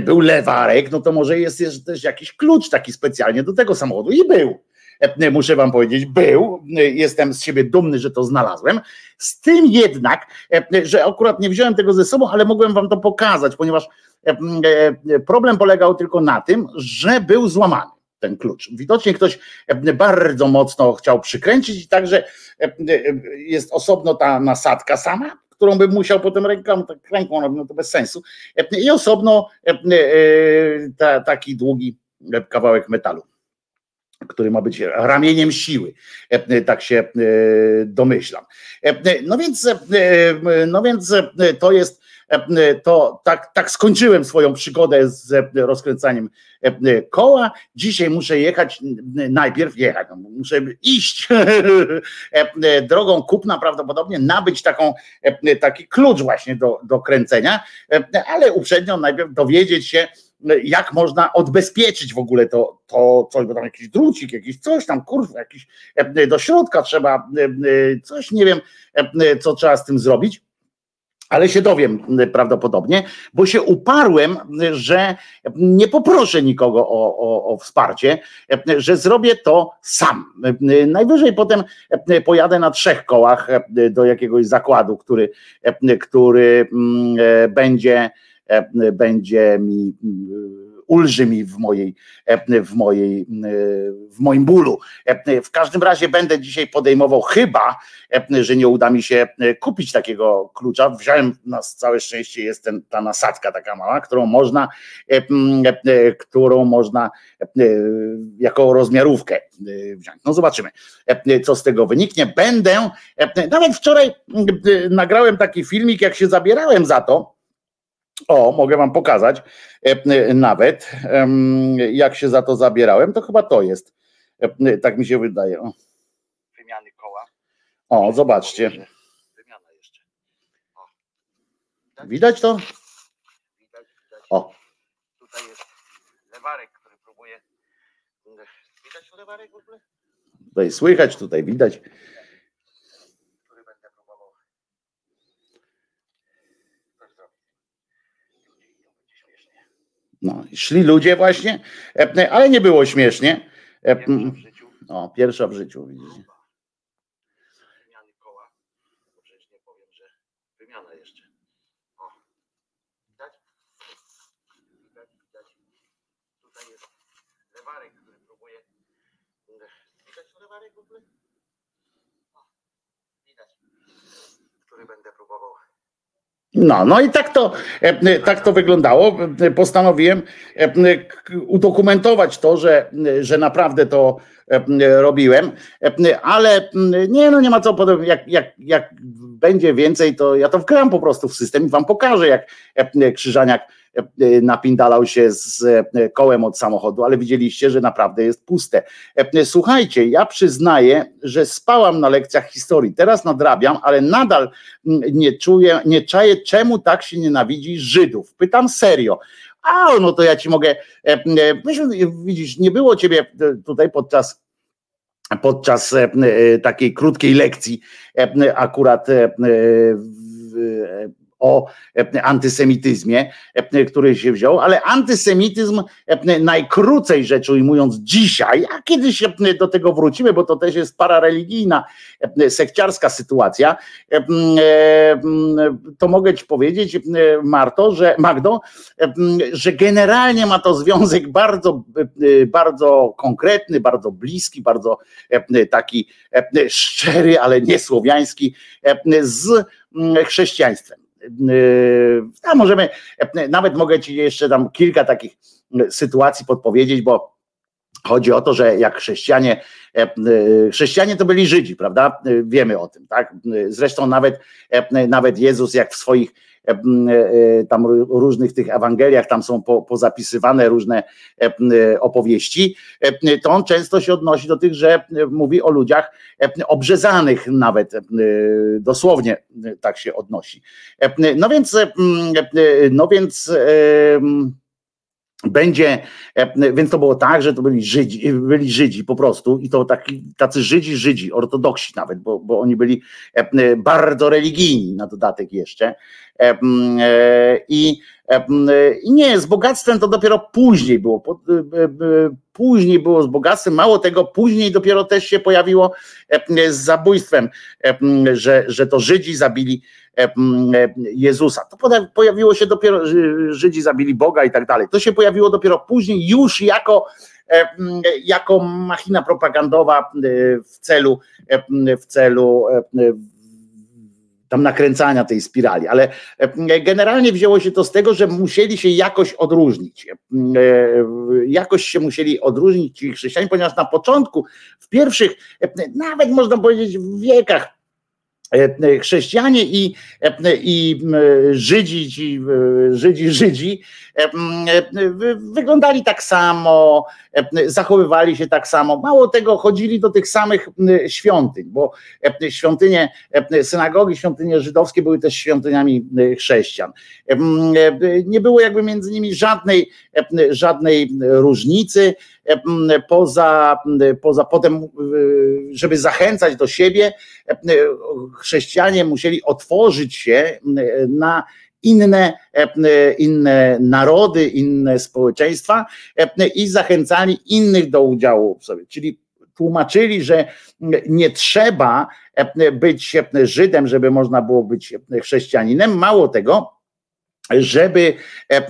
był lewarek, no to może jest, jest też jakiś klucz taki specjalnie do tego samochodu i był. Muszę wam powiedzieć, był. Jestem z siebie dumny, że to znalazłem. Z tym jednak, że akurat nie wziąłem tego ze sobą, ale mogłem wam to pokazać, ponieważ problem polegał tylko na tym, że był złamany ten klucz. Widocznie ktoś bardzo mocno chciał przykręcić i także jest osobno ta nasadka sama, którą bym musiał potem ręką, tak ręką no to bez sensu. I osobno ta, taki długi kawałek metalu który ma być ramieniem siły. Tak się domyślam. No więc, no więc to jest to tak, tak skończyłem swoją przygodę z rozkręcaniem koła. Dzisiaj muszę jechać, najpierw jechać, no, muszę iść. Drogą kupna prawdopodobnie, nabyć taką, taki klucz właśnie do, do kręcenia, ale uprzednio najpierw dowiedzieć się, jak można odbezpieczyć w ogóle to, to coś, bo tam jakiś drucik, jakiś coś tam, kurwa, jakiś do środka trzeba, coś, nie wiem, co trzeba z tym zrobić ale się dowiem prawdopodobnie, bo się uparłem, że nie poproszę nikogo o, o, o, wsparcie, że zrobię to sam. Najwyżej potem pojadę na trzech kołach do jakiegoś zakładu, który, który mm, będzie, będzie mi ulży mi w mojej, w mojej, w moim bólu. W każdym razie będę dzisiaj podejmował, chyba, że nie uda mi się kupić takiego klucza. Wziąłem na całe szczęście jest ten, ta nasadka taka mała, którą można, którą można jako rozmiarówkę wziąć. No zobaczymy, co z tego wyniknie. Będę, nawet wczoraj nagrałem taki filmik, jak się zabierałem za to, o, mogę wam pokazać e, nawet, jak się za to zabierałem, to chyba to jest. E, tak mi się wydaje. O. Wymiany koła. O, zobaczcie. Wymiana jeszcze. Widać to? Widać, widać. O, Tutaj jest lewarek, który próbuje. Widać lewarek w ogóle? tutaj słychać, tutaj widać. Który będę próbował. Coś zrobić. I to będzie śmiesznie. No, szli ludzie właśnie, e, ale nie było śmiesznie. E, życiu O, pierwsza w życiu, widzicie. wymiany koła. Bo przecież nie powiem, że wymiana jeszcze. O. Widać? Widać, widać. Tutaj jest lewarek, który próbuje. Widać lewarek w ogóle? O. Widać. Który będę próbował. No, no i tak to, e, tak to wyglądało. E, Postanowiłem e, udokumentować to, że, że naprawdę to e, robiłem, E, ale nie, no nie ma co, potem jak, jak, jak będzie więcej, to ja to wgram po prostu w system i wam pokażę, jak e, Krzyżaniak e, napindalał się z e, kołem od samochodu, ale widzieliście, że naprawdę jest puste. E, Słuchajcie, ja przyznaję, że spałam na lekcjach historii, teraz nadrabiam, ale nadal mm, nie czuję, nie czaję, czemu tak się nienawidzi Żydów. Pytam serio. A, no to ja ci mogę, e, e, widzisz, nie było ciebie e, tutaj podczas podczas e, e, takiej krótkiej lekcji e, akurat e, e, o e, antysemityzmie, e, który się wziął, ale antysemityzm e, najkrócej rzecz ujmując dzisiaj, a kiedyś do tego wrócimy, bo to też jest parareligijna, sekciarska sytuacja, to mogę ci powiedzieć, Marto, że Magdo, że generalnie ma to związek bardzo, bardzo konkretny, bardzo bliski, bardzo taki szczery, ale nie słowiański, z chrześcijaństwem. Yy, A możemy, nawet mogę Ci jeszcze tam kilka takich e, sytuacji podpowiedzieć, bo chodzi o to, że jak chrześcijanie, e, chrześcijanie to byli Żydzi, prawda? Wiemy o tym, tak? Zresztą nawet, nawet Jezus, jak w swoich tam ró- różnych tych Ewangeliach, tam są po, pozapisywane różne e, e, opowieści, e, to on często się odnosi do tych, że e, mówi o ludziach e, obrzezanych nawet, e, dosłownie e, tak się odnosi. E, No więc, e, e, no więc, e, będzie, więc to było tak, że to byli Żydzi, byli Żydzi po prostu i to taki, tacy Żydzi, Żydzi, ortodoksi nawet, bo, bo oni byli bardzo religijni na dodatek jeszcze. I, i nie, z bogactwem to dopiero później było, później było z bogactwem, mało tego, później dopiero też się pojawiło z zabójstwem, że, że to Żydzi zabili Jezusa. To pojawiło się dopiero, Żydzi zabili Boga i tak dalej. To się pojawiło dopiero później, już jako, jako machina propagandowa w celu, w celu tam nakręcania tej spirali, ale generalnie wzięło się to z tego, że musieli się jakoś odróżnić. Jakoś się musieli odróżnić ci chrześcijanie, ponieważ na początku, w pierwszych, nawet można powiedzieć w wiekach E, e, chrześcijanie i, e, i Żydzi, ci, Żydzi, Żydzi wyglądali tak samo, zachowywali się tak samo. Mało tego, chodzili do tych samych świątyń, bo świątynie, synagogi, świątynie żydowskie były też świątyniami chrześcijan. Nie było jakby między nimi żadnej, żadnej różnicy poza, poza potem, żeby zachęcać do siebie, chrześcijanie musieli otworzyć się na inne, inne narody, inne społeczeństwa i zachęcali innych do udziału w sobie. Czyli tłumaczyli, że nie trzeba być Żydem, żeby można było być chrześcijaninem. Mało tego, żeby, e, e,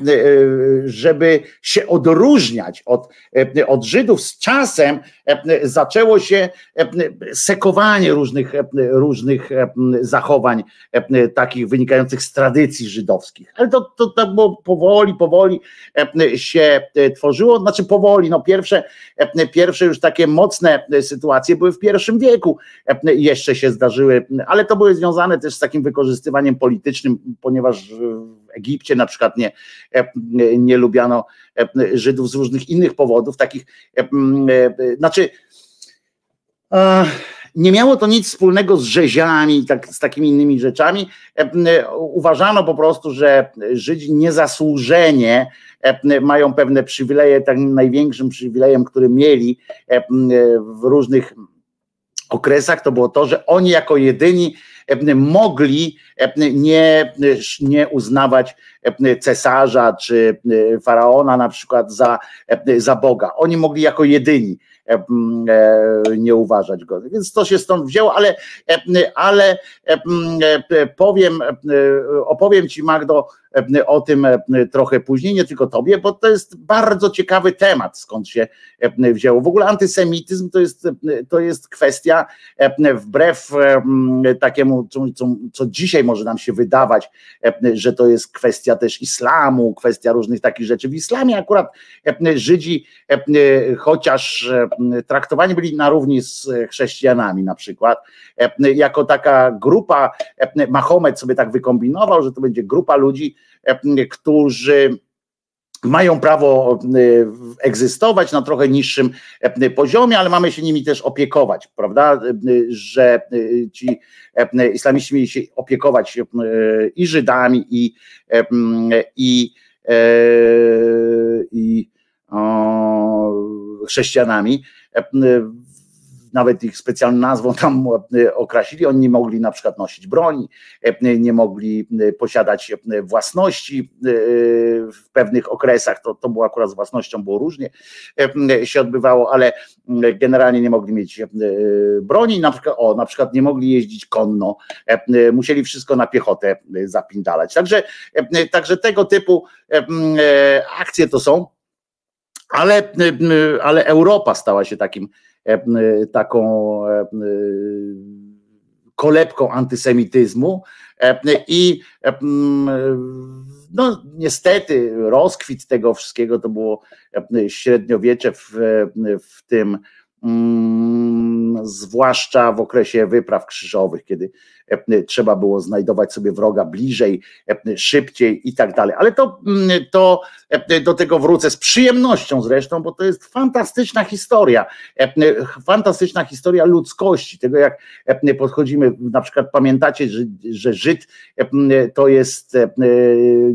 żeby się odróżniać od, e, od Żydów, z czasem zaczęło się sekowanie różnych, różnych zachowań, takich wynikających z tradycji żydowskich. Ale to, to tak było powoli, powoli się tworzyło, znaczy powoli, no pierwsze, pierwsze już takie mocne sytuacje były w pierwszym wieku, jeszcze się zdarzyły, ale to były związane też z takim wykorzystywaniem politycznym, ponieważ Egipcie na przykład nie, e, nie lubiano e, Żydów z różnych innych powodów, takich, e, znaczy nie miało to nic wspólnego z rzeziami, tak, z takimi innymi rzeczami. Uważano po prostu, że Żydzi niezasłużenie mają pewne przywileje, tak największym przywilejem, który mieli w różnych okresach, to było to, że oni jako jedyni mogli nie, nie uznawać cesarza czy faraona na przykład za, za Boga. Oni mogli jako jedyni e, nie uważać go. Więc to się stąd wzięło, ale, ale powiem, opowiem Ci Magdo o tym trochę później, nie tylko Tobie, bo to jest bardzo ciekawy temat, skąd się wzięło. W ogóle antysemityzm to jest, to jest kwestia wbrew takiemu, co, co, co dzisiaj może nam się wydawać, że to jest kwestia też islamu, kwestia różnych takich rzeczy. W islamie akurat Żydzi, chociaż traktowani byli na równi z chrześcijanami na przykład, jako taka grupa, Mahomet sobie tak wykombinował, że to będzie grupa ludzi, którzy mają prawo egzystować na trochę niższym poziomie, ale mamy się nimi też opiekować, prawda? Że ci islamiści mieli się opiekować i Żydami, i, i, i chrześcijanami nawet ich specjalną nazwą tam e, określili, oni nie mogli na przykład nosić broni, e, nie mogli e, posiadać własności w pewnych okresach, to, to było akurat z własnością, było różnie się odbywało, ale generalnie nie mogli mieć broni, na przykład, o, na przykład nie mogli jeździć konno, musieli wszystko na piechotę zapindalać. Także, także tego typu akcje to są, ale, ale Europa stała się takim taką e, kolebką antysemityzmu. I no niestety rozkwit tego wszystkiego to było średniowiecze w, w tym zwłaszcza w okresie wypraw krzyżowych, kiedy trzeba było znajdować sobie wroga bliżej, szybciej i tak dalej. Ale to, to do tego wrócę z przyjemnością zresztą, bo to jest fantastyczna historia, fantastyczna historia ludzkości, tego jak podchodzimy, na przykład pamiętacie, że, że Żyd to jest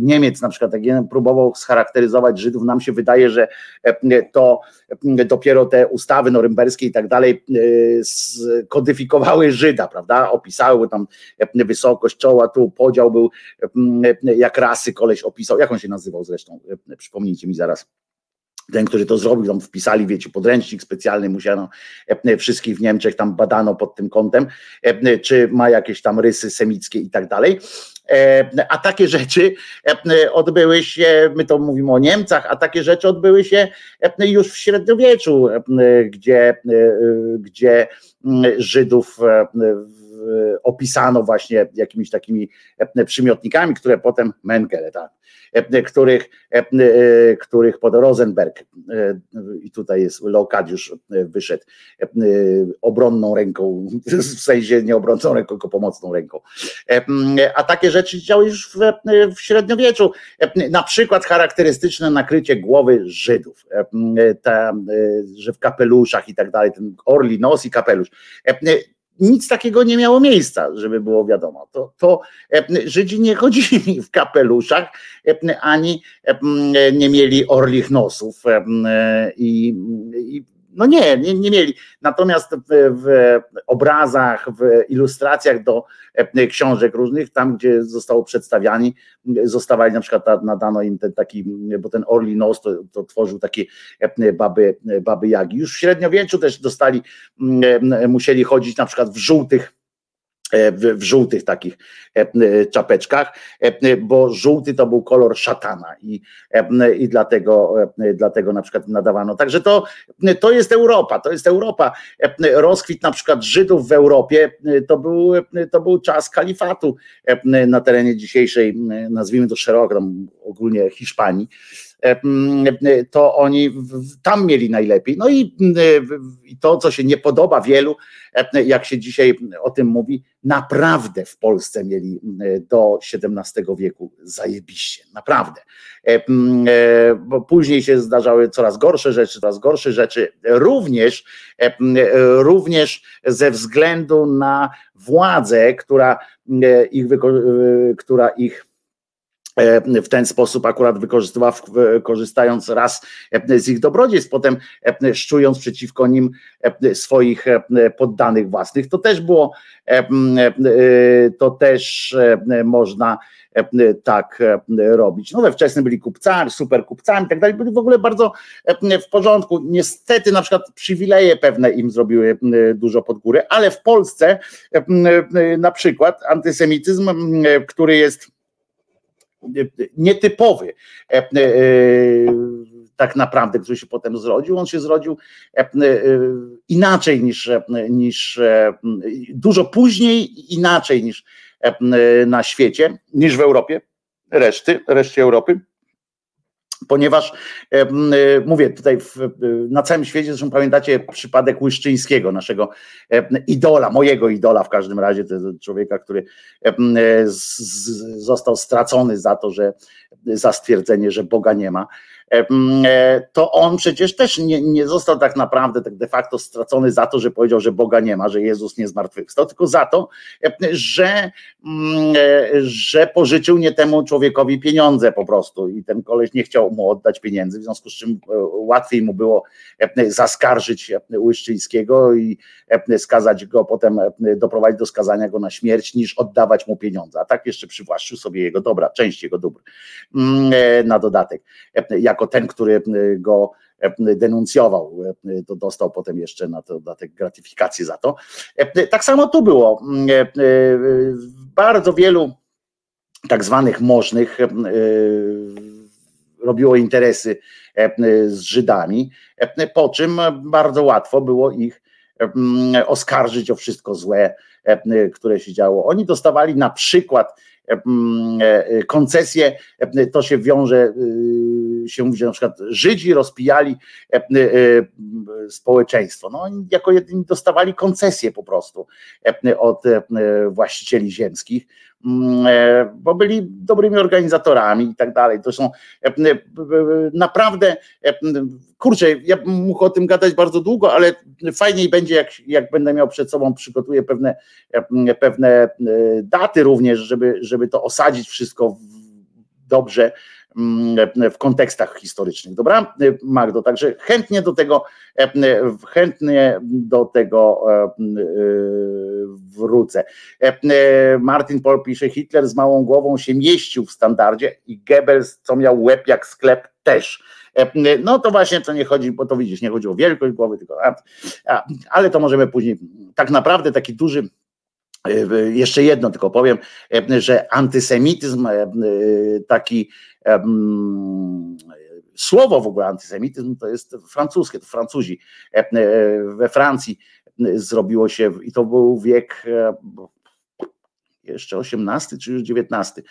Niemiec na przykład, jak próbował scharakteryzować Żydów, nam się wydaje, że to dopiero te ustawy norymberskie i tak dalej kodyfikowały Żyda, prawda, opisały tam wysokość czoła, tu podział był jak rasy koleś opisał, jak on się nazywał zresztą, przypomnijcie mi zaraz. Ten, który to zrobił, tam wpisali, wiecie, podręcznik specjalny, musiano wszystkich w Niemczech tam badano pod tym kątem, czy ma jakieś tam rysy semickie i tak dalej. A takie rzeczy odbyły się, my to mówimy o Niemcach, a takie rzeczy odbyły się już w średniowieczu, gdzie, gdzie Żydów opisano właśnie jakimiś takimi przymiotnikami, które potem Mengele, tak, E, których, e, e, których pod Rosenberg i tutaj jest Leokadiusz wyszedł obronną ręką, w sensie nie obronną ręką, tylko pomocną ręką. A takie rzeczy działy już w, w średniowieczu. Na przykład charakterystyczne nakrycie głowy Żydów, ta, że w kapeluszach i tak dalej, ten orli nos i kapelusz nic takiego nie miało miejsca, żeby było wiadomo. To, to e, Żydzi nie chodzili w kapeluszach, e, ani e, nie mieli orlich nosów i, i no nie, nie, nie mieli. Natomiast w, w, obrazach, w ilustracjach do e, książek różnych, tam gdzie zostało przedstawiani, zostawali na przykład, nadano im ten taki, bo ten Orli Nos to, to tworzył takie e, baby, baby jagi. Już w średniowieczu też dostali, musieli chodzić na przykład w żółtych E, w, w, żółtych takich e, e, czapeczkach, bo żółty to był kolor szatana i, i dlatego, dlatego na przykład nadawano. Także to, to jest Europa, to jest Europa. Rozkwit na przykład Żydów w Europie to był, to był czas kalifatu na terenie dzisiejszej, nazwijmy to szeroko, ogólnie Hiszpanii to oni tam mieli najlepiej. No i to, co się nie podoba wielu, jak się dzisiaj o tym mówi, naprawdę w Polsce mieli do XVII wieku zajebiście, naprawdę. E, bo później się zdarzały coraz gorsze rzeczy, coraz gorsze rzeczy, również, również ze względu na władzę, która ich, która ich E, w ten sposób akurat wykorzystywała, korzystając raz e, z ich dobrodziejstw, potem e, szczując przeciwko nim swoich poddanych własnych. To też było, to też można tak robić. No we wczesnym byli kupcami, super kupcami i tak dalej, byli w ogóle bardzo w porządku. Niestety na przykład przywileje pewne im zrobiły dużo pod górę, ale w Polsce na przykład antysemityzm, który jest nietypowy e, e, tak naprawdę, który się potem zrodził. On się zrodził e, inaczej niż, niż dużo później, inaczej niż na świecie, niż w Europie, reszty, reszcie Europy ponieważ e, mówię tutaj w, na całym świecie, zresztą pamiętacie przypadek Łyszczyńskiego, naszego e, idola, mojego idola w każdym razie, człowieka, który e, został stracony za to, że za stwierdzenie, że Boga nie ma. E, to on przecież też nie, nie został tak naprawdę tak de facto stracony za to, że powiedział, że Boga nie ma, że Jezus nie zmartwychwstał, tylko za to, że, e, że pożyczył nie temu człowiekowi pieniądze po prostu. I ten koleś nie chciał mu oddać pieniędzy, w związku z czym e, łatwiej mu było zaskarżyć Łyszczyńskiego i skazać go, potem doprowadzić do skazania go na śmierć, niż oddawać mu pieniądze, a tak jeszcze przywłaszczył sobie jego dobra, część jego dóbr na dodatek, jak jako ten, który e, go e, denuncjował, e, to dostał potem jeszcze na to dodatek za to. Tak samo tu było. Bardzo wielu tak zwanych możnych robiło interesy z Żydami, po czym bardzo łatwo było ich oskarżyć o wszystko złe, które się działo. Oni dostawali na przykład koncesje, to się wiąże, się mówi, że na przykład Żydzi rozpijali społeczeństwo. No, oni jako jedyni dostawali koncesje po prostu od właścicieli ziemskich Mm, e, bo byli dobrymi organizatorami i tak dalej. To są e, naprawdę, e, kurczę, ja mógł o tym gadać bardzo długo, ale fajniej będzie, jak, jak będę miał przed sobą, przygotuję pewne, pewne daty również, żeby, żeby to osadzić wszystko dobrze Mm, w kontekstach historycznych. Dobra, Magdo, także chętnie do tego, e, chętnie do tego e, e, wrócę. Martin Paul pisze, Hitler z małą głową się mieścił w standardzie i Goebbels, co miał łeb jak sklep, też. No to właśnie to nie chodzi, bo to widzisz, nie chodzi o wielkość głowy, tylko, ale to możemy później, tak naprawdę taki duży jeszcze jedno tylko powiem, że antysemityzm taki słowo w ogóle antysemityzm to jest francuskie, to Francuzi. We Francji zrobiło się i to był wiek jeszcze XVIII czy już XIX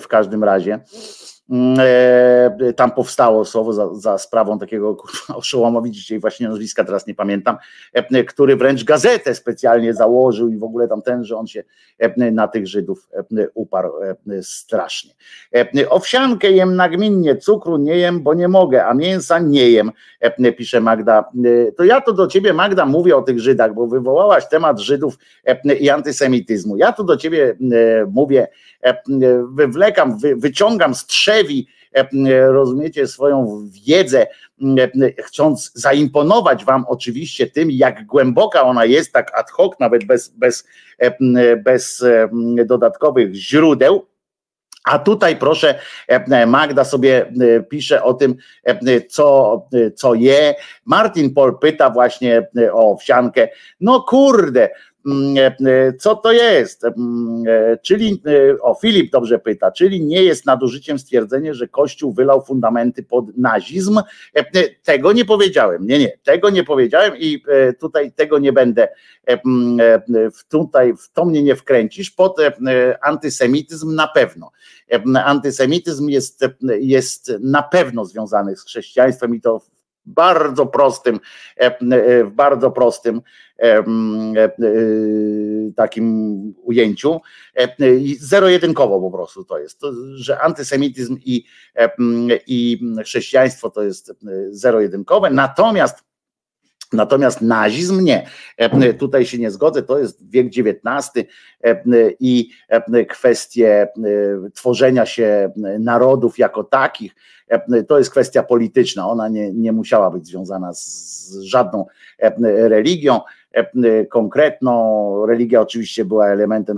w każdym razie. e, tam powstało słowo za, za sprawą takiego oszołomowi, dzisiaj właśnie nazwiska teraz nie pamiętam, e, który wręcz gazetę specjalnie założył i w ogóle tam ten, że on się e, na tych Żydów uparł strasznie. Owsiankę jem nagminnie, cukru nie jem, bo nie mogę, a mięsa nie jem, pisze Magda. To ja to do ciebie Magda mówię o tych Żydach, bo wywołałaś temat Żydów i antysemityzmu. Ja to do ciebie mówię, wywlekam, wyciągam z trzech E, rozumiecie, swoją wiedzę, chcąc zaimponować wam oczywiście tym, jak głęboka ona jest, tak ad hoc, nawet bez, bez, bez dodatkowych źródeł, a tutaj proszę, Magda sobie pisze o tym, co, co je. Martin Paul pyta właśnie o owsiankę. No kurde, e, e, co to jest? Mm, e, czyli, o Filip dobrze pyta, czyli nie jest nadużyciem stwierdzenie, że Kościół wylał fundamenty pod nazizm? Tego nie powiedziałem. Nie, nie, tego nie powiedziałem i tutaj tego nie będę, mm, tutaj w to mnie nie wkręcisz. Pod antysemityzm na pewno. Antysemityzm jest, jest na pewno związany z chrześcijaństwem i to bardzo prostym, w bardzo prostym E, e, takim ujęciu. E, zero-jedynkowo po prostu to jest, że antysemityzm i, i chrześcijaństwo to jest zero-jedynkowe, natomiast Natomiast nazizm nie. Tutaj się nie zgodzę, to jest wiek XIX i kwestie tworzenia się narodów jako takich, to jest kwestia polityczna. Ona nie, nie musiała być związana z żadną religią. E, konkretną. Religia oczywiście była elementem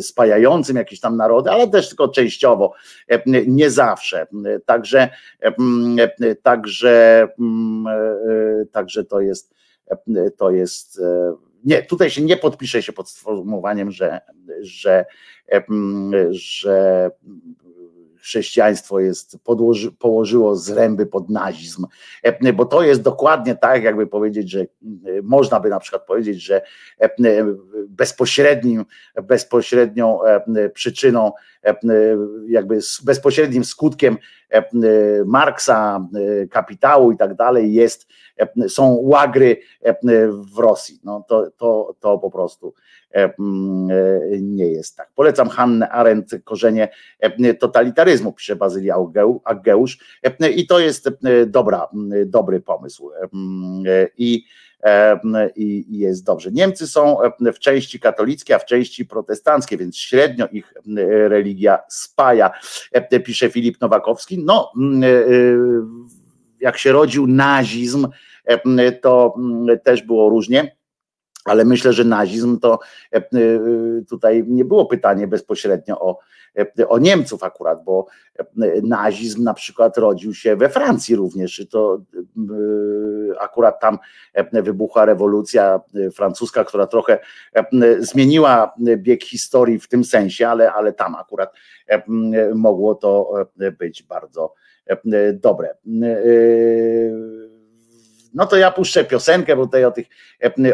spajającym jakieś tam narody, ale też tylko częściowo, e, nie zawsze. Także, e, także, także to jest, to jest. Nie, tutaj się nie podpisze się pod sformułowaniem, że, że, że chrześcijaństwo jest, podłoży, położyło zręby pod nazizm, e, bo to jest dokładnie tak, jakby powiedzieć, że e, można by na przykład powiedzieć, że e, bezpośrednim, bezpośrednią przyczyną, jakby bezpośrednim skutkiem Marksa, kapitału i tak dalej jest, są łagry w Rosji. No to, to, to po prostu E, mm, e, nie jest tak. Polecam Hannę Arendt, Korzenie e, totalitaryzmu, pisze Bazylia Ageusz i to jest dobra, dobry pomysł i, i jest dobrze. Niemcy są w części katolickie, a w części protestanckie, więc średnio ich religia spaja, pisze Filip Nowakowski. No, jak się rodził nazizm, to też było różnie ale myślę, że nazizm to e, e, tutaj nie było pytanie bezpośrednio o, e, o Niemców akurat, bo nazizm na przykład rodził się we Francji również. To akurat tam wybuchła rewolucja francuska, która trochę zmieniła bieg historii w tym sensie, ale, ale tam akurat mogło to być bardzo dobre no to ja puszczę piosenkę, bo tutaj o tych,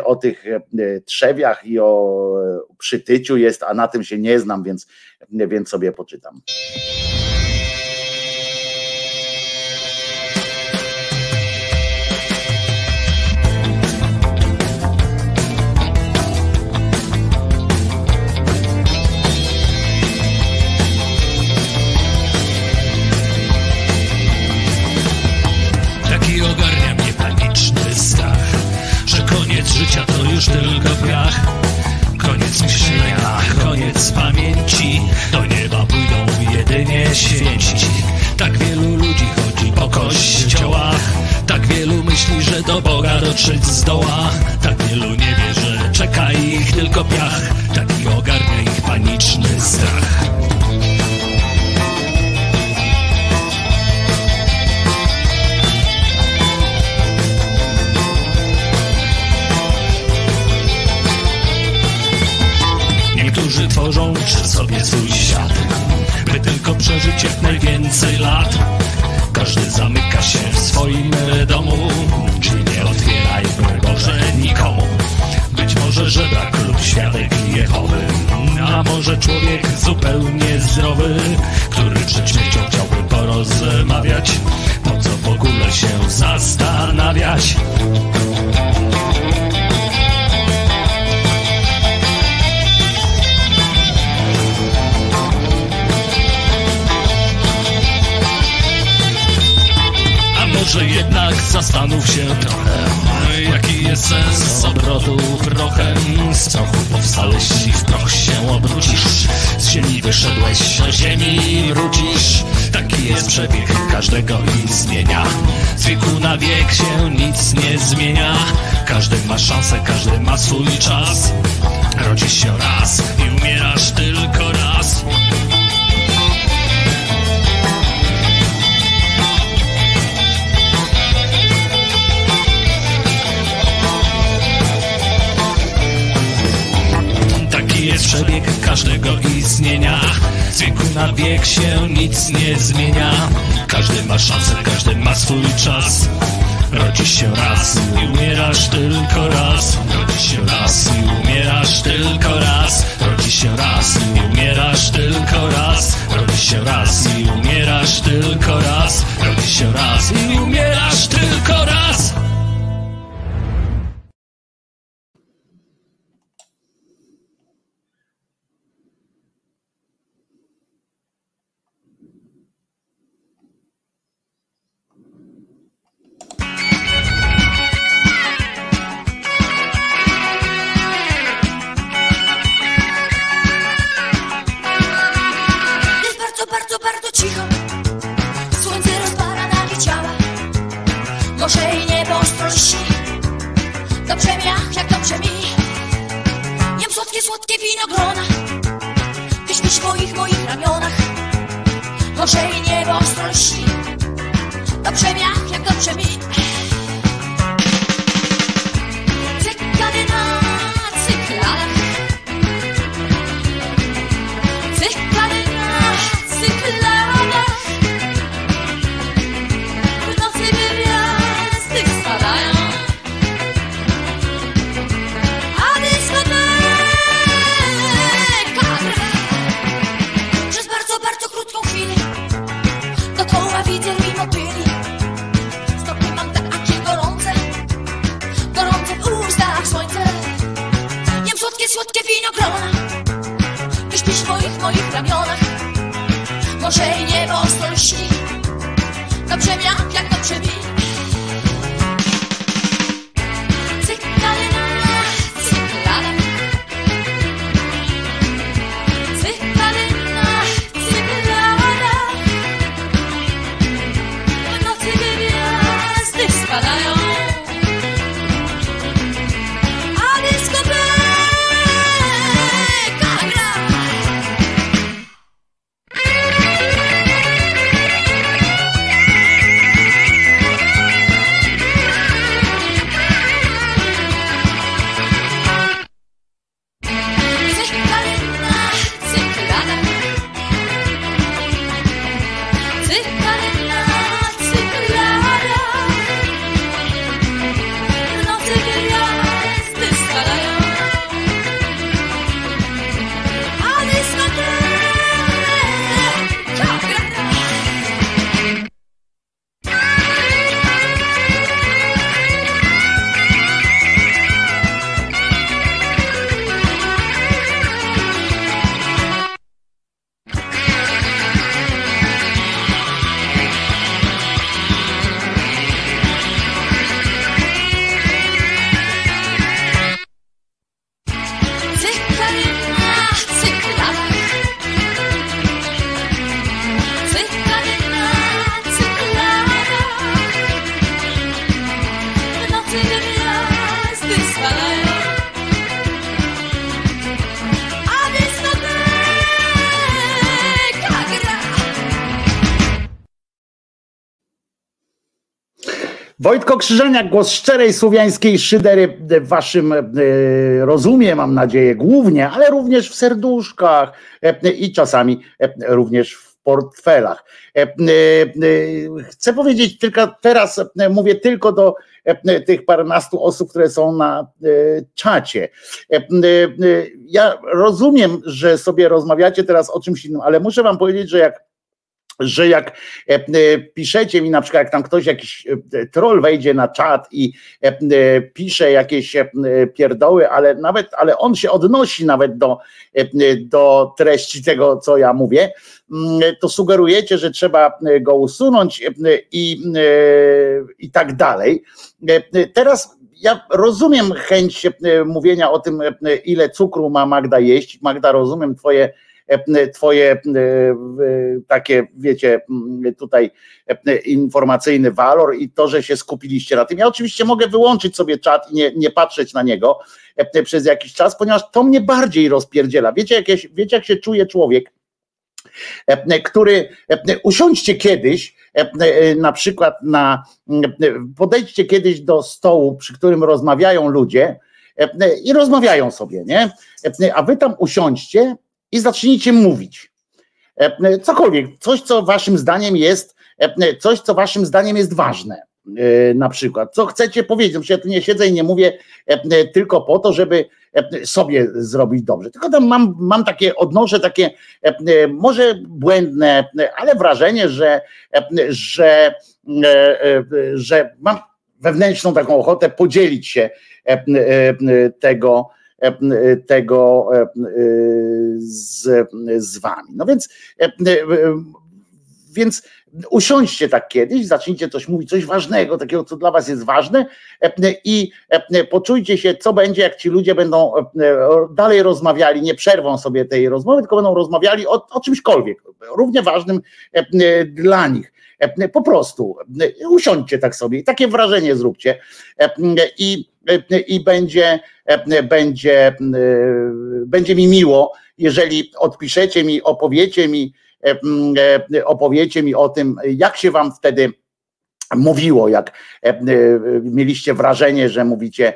o tych e, trzewiach i o e, przytyciu jest, a na tym się nie znam, więc, więc sobie poczytam. Wojtko Krzyżaniak, głos szczerej słowiańskiej szydery w waszym e, rozumie, mam nadzieję, głównie, ale również w serduszkach e, i czasami e, również w portfelach. Chcę powiedzieć tylko teraz, mówię tylko do tych paręnastu osób, które są na czacie. Ja rozumiem, że sobie rozmawiacie teraz o czymś innym, ale muszę wam powiedzieć, że jak że jak e, e, piszecie mi na przykład, jak tam ktoś, jakiś e, troll wejdzie na czat i pisze jakieś pierdoły, ale nawet, ale on się odnosi nawet do, do treści tego, co ja mówię, mm, to sugerujecie, że trzeba go usunąć i, i tak dalej. Teraz ja rozumiem chęć mówienia o tym, ile cukru ma Magda jeść. Magda, rozumiem Twoje twoje e, takie, wiecie, tutaj e, informacyjny walor i to, że się skupiliście na tym. Ja oczywiście mogę wyłączyć sobie czat i nie, nie patrzeć na niego przez jakiś czas, ponieważ to mnie bardziej rozpierdziela. Wiecie, jak, wiecie, jak się czuje człowiek, który usiądźcie kiedyś, na przykład na, podejdźcie kiedyś do stołu, przy którym rozmawiają ludzie i rozmawiają sobie, nie? A wy tam usiądźcie i zacznijcie mówić. E, e, cokolwiek, coś, co waszym zdaniem jest, e, coś, co waszym zdaniem jest ważne. Na przykład, co chcecie powiedzieć? Ja tu nie siedzę i nie mówię tylko po to, żeby sobie zrobić dobrze. Tylko tam mam, mam takie, odnoszę takie, może błędne, ale wrażenie, że, że, że mam wewnętrzną taką ochotę podzielić się tego, tego e, z, z wami. No więc, więc usiądźcie tak kiedyś, zacznijcie coś mówić, coś ważnego, takiego, co dla was jest ważne i poczujcie się, co będzie, jak ci ludzie będą dalej rozmawiali, nie przerwą sobie tej rozmowy, tylko będą rozmawiali o, o czymśkolwiek, równie ważnym dla nich. Po prostu usiądźcie tak sobie i takie wrażenie zróbcie i, i będzie, będzie, będzie mi miło, jeżeli odpiszecie mi, opowiecie mi, opowiecie mi o tym, jak się wam wtedy mówiło, jak mieliście wrażenie, że mówicie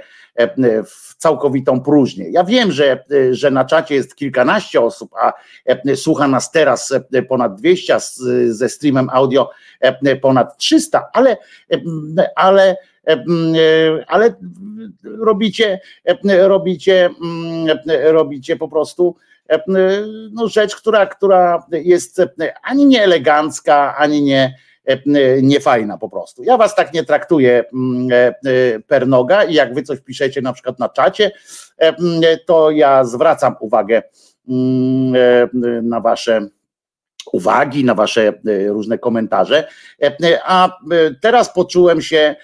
w całkowitą próżnię. Ja wiem, że, że na czacie jest kilkanaście osób, a słucha nas teraz ponad 200, ze streamem audio ponad 300, ale, ale ale robicie, robicie, robicie po prostu no rzecz, która, która jest ani nie elegancka, ani nie, nie fajna po prostu. Ja was tak nie traktuję per noga i jak wy coś piszecie na przykład na czacie, to ja zwracam uwagę na wasze uwagi, na wasze różne komentarze. A teraz poczułem się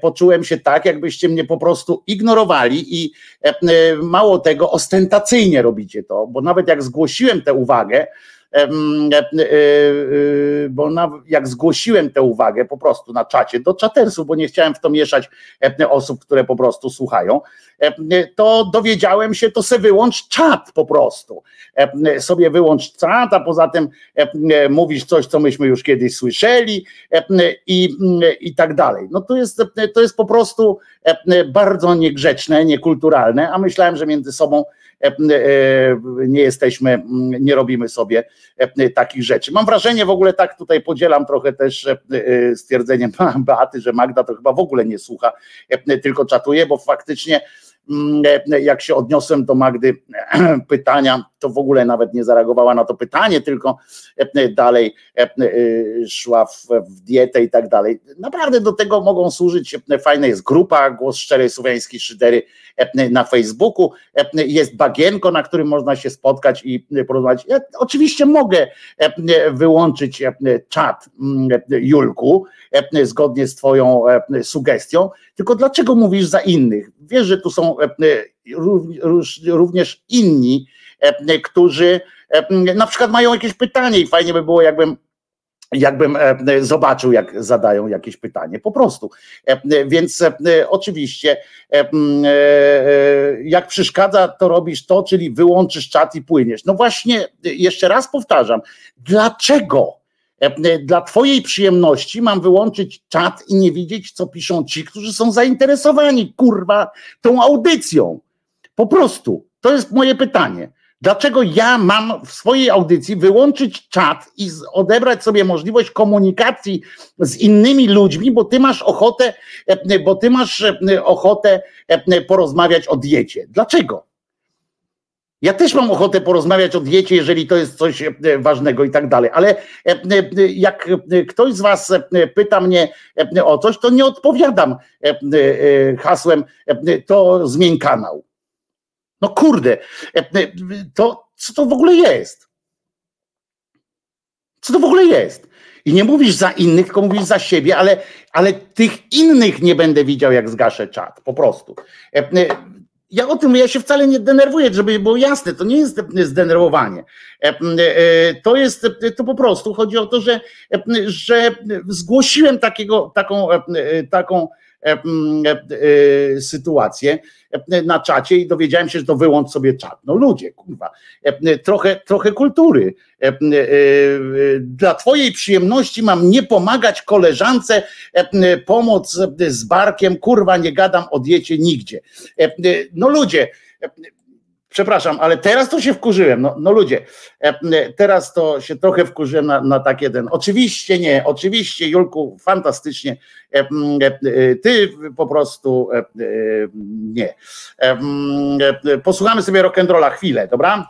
poczułem się tak, jakbyście mnie po prostu ignorowali i mało tego, ostentacyjnie robicie to, bo nawet jak zgłosiłem tę uwagę, E, e, bo jak zgłosiłem tę uwagę po prostu na czacie do czatersów, bo nie chciałem w to mieszać osób, które po prostu słuchają, to dowiedziałem się, to sobie wyłącz czat po prostu. Sobie wyłącz czat, a poza tym mówisz coś, co myśmy już kiedyś słyszeli i, i tak dalej. No to jest, to jest po prostu bardzo niegrzeczne, niekulturalne, a myślałem, że między sobą E, e, nie jesteśmy, nie robimy sobie e, takich rzeczy. Mam wrażenie, w ogóle tak tutaj podzielam trochę też stwierdzeniem Beaty, że Magda to chyba w ogóle nie słucha, tylko czatuje, bo faktycznie Mm, e, jak się odniosłem do Magdy pytania, to w ogóle nawet nie zareagowała na to pytanie, tylko e, dalej e, szła w, w dietę i tak dalej. Naprawdę do tego mogą służyć, fajna jest grupa Głos Szczerej Słowiańskiej Szydery na Facebooku, jest bagienko, na którym można się spotkać i porozmawiać. Ja oczywiście mogę wyłączyć czat mm, Julku, zgodnie z twoją sugestią, tylko dlaczego mówisz za innych? Wiesz, że tu są e, e, również inni, e, którzy na przykład mają jakieś pytanie i fajnie by było, jakbym jakbym zobaczył, jak zadają jakieś pytanie, po prostu. Więc oczywiście, jak przeszkadza, to robisz to, czyli wyłączysz czat i płyniesz. No właśnie, jeszcze raz powtarzam, dlaczego E, dla twojej przyjemności mam wyłączyć czat i nie widzieć, co piszą ci, którzy są zainteresowani, kurwa, tą audycją. Po prostu. To jest moje pytanie. Dlaczego ja mam w swojej audycji wyłączyć czat i odebrać sobie możliwość komunikacji z innymi ludźmi, bo ty masz ochotę, e, bo ty masz e, ochotę porozmawiać o diecie? Dlaczego? Ja też mam ochotę porozmawiać o diecie, jeżeli to jest coś e, ważnego i tak dalej, ale e, e, jak ktoś z Was pyta mnie o coś, to nie odpowiadam hasłem to zmień kanał. No kurde, to co to w ogóle jest? Co to w ogóle jest? I nie mówisz za innych, tylko mówisz za siebie, ale, ale tych innych nie będę widział, jak zgaszę czat. Po prostu ja o tym ja się wcale nie denerwuję, żeby było jasne, to nie jest zdenerwowanie. E, e, to jest, to po prostu chodzi o to, że, że zgłosiłem takiego, taką, taką sytuację na czacie i dowiedziałem się, że to wyłącz sobie czat. No ludzie, kurwa, trochę, trochę kultury. Dla twojej przyjemności mam nie pomagać koleżance, pomoc z barkiem, kurwa, nie gadam o diecie nigdzie. No ludzie, Przepraszam, ale teraz to się wkurzyłem. No, no ludzie, teraz to się trochę wkurzyłem na, na tak jeden. Oczywiście nie, oczywiście, Julku, fantastycznie. Ty po prostu nie. Posłuchamy sobie rock'n'rolla chwilę, dobra?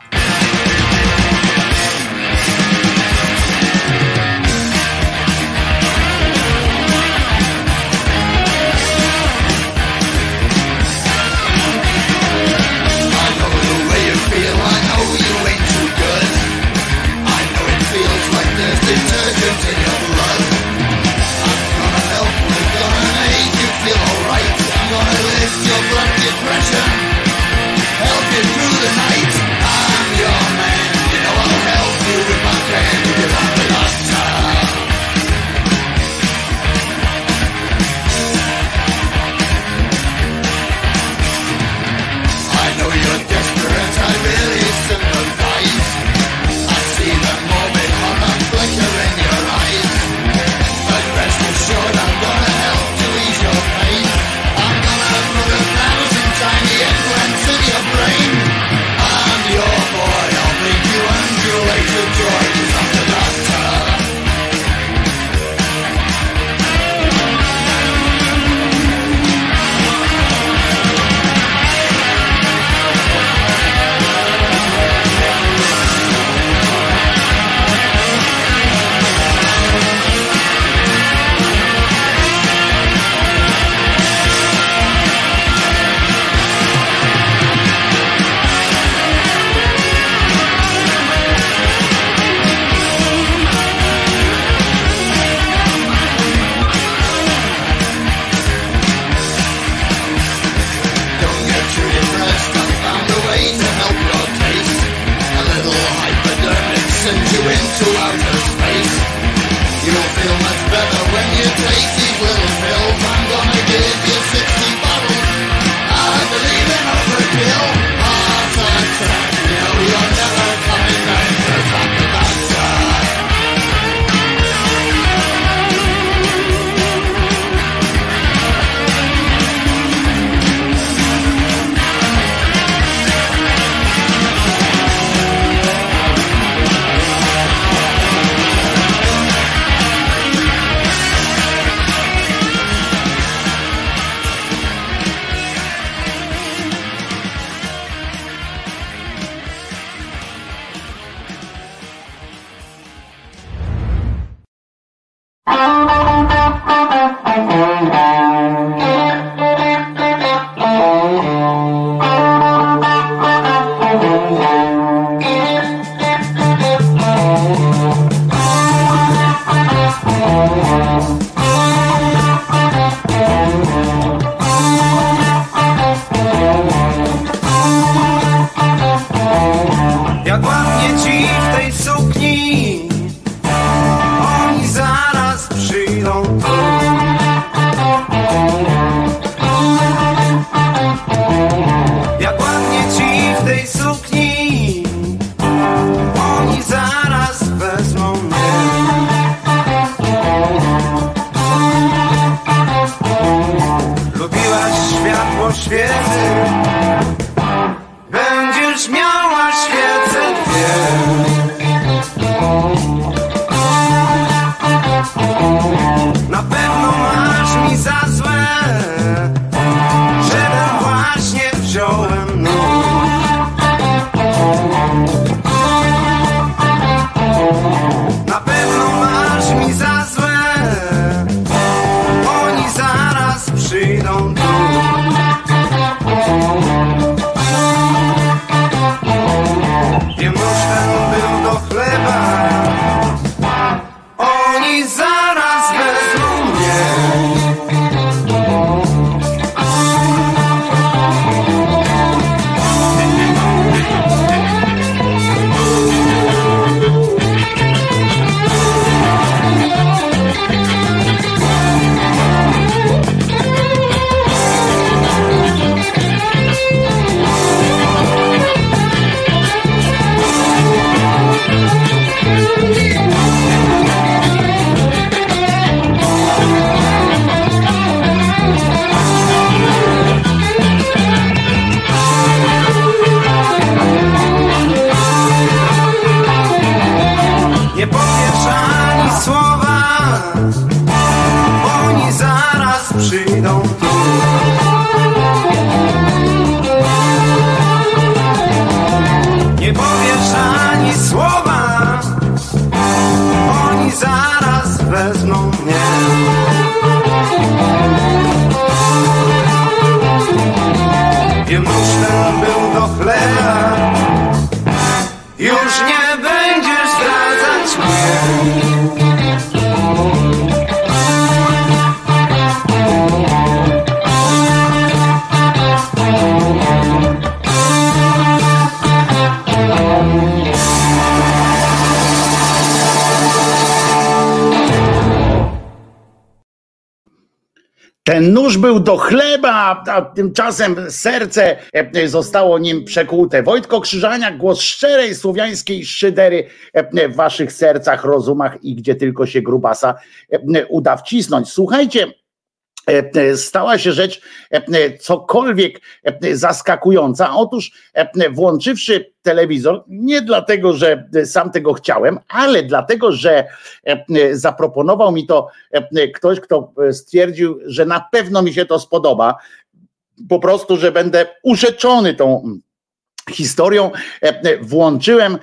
Do chleba, a tymczasem serce e, zostało nim przekłute. Wojtko Krzyżaniak, głos szczerej słowiańskiej szydery e, w waszych sercach, rozumach i gdzie tylko się grubasa e, uda wcisnąć. Słuchajcie, stała się rzecz cokolwiek zaskakująca. Otóż włączywszy telewizor, nie dlatego, że sam tego chciałem, ale dlatego, że zaproponował mi to ktoś, kto stwierdził, że na pewno mi się to spodoba. Po prostu, że będę urzeczony tą historią. Włączyłem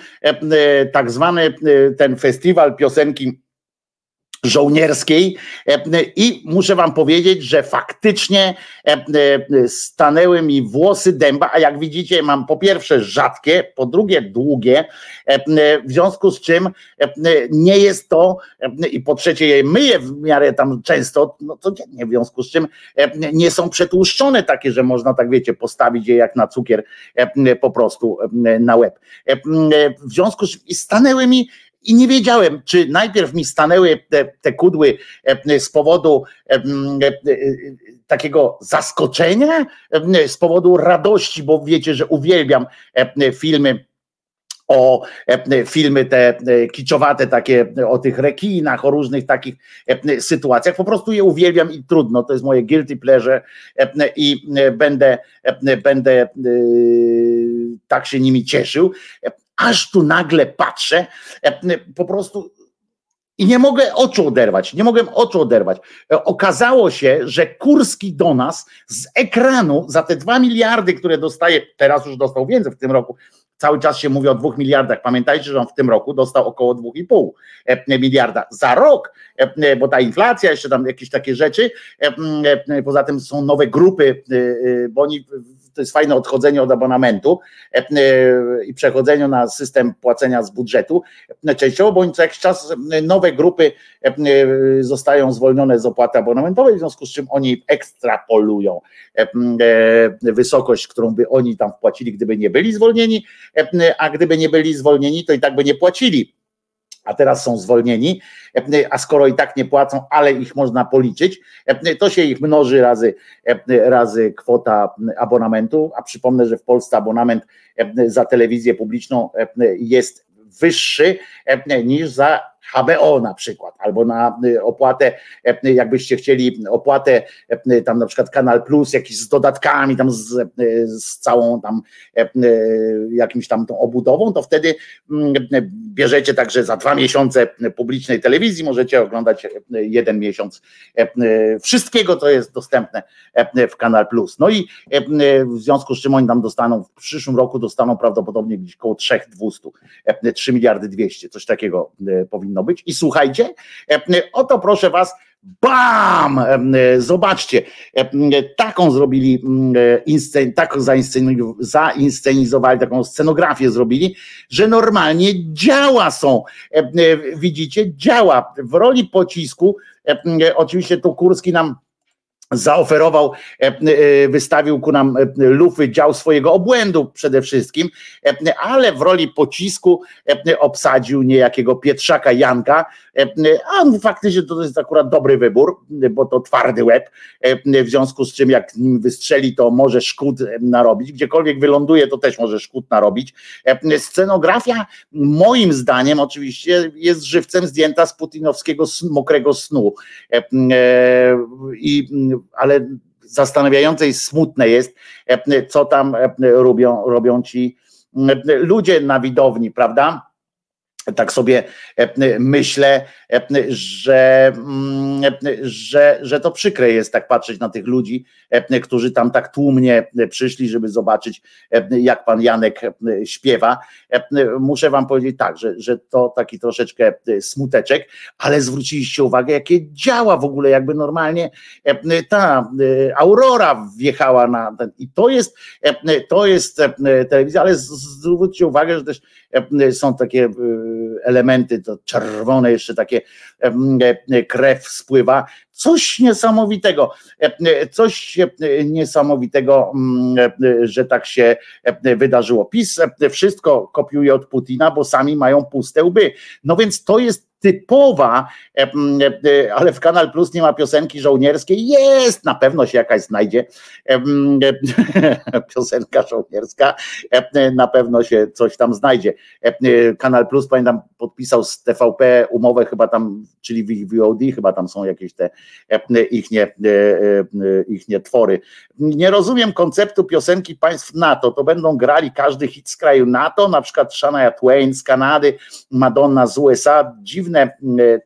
tak zwany ten festiwal piosenki żołnierskiej i muszę wam powiedzieć, że faktycznie stanęły mi włosy dęba, a jak widzicie mam po pierwsze rzadkie, po drugie długie, w związku z czym nie jest to i po trzecie je myję w miarę tam często, no codziennie w związku z czym nie są przetłuszczone takie, że można tak wiecie postawić je jak na cukier po prostu na łeb. W związku z czym stanęły mi i nie wiedziałem, czy najpierw mi stanęły te, te kudły z powodu takiego zaskoczenia, z powodu radości, bo wiecie, że uwielbiam filmy o filmy te kiczowate takie o tych rekinach, o różnych takich sytuacjach. Po prostu je uwielbiam i trudno, to jest moje guilty pleasure i będę, będę tak się nimi cieszył aż tu nagle patrzę, po prostu i nie mogę oczu oderwać, nie mogłem oczu oderwać. Okazało się, że Kurski do nas z ekranu za te dwa miliardy, które dostaje, teraz już dostał więcej w tym roku, cały czas się mówi o dwóch miliardach. Pamiętajcie, że on w tym roku dostał około dwóch i pół miliarda. Za rok, bo ta inflacja, jeszcze tam jakieś takie rzeczy, poza tym są nowe grupy, bo oni to jest fajne odchodzenie od abonamentu i przechodzenie na system płacenia z budżetu częściowo, bo co jakiś czas nowe grupy zostają zwolnione z opłaty abonamentowej, w związku z czym oni ekstrapolują wysokość, którą by oni tam wpłacili, gdyby nie byli zwolnieni, a gdyby nie byli zwolnieni, to i tak by nie płacili a teraz są zwolnieni, a skoro i tak nie płacą, ale ich można policzyć, to się ich mnoży razy, razy kwota abonamentu, a przypomnę, że w Polsce abonament za telewizję publiczną jest wyższy niż za HBO na przykład, albo na opłatę, jakbyście chcieli opłatę, tam na przykład Kanal Plus, jakiś z dodatkami, tam z, z całą tam jakimś tam tą obudową, to wtedy bierzecie także za dwa miesiące publicznej telewizji, możecie oglądać jeden miesiąc wszystkiego, co jest dostępne w Kanal Plus. No i w związku z czym oni tam dostaną, w przyszłym roku dostaną prawdopodobnie gdzieś około 3200, 3 miliardy 200, coś takiego powinno powinno być. I słuchajcie, oto proszę was, Bam! Zobaczcie, taką zrobili, taką zainscenizowali, taką scenografię zrobili, że normalnie działa są. Widzicie, działa. W roli pocisku, oczywiście tu Kurski nam zaoferował, e, e, wystawił ku nam e, lufy dział swojego obłędu przede wszystkim, ale w roli pocisku obsadził niejakiego Pietrzaka Janka, a faktycznie to jest akurat dobry wybór, bo to twardy łeb, w związku z czym jak nim wystrzeli, to może szkód narobić, gdziekolwiek wyląduje, to też może szkód narobić. Scenografia moim zdaniem oczywiście jest żywcem zdjęta z putinowskiego mokrego snu i ale zastanawiające i smutne jest, e, co tam e, robią, robią ci e, ludzie na widowni, prawda? Tak sobie myślę, że, mm, że, że to przykre jest tak patrzeć na tych ludzi, którzy tam tak tłumnie przyszli, żeby zobaczyć, jak pan Janek śpiewa. Muszę wam powiedzieć tak, że, że to taki troszeczkę smuteczek, ale zwróciliście uwagę, jakie działa w ogóle, jakby normalnie ta aurora wjechała na ten. I to jest, to jest telewizja, ale zwróćcie uwagę, że też są takie elementy, to czerwone jeszcze takie krew spływa. Coś niesamowitego, coś niesamowitego, że tak się wydarzyło. PiS wszystko kopiuje od Putina, bo sami mają puste łby. No więc to jest typowa, ale w Kanal Plus nie ma piosenki żołnierskiej. Jest, na pewno się jakaś znajdzie piosenka żołnierska, na pewno się coś tam znajdzie. Kanal Plus, pamiętam, podpisał z TVP umowę chyba tam, czyli w VOD, chyba tam są jakieś te ich nie, ich nie twory. Nie rozumiem konceptu piosenki państw NATO, to będą grali każdy hit z kraju NATO, na przykład Shania Twain z Kanady, Madonna z USA, dziwne e,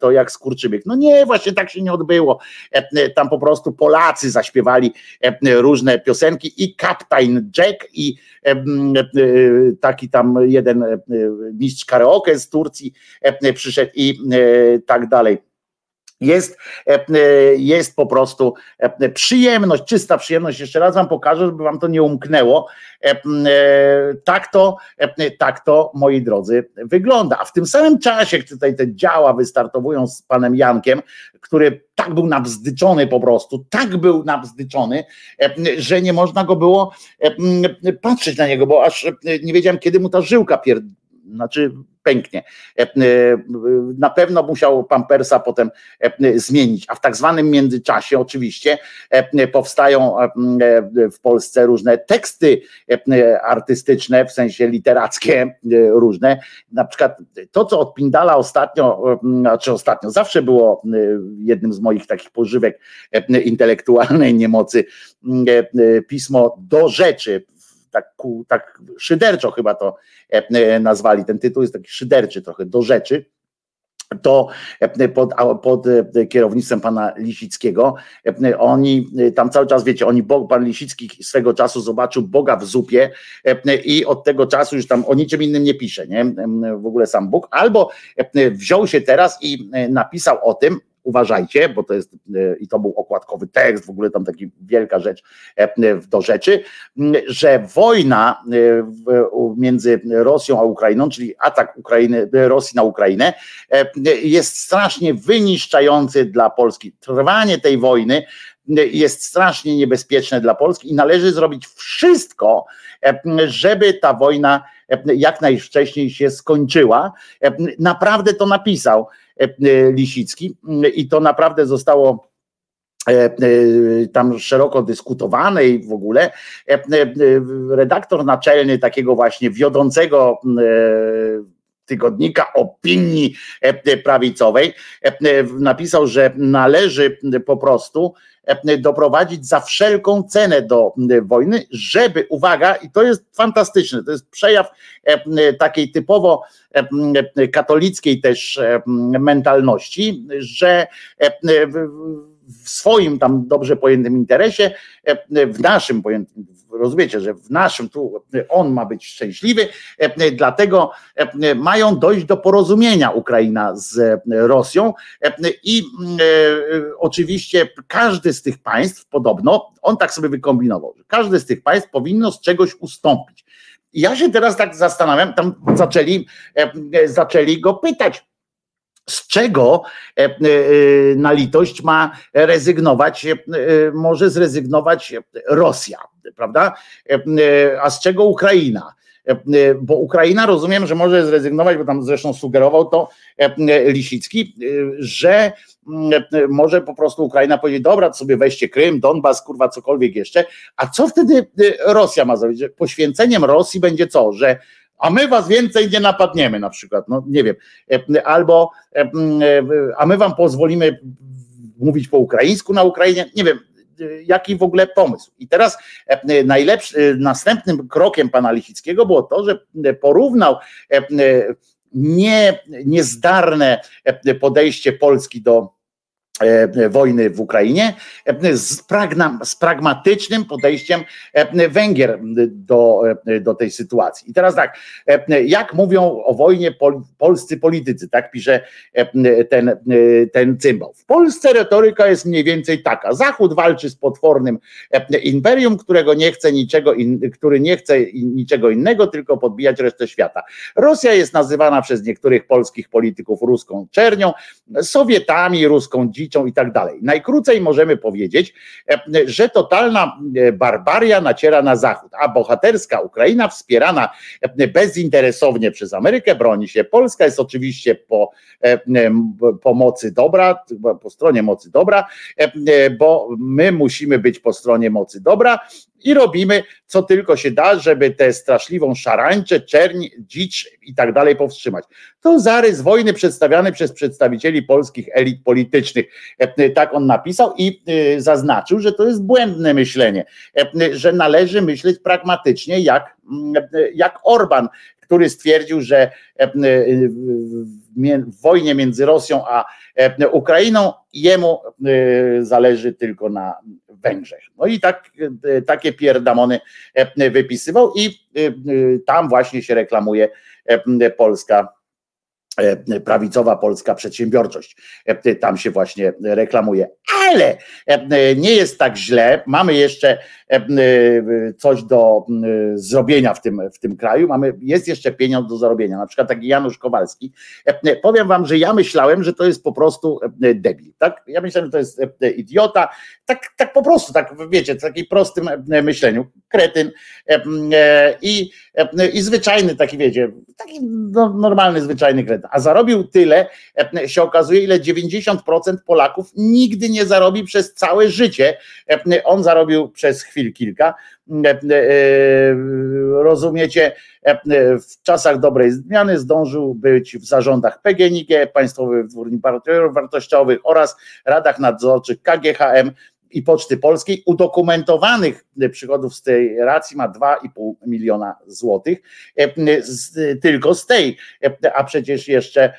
to jak skurczybyk. No nie, właśnie tak się nie odbyło. E, e, tam po prostu Polacy zaśpiewali różne piosenki i Captain Jack i taki tam jeden mistrz karaoke z Turcji przyszedł i tak dalej. Jest, jest po prostu przyjemność, czysta przyjemność. Jeszcze raz wam pokażę, żeby wam to nie umknęło. Tak to, tak to, moi drodzy, wygląda. A w tym samym czasie, gdy tutaj te działa wystartowują z panem Jankiem, który tak był nabzdyczony po prostu, tak był nabzdyczony, że nie można go było patrzeć na niego, bo aż nie wiedziałem, kiedy mu ta żyłka pier... znaczy pęknie. E, e, na pewno musiał Pampersa potem e, zmienić, a w tak zwanym międzyczasie oczywiście powstają w Polsce różne teksty artystyczne, w sensie literackie różne. Na przykład to, co od Pindala ostatnio, znaczy ostatnio, zawsze było jednym z moich takich pożywek intelektualnej niemocy, pismo do rzeczy tak, tak szyderczo chyba to e, e, nazwali. Ten tytuł jest taki szyderczy trochę do rzeczy to e, pod, pod, kierownictwem pana Lisickiego. Oni tam cały czas, wiecie, oni, pan Lisicki swego czasu zobaczył Boga w zupie i od tego czasu już tam o niczym innym nie pisze, nie? W ogóle sam Bóg. Albo wziął się teraz i napisał o tym, uważajcie, bo to jest e, i to był okładkowy tekst, w ogóle tam taki wielka rzecz e, do rzeczy, że wojna e, między Rosją a Ukrainą, czyli atak Ukrainy, Rosji na Ukrainę jest strasznie wyniszczający dla Polski. Trwanie tej wojny jest strasznie niebezpieczne dla Polski i należy zrobić wszystko, żeby ta wojna jak najwcześniej się skończyła. Naprawdę to napisał Lisicki. I to naprawdę zostało e, tam szeroko dyskutowane i w ogóle. Redaktor naczelny takiego właśnie wiodącego tygodnika opinii prawicowej napisał, że należy po prostu doprowadzić za wszelką cenę do wojny, żeby, uwaga, i to jest fantastyczne, to jest przejaw takiej typowo katolickiej też mentalności, że w swoim tam dobrze pojętym interesie, w naszym pojętym, rozumiecie, że w naszym tu on ma być szczęśliwy, dlatego mają dojść do porozumienia Ukraina z Rosją i oczywiście każdy z tych państw podobno, on tak sobie wykombinował, że każdy z tych państw powinno z czegoś ustąpić. I ja się teraz tak zastanawiam, tam zaczęli, zaczęli go pytać, z czego e, e, na litość ma rezygnować, e, może zrezygnować Rosja, prawda? A z czego Ukraina? Bo Ukraina rozumiem, że może zrezygnować, bo tam zresztą sugerował to Lisicki, że może po prostu Ukraina powiedzieć, dobra, sobie weźcie Krym, Donbas, kurwa, cokolwiek jeszcze. A co wtedy Rosja ma zrobić? Poświęceniem Rosji będzie co? Że a my was więcej nie napadniemy na przykład, no nie wiem, albo a my wam pozwolimy mówić po ukraińsku na Ukrainie, nie wiem, jaki w ogóle pomysł. I teraz najlepszy, następnym krokiem pana Lichickiego było to, że porównał nie, niezdarne podejście Polski do E, wojny w Ukrainie e, z, pragna, z, pragmatycznym podejściem e, Węgier do, do tej sytuacji. I teraz tak, jak mówią o wojnie pol, polscy politycy, tak pisze ten, ten cymbał. W Polsce retoryka jest mniej więcej taka. Zachód walczy z potwornym imperium, którego nie chce niczego, in, który nie chce niczego innego, tylko podbijać resztę świata. Rosja jest nazywana przez niektórych polskich polityków ruską czernią, Sowietami, ruską dziś i tak dalej. Najkrócej możemy powiedzieć, e, że totalna e, barbaria naciera na Zachód, a bohaterska Ukraina wspierana e, bezinteresownie przez Amerykę broni się. Polska jest oczywiście po pomocy dobra, po stronie mocy dobra, bo my musimy być po stronie mocy dobra i robimy co tylko się da, żeby tę straszliwą szarańczę, czerń, dzicz i tak dalej powstrzymać. To zarys wojny przedstawiany przez przedstawicieli polskich elit politycznych. E, tak on napisał i e, zaznaczył, że to jest błędne myślenie, e, że należy myśleć pragmatycznie jak, mm, jak Orban, który stwierdził, że w wojnie między Rosją a Ukrainą jemu zależy tylko na Węgrzech. No i tak, takie pierdamony wypisywał i tam właśnie się reklamuje Polska E, prawicowa polska przedsiębiorczość. E, tam się właśnie reklamuje. Ale e, nie jest tak źle. Mamy jeszcze coś do zrobienia w tym, w tym kraju. Mamy, jest jeszcze pieniądz do zarobienia. Na przykład taki Janusz Kowalski. Powiem wam, że ja myślałem, że to jest po prostu debil. Tak? Ja myślałem, że to jest idiota. Tak, tak po prostu, tak wiecie, w takim prostym myśleniu. Kretyn i, i zwyczajny taki, wiecie, taki no, normalny, zwyczajny kretyn a zarobił tyle, e, się okazuje, ile 90% Polaków nigdy nie zarobi przez całe życie. E, on zarobił przez chwil kilka. E, rozumiecie, w czasach dobrej zmiany zdążył być w zarządach PGNiG, Państwowych Wytwórni Wartościowych oraz radach nadzorczych KGHM, i Poczty Polskiej. Udokumentowanych przychodów z tej racji ma 2,5 miliona złotych, tylko z tej, a przecież jeszcze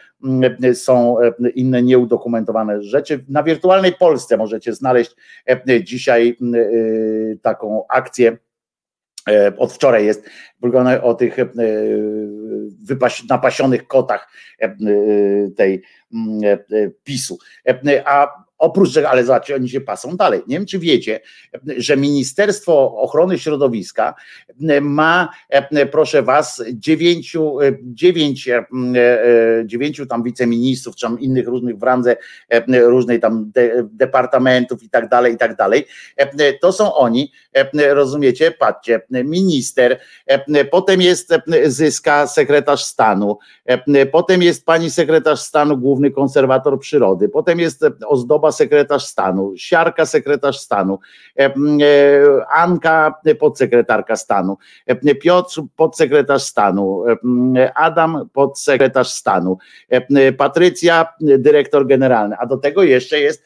są inne nieudokumentowane rzeczy. Na wirtualnej Polsce możecie znaleźć dzisiaj taką akcję. Od wczoraj jest o tych napasionych kotach tej PiSu. A Oprócz tego, ale zobaczcie, oni się pasą dalej. Nie wiem, czy wiecie, że Ministerstwo Ochrony Środowiska ma, proszę was, dziewięciu, dziewięć, dziewięciu tam wiceministrów, czy tam innych różnych w randze różnej tam de, departamentów i tak dalej, i tak dalej. To są oni, rozumiecie, patrzcie, minister, potem jest Zyska, sekretarz stanu, potem jest pani sekretarz stanu, główny konserwator przyrody, potem jest ozdoba sekretarz stanu, Siarka sekretarz stanu, e, e, Anka podsekretarka stanu, e, Piotr podsekretarz stanu, Adam podsekretarz stanu, Patrycja dyrektor generalny, a do tego jeszcze jest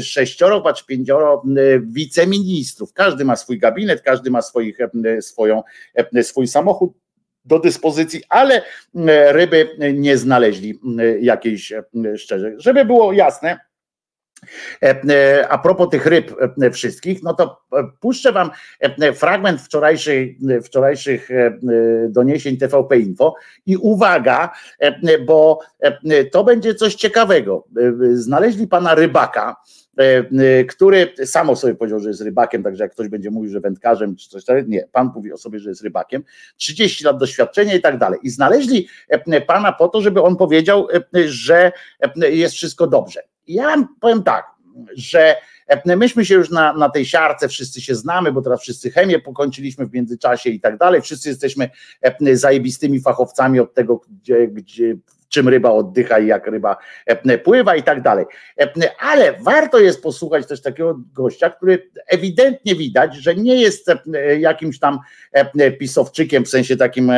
sześcioro, patrz pięcioro wiceministrów. Każdy ma swój gabinet, każdy ma swoich, swoją, swój samochód do dyspozycji, ale ryby nie znaleźli jakiejś szczerze. Żeby było jasne, A propos tych ryb e, wszystkich, no to e, puszczę wam e, fragment wczorajszych, wczorajszych e, e, doniesień TVP Info i uwaga, e, bo e, to będzie coś ciekawego. E, Znaleźli pana rybaka, e, e, który samo sobie powiedział, że jest rybakiem, także jak ktoś będzie mówił, że wędkarzem czy coś takiego, nie, pan mówi o sobie, że jest rybakiem, 30 lat doświadczenia i tak dalej. I znaleźli e, pana po to, żeby on powiedział, e, że e, jest wszystko dobrze. Ja wam powiem tak, że e, myśmy się już na, na tej siarce wszyscy się znamy, bo teraz wszyscy chemię pokończyliśmy w międzyczasie i tak dalej. Wszyscy jesteśmy e, zajebistymi fachowcami od tego, gdzie, gdzie czym ryba oddycha i jak ryba e, pływa i tak dalej. Ale warto jest posłuchać też takiego gościa, który ewidentnie widać, że nie jest jakimś tam pisowczykiem, w sensie takim,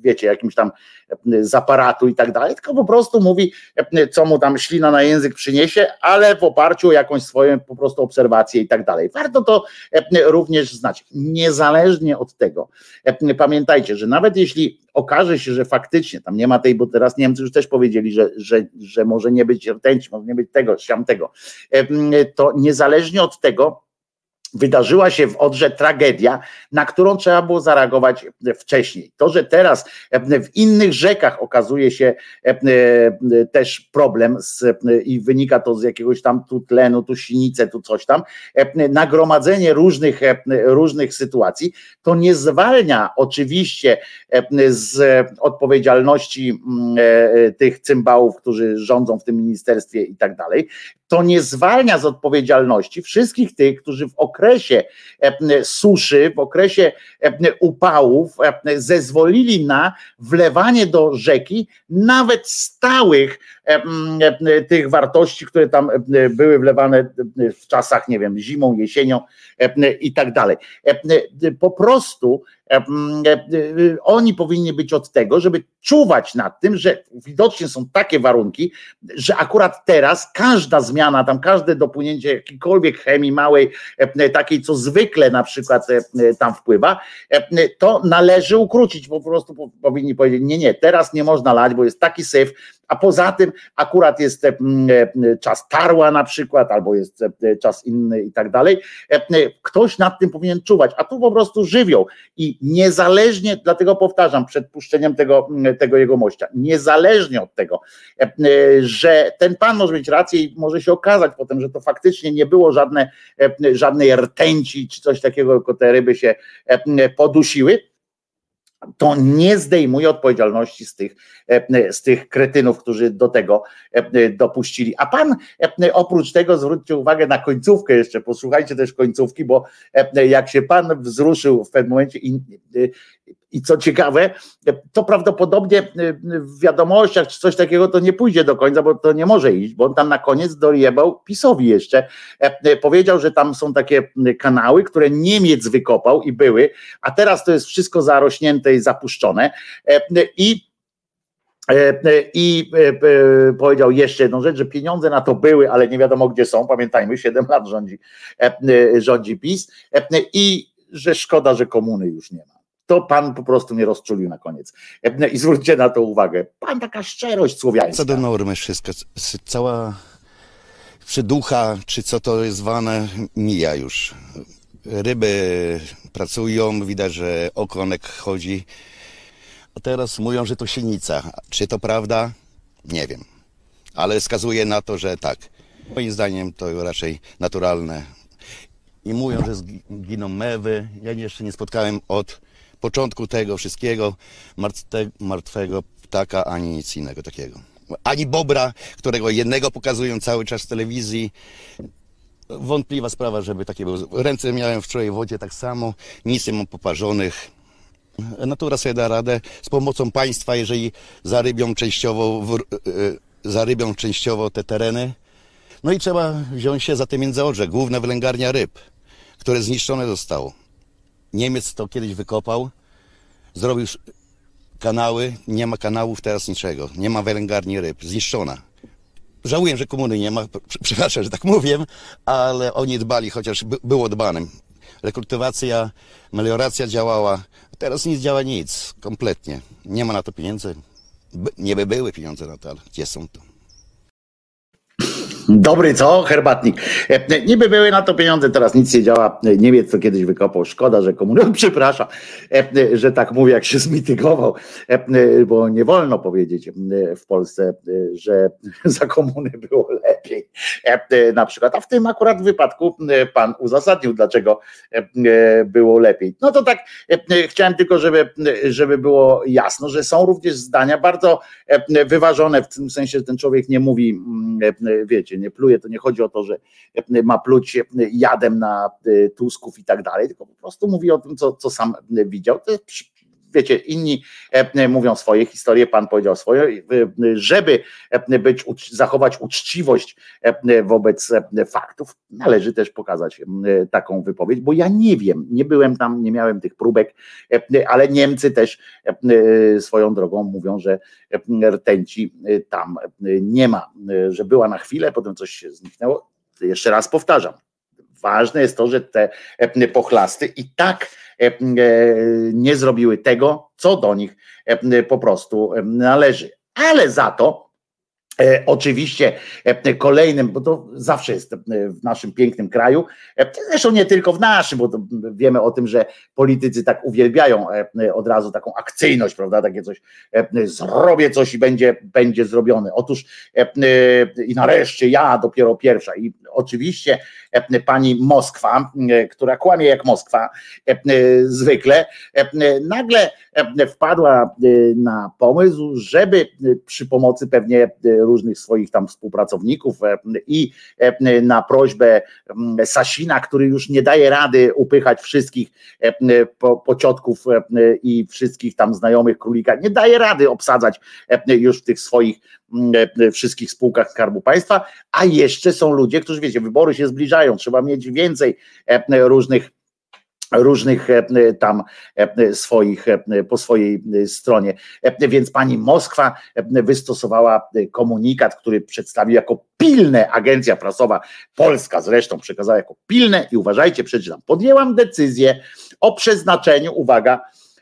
wiecie, jakimś tam z aparatu i tak dalej, tylko po prostu mówi, co mu tam ślina na język przyniesie, ale w oparciu o jakąś swoją po prostu obserwację i tak dalej. Warto to e, również znać. Niezależnie od tego, e, pamiętajcie, że nawet jeśli okaże się, że faktycznie tam nie ma tej, bo teraz Niemcy już też powiedzieli, że, że, że może nie być rtęci, może nie być tego, siam tego, e, to niezależnie od tego, wydarzyła się w Odrze tragedia, na którą trzeba było zareagować wcześniej. To, że teraz w innych rzekach okazuje się e, też problem z, i wynika to z jakiegoś tam tu tlenu, tu sinice, tu coś tam, e, nagromadzenie różnych, e, różnych sytuacji, to nie zwalnia oczywiście z odpowiedzialności mm, tych cymbałów, którzy rządzą w tym ministerstwie i tak dalej, to nie zwalnia z odpowiedzialności wszystkich tych, którzy w okresie e, suszy, w okresie e, upałów e, zezwolili na wlewanie do rzeki nawet stałych tych wartości, które tam były wlewane w czasach, nie wiem, zimą, jesienią i tak dalej. Po prostu oni powinni być od tego, żeby czuwać nad tym, że widocznie są takie warunki, że akurat teraz każda zmiana, tam każde dopłynięcie jakiejkolwiek chemii małej, takiej co zwykle na przykład tam wpływa, to należy ukrócić, po prostu powinni powiedzieć, nie, nie, teraz nie można lać, bo jest taki syf, a poza tym akurat jest czas tarła na przykład, albo jest czas inny i tak dalej. Ktoś nad tym powinien czuwać, a tu po prostu żywioł i niezależnie, dlatego powtarzam przed puszczeniem tego, tego jego mościa, niezależnie od tego, że ten pan może mieć rację i może się okazać potem, że to faktycznie nie było żadne, żadnej rtęci czy coś takiego, tylko te ryby się podusiły, to nie zdejmuje odpowiedzialności z tych, z tych kretynów, którzy do tego dopuścili. A pan oprócz tego zwróćcie uwagę na końcówkę jeszcze, posłuchajcie też końcówki, bo jak się pan wzruszył w pewnym momencie i, i co ciekawe, to prawdopodobnie w wiadomościach czy coś takiego to nie pójdzie do końca, bo to nie może iść, bo on tam na koniec dojebał PiSowi jeszcze. Powiedział, że tam są takie kanały, które Niemiec wykopał i były, a teraz to jest wszystko zarośnięte i zapuszczone. I i powiedział jeszcze jedną rzecz, że pieniądze na to były, ale nie wiadomo gdzie są. Pamiętajmy, 7 lat rządzi, rządzi PiS i że szkoda, że komuny już nie ma to pan po prostu mnie rozczulił na koniec. I zwróćcie na to uwagę. Pan taka szczerość słowiańska. Co do normy wszystko, cała przyducha, czy co to jest zwane, mija już. Ryby pracują, widać, że okonek chodzi. A teraz mówią, że to sienica. Czy to prawda? Nie wiem. Ale wskazuje na to, że tak. Moim zdaniem to raczej naturalne. I mówią, że zginą mewy. Ja jeszcze nie spotkałem od początku tego wszystkiego martwe, martwego ptaka, ani nic innego takiego. Ani bobra, którego jednego pokazują cały czas w telewizji. Wątpliwa sprawa, żeby takie było. Ręce miałem wczoraj w wodzie tak samo, nic nie mam poparzonych. Natura sobie da radę z pomocą państwa, jeżeli zarybią częściowo, w, y, zarybią częściowo te tereny. No i trzeba wziąć się za te międzyodrze, główna wylęgarnia ryb, które zniszczone zostało. Niemiec to kiedyś wykopał, zrobił kanały, nie ma kanałów teraz niczego, nie ma wylęgarni ryb, zniszczona. Żałuję, że komuny nie ma, przepraszam, że tak mówię, ale oni dbali, chociaż było dbanym. Rekultywacja, melioracja działała, teraz nic działa nic, kompletnie. Nie ma na to pieniędzy. Nie by były pieniądze na to, ale gdzie są to? Dobry, co? Herbatnik. E, Niby były na to pieniądze, teraz nic nie działa. E, Niemiec to kiedyś wykopał. Szkoda, że komuny... Przepraszam, e, że tak mówię, jak się zmitygował, e, bo nie wolno powiedzieć e, w Polsce, e, że za komuny było lepiej. E, Na przykład, a w tym akurat wypadku e, pan uzasadnił, dlaczego e, e, było lepiej. No to tak, e, chciałem tylko, żeby, żeby było jasno, że są również zdania bardzo e, wyważone, w tym sensie, że ten człowiek nie mówi, mm, e, nie pluje, to nie chodzi o to, że ma pluć jadem na e, Tusków i tak dalej, tylko po prostu mówi o tym, co, co sam widział. To jest, wiecie, inni e, mówią swoje historie, pan powiedział swoje, e, żeby e, być, zachować uczciwość e, wobec e, faktów, należy też pokazać e, taką wypowiedź, bo ja nie wiem, nie byłem tam, nie miałem tych próbek, e, ale Niemcy też e, swoją drogą mówią, że e, rtęci e, tam e, nie ma, e, że była na chwilę, potem coś się zniknęło. Jeszcze raz powtarzam, ważne jest to, że te e, pochlasty i tak e, e, nie zrobiły tego, co do nich po prostu należy. Ale za to Oczywiście e, kolejnym, bo to zawsze jest e, w naszym pięknym kraju, e, zresztą nie tylko w naszym, bo wiemy o tym, że politycy tak uwielbiają e, od razu taką akcyjność, prawda? Takie coś, e, zrobię coś i będzie, będzie zrobione. Otóż e, e, i nareszcie ja dopiero pierwsza. I oczywiście e, pani Moskwa, e, która kłamie jak Moskwa, e, e, zwykle, e, nagle e, wpadła e, na pomysł, żeby e, przy pomocy pewnie e, różnych swoich tam współpracowników e, i e, na prośbę Sasina, który już nie daje rady upychać wszystkich e, po, pociotków i wszystkich tam znajomych królika, nie daje rady obsadzać już w tych swoich wszystkich spółkach Skarbu Państwa, a jeszcze są ludzie, którzy wiecie, wybory się zbliżają, trzeba mieć więcej różnych różnych e, tam e, swoich e, po swojej stronie. E, Więc pani Moskwa e, wystosowała e, komunikat, który przedstawił jako pilne agencja prasowa polska zresztą przekazała jako pilne i uważajcie, przeczytam. Podjęłam decyzję o przeznaczeniu, uwaga,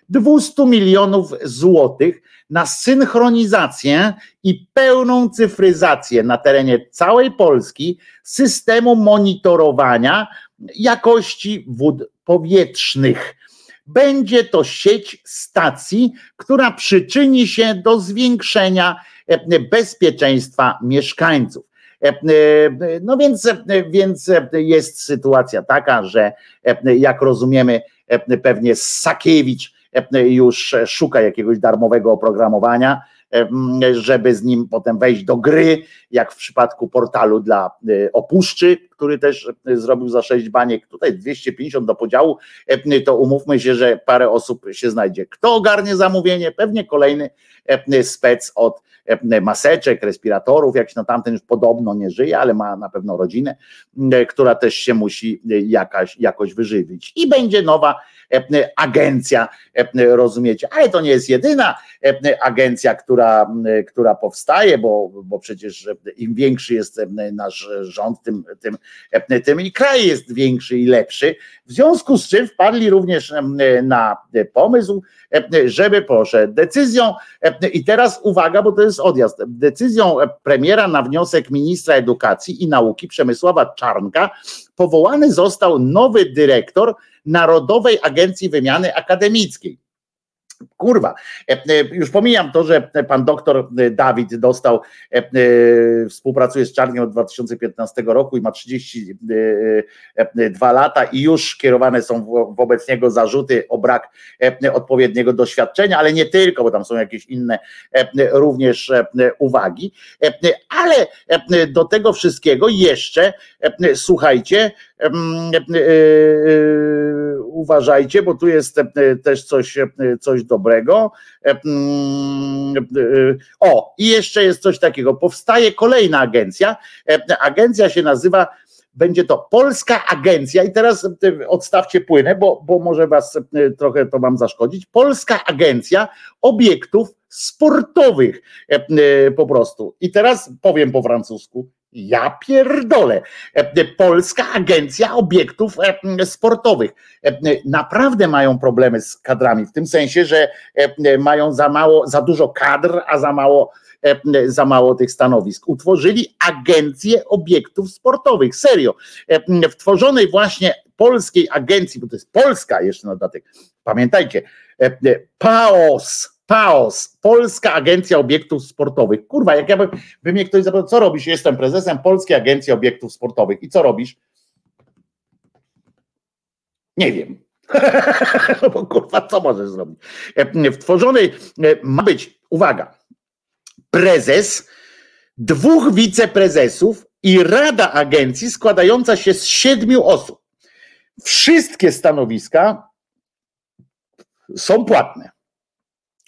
200 milionów złotych na synchronizację i pełną cyfryzację na terenie całej Polski systemu monitorowania jakości wód powietrznych. Będzie to sieć stacji, która przyczyni się do zwiększenia e, bezpieczeństwa mieszkańców. E, e, No więc, więc jest sytuacja taka, że jak rozumiemy, pewnie Sakiewicz już szuka jakiegoś darmowego oprogramowania, żeby z nim potem wejść do gry, jak w przypadku portalu dla e, opuszczy, który też e, zrobił za 6 baniek, tutaj 250 do podziału, e, to umówmy się, że parę osób się znajdzie. Kto ogarnie zamówienie? Pewnie kolejny e, spec od e, maseczek, respiratorów, jak się na tamten już podobno nie żyje, ale ma na pewno rodzinę, e, która też się musi e, jakaś, jakoś wyżywić. I będzie nowa e, agencja, e, rozumiecie, ale to nie jest jedyna e, agencja, która, e, która powstaje, bo, bo przecież im większy jest e, nasz rząd, tym, tym, e, tym i kraj jest większy i lepszy. W związku z czym wpadli również e, na pomysł, e, żeby proszę, decyzją, e, i teraz uwaga, bo to jest odjazd, decyzją e, premiera na wniosek ministra edukacji i nauki Przemysława Czarnka powołany został nowy dyrektor Narodowej Agencji Wymiany Akademickiej. Kurwa, e, e, już pomijam to, że pan doktor e, Dawid dostał, e, e, współpracuje z Czarnkiem od 2015 roku i ma 32 lata i już kierowane są wo- wobec niego zarzuty o brak e, odpowiedniego doświadczenia, ale nie tylko, bo tam są jakieś inne e, również e, uwagi, E, ale e, do tego wszystkiego jeszcze, e, słuchajcie, e, e, uważajcie, bo tu jest e, też coś, e, coś dobrego. E, mm, e, O, i jeszcze jest coś takiego. Powstaje kolejna agencja. E, Agencja się nazywa. Będzie to Polska Agencja, i teraz e, odstawcie płynę, bo, bo może Was e, trochę to Wam zaszkodzić. Polska Agencja Obiektów Sportowych, e, e, po prostu. I teraz powiem po francusku: Ja pierdolę. E, Polska Agencja Obiektów e, Sportowych. E, Naprawdę mają problemy z kadrami, w tym sensie, że mają za mało, za dużo kadr, a za mało, za mało tych stanowisk. Utworzyli Agencję Obiektów Sportowych. Serio. W tworzonej właśnie polskiej agencji, bo to jest Polska jeszcze na dodatek. Pamiętajcie, PAOS, PAOS, Polska Agencja Obiektów Sportowych. Kurwa, jak ja bym, by mnie ktoś zapytał, co robisz? Jestem prezesem Polskiej Agencji Obiektów Sportowych. I co robisz? Nie wiem. no bo kurwa, co możesz zrobić? W tworzonej ma być, uwaga, prezes, dwóch wiceprezesów i rada agencji składająca się z siedmiu osób. Wszystkie stanowiska są płatne.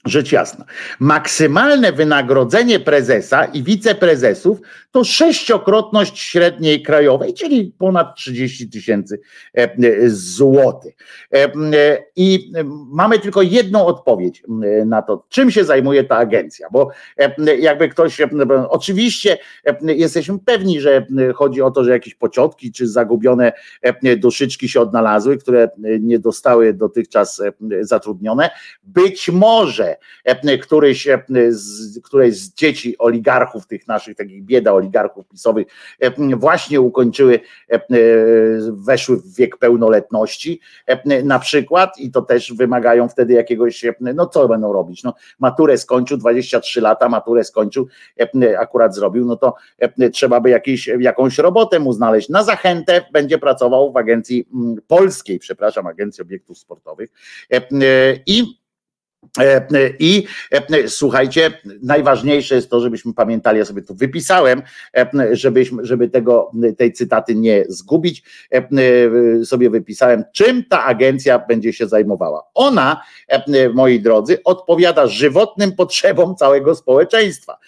Rzecz jasna. Maksymalne wynagrodzenie prezesa i wiceprezesów to sześciokrotność średniej krajowej, czyli ponad 30 tysięcy e, e, złotych. E, I mamy tylko jedną odpowiedź na to, czym się zajmuje ta agencja, bo jakby ktoś, oczywiście jesteśmy pewni, że chodzi o to, że jakieś pociotki czy zagubione duszyczki się odnalazły, które nie dostały dotychczas zatrudnione. Być może któryś, z, któreś z dzieci oligarchów, tych naszych takich bieda oligarchów pisowych, właśnie ukończyły, weszły w wiek pełnoletności na przykład i to też wymagają wtedy jakiegoś, no co będą robić? No, maturę skończył, 23 lata, maturę skończył, akurat zrobił, no to trzeba by jakieś, jakąś robotę mu znaleźć. Na zachętę będzie pracował w agencji polskiej, przepraszam, Agencji Obiektów Sportowych i i słuchajcie, najważniejsze jest to, żebyśmy pamiętali, ja sobie tu wypisałem, żebyśmy, żeby tego, tej cytaty nie zgubić, sobie wypisałem, czym ta agencja będzie się zajmowała. Ona, moi drodzy, odpowiada żywotnym potrzebom całego społeczeństwa.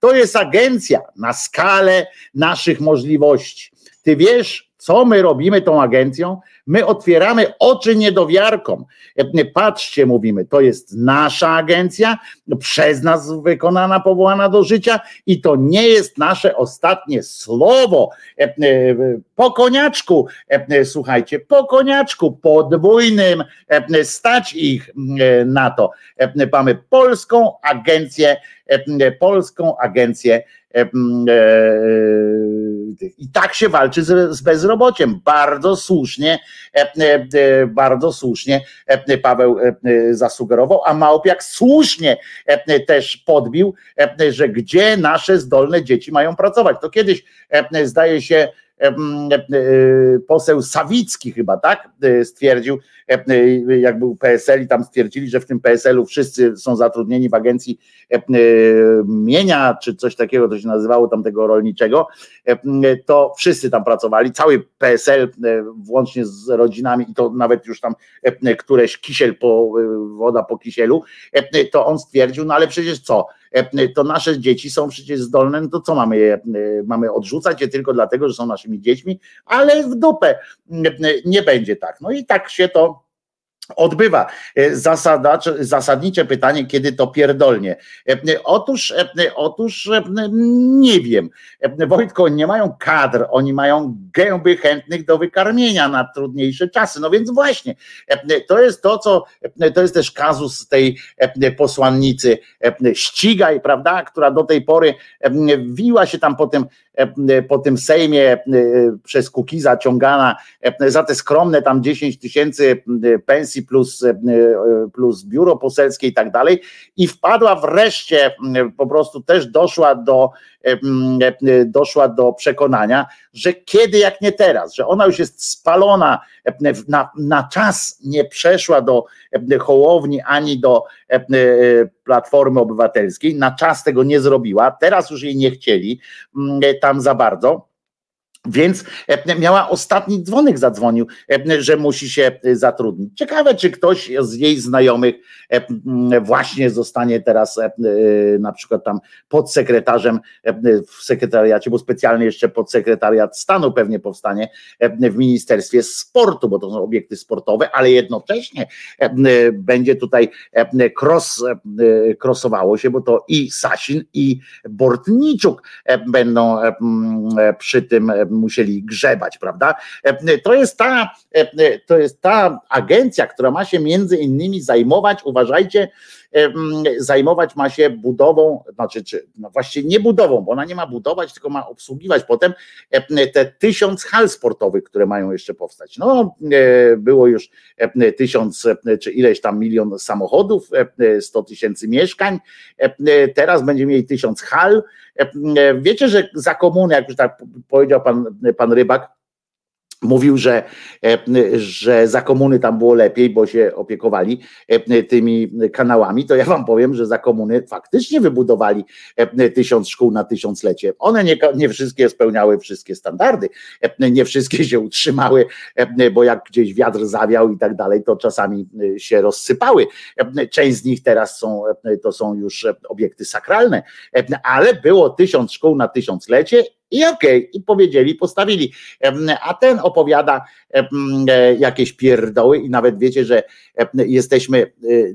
To jest agencja na skalę naszych możliwości. Ty wiesz, co my robimy tą agencją? My otwieramy oczy niedowiarkom. Patrzcie, mówimy, to jest nasza agencja, przez nas wykonana, powołana do życia i to nie jest nasze ostatnie słowo. Po koniaczku, słuchajcie, po koniaczku podwójnym stać ich na to. Mamy polską agencję, polską agencję E, I tak się walczy z, bezrobociem. Bardzo słusznie, bardzo słusznie Paweł zasugerował, a Małpiak słusznie też podbił, że gdzie nasze zdolne dzieci mają pracować. To kiedyś zdaje się E, poseł Sawicki chyba, tak, e, stwierdził, jak był PSL i tam stwierdzili, że w tym PSL-u wszyscy są zatrudnieni w agencji mienia, czy coś takiego, to się nazywało tam tego rolniczego, to wszyscy tam pracowali, cały PSL, włącznie z rodzinami i to nawet już tam któreś kisiel po, woda po kisielu, to on stwierdził, no ale przecież co, E, to nasze dzieci są przecież zdolne, no to co mamy je, e, mamy odrzucać je tylko dlatego, że są naszymi dziećmi, ale w dupę nie będzie tak. No i tak się to odbywa. E, zasadnicze pytanie, kiedy to pierdolnie. E, otóż, e, otóż nie wiem. Wojtko, nie mają kadr, oni mają gęby chętnych do wykarmienia na trudniejsze czasy. No więc właśnie, to jest to, co to jest też kazus tej posłannicy ścigaj, prawda, która do tej pory wiła się tam po tym po tym Sejmie przez Kukiza ciągana za te skromne tam 10 tysięcy pensji plus, plus biuro poselskie i tak dalej. I wpadła wreszcie, po prostu też doszła do doszła do przekonania, że kiedy jak nie teraz, że ona już jest spalona, na, na czas nie przeszła do Hołowni ani do Platformy Obywatelskiej, na czas tego nie zrobiła, teraz już jej nie chcieli tam za bardzo Więc e, miała ostatni dzwonek zadzwonił, e, że musi się e, zatrudnić. Ciekawe, czy ktoś z jej znajomych właśnie zostanie teraz na przykład tam podsekretarzem w sekretariacie, bo specjalnie jeszcze podsekretariat stanu pewnie powstanie w Ministerstwie Sportu, bo to są obiekty sportowe, ale jednocześnie będzie tutaj cross, crossowało się, bo to i Sasin i Bortniczuk będą przy tym musieli grzebać, prawda? E, to jest ta, e, to jest ta agencja, która ma się między innymi zajmować, uważajcie, zajmować ma się budową, znaczy, czy, no właściwie nie budową, bo ona nie ma budować, tylko ma obsługiwać potem te tysiąc hal sportowych, które mają jeszcze powstać. No, e, było już tysiąc, czy ileś tam milion samochodów, 100 tysięcy mieszkań, teraz będzie mieli tysiąc hal. Wiecie, że za komuny, jak już tak powiedział pan, pan Rybak, Mówił, że, e, że za komuny tam było lepiej, bo się opiekowali e, tymi kanałami, to ja wam powiem, że za komuny faktycznie wybudowali e, tysiąc szkół na tysiąclecie. One nie, nie wszystkie spełniały wszystkie standardy, nie wszystkie się utrzymały, bo jak gdzieś wiatr zawiał i tak dalej, to czasami się rozsypały. Część z nich teraz są, to są już obiekty sakralne, ale było tysiąc szkół na tysiąclecie i okej, okay, i powiedzieli, postawili. A ten opowiada e, jakieś pierdoły i nawet wiecie, że jesteśmy e,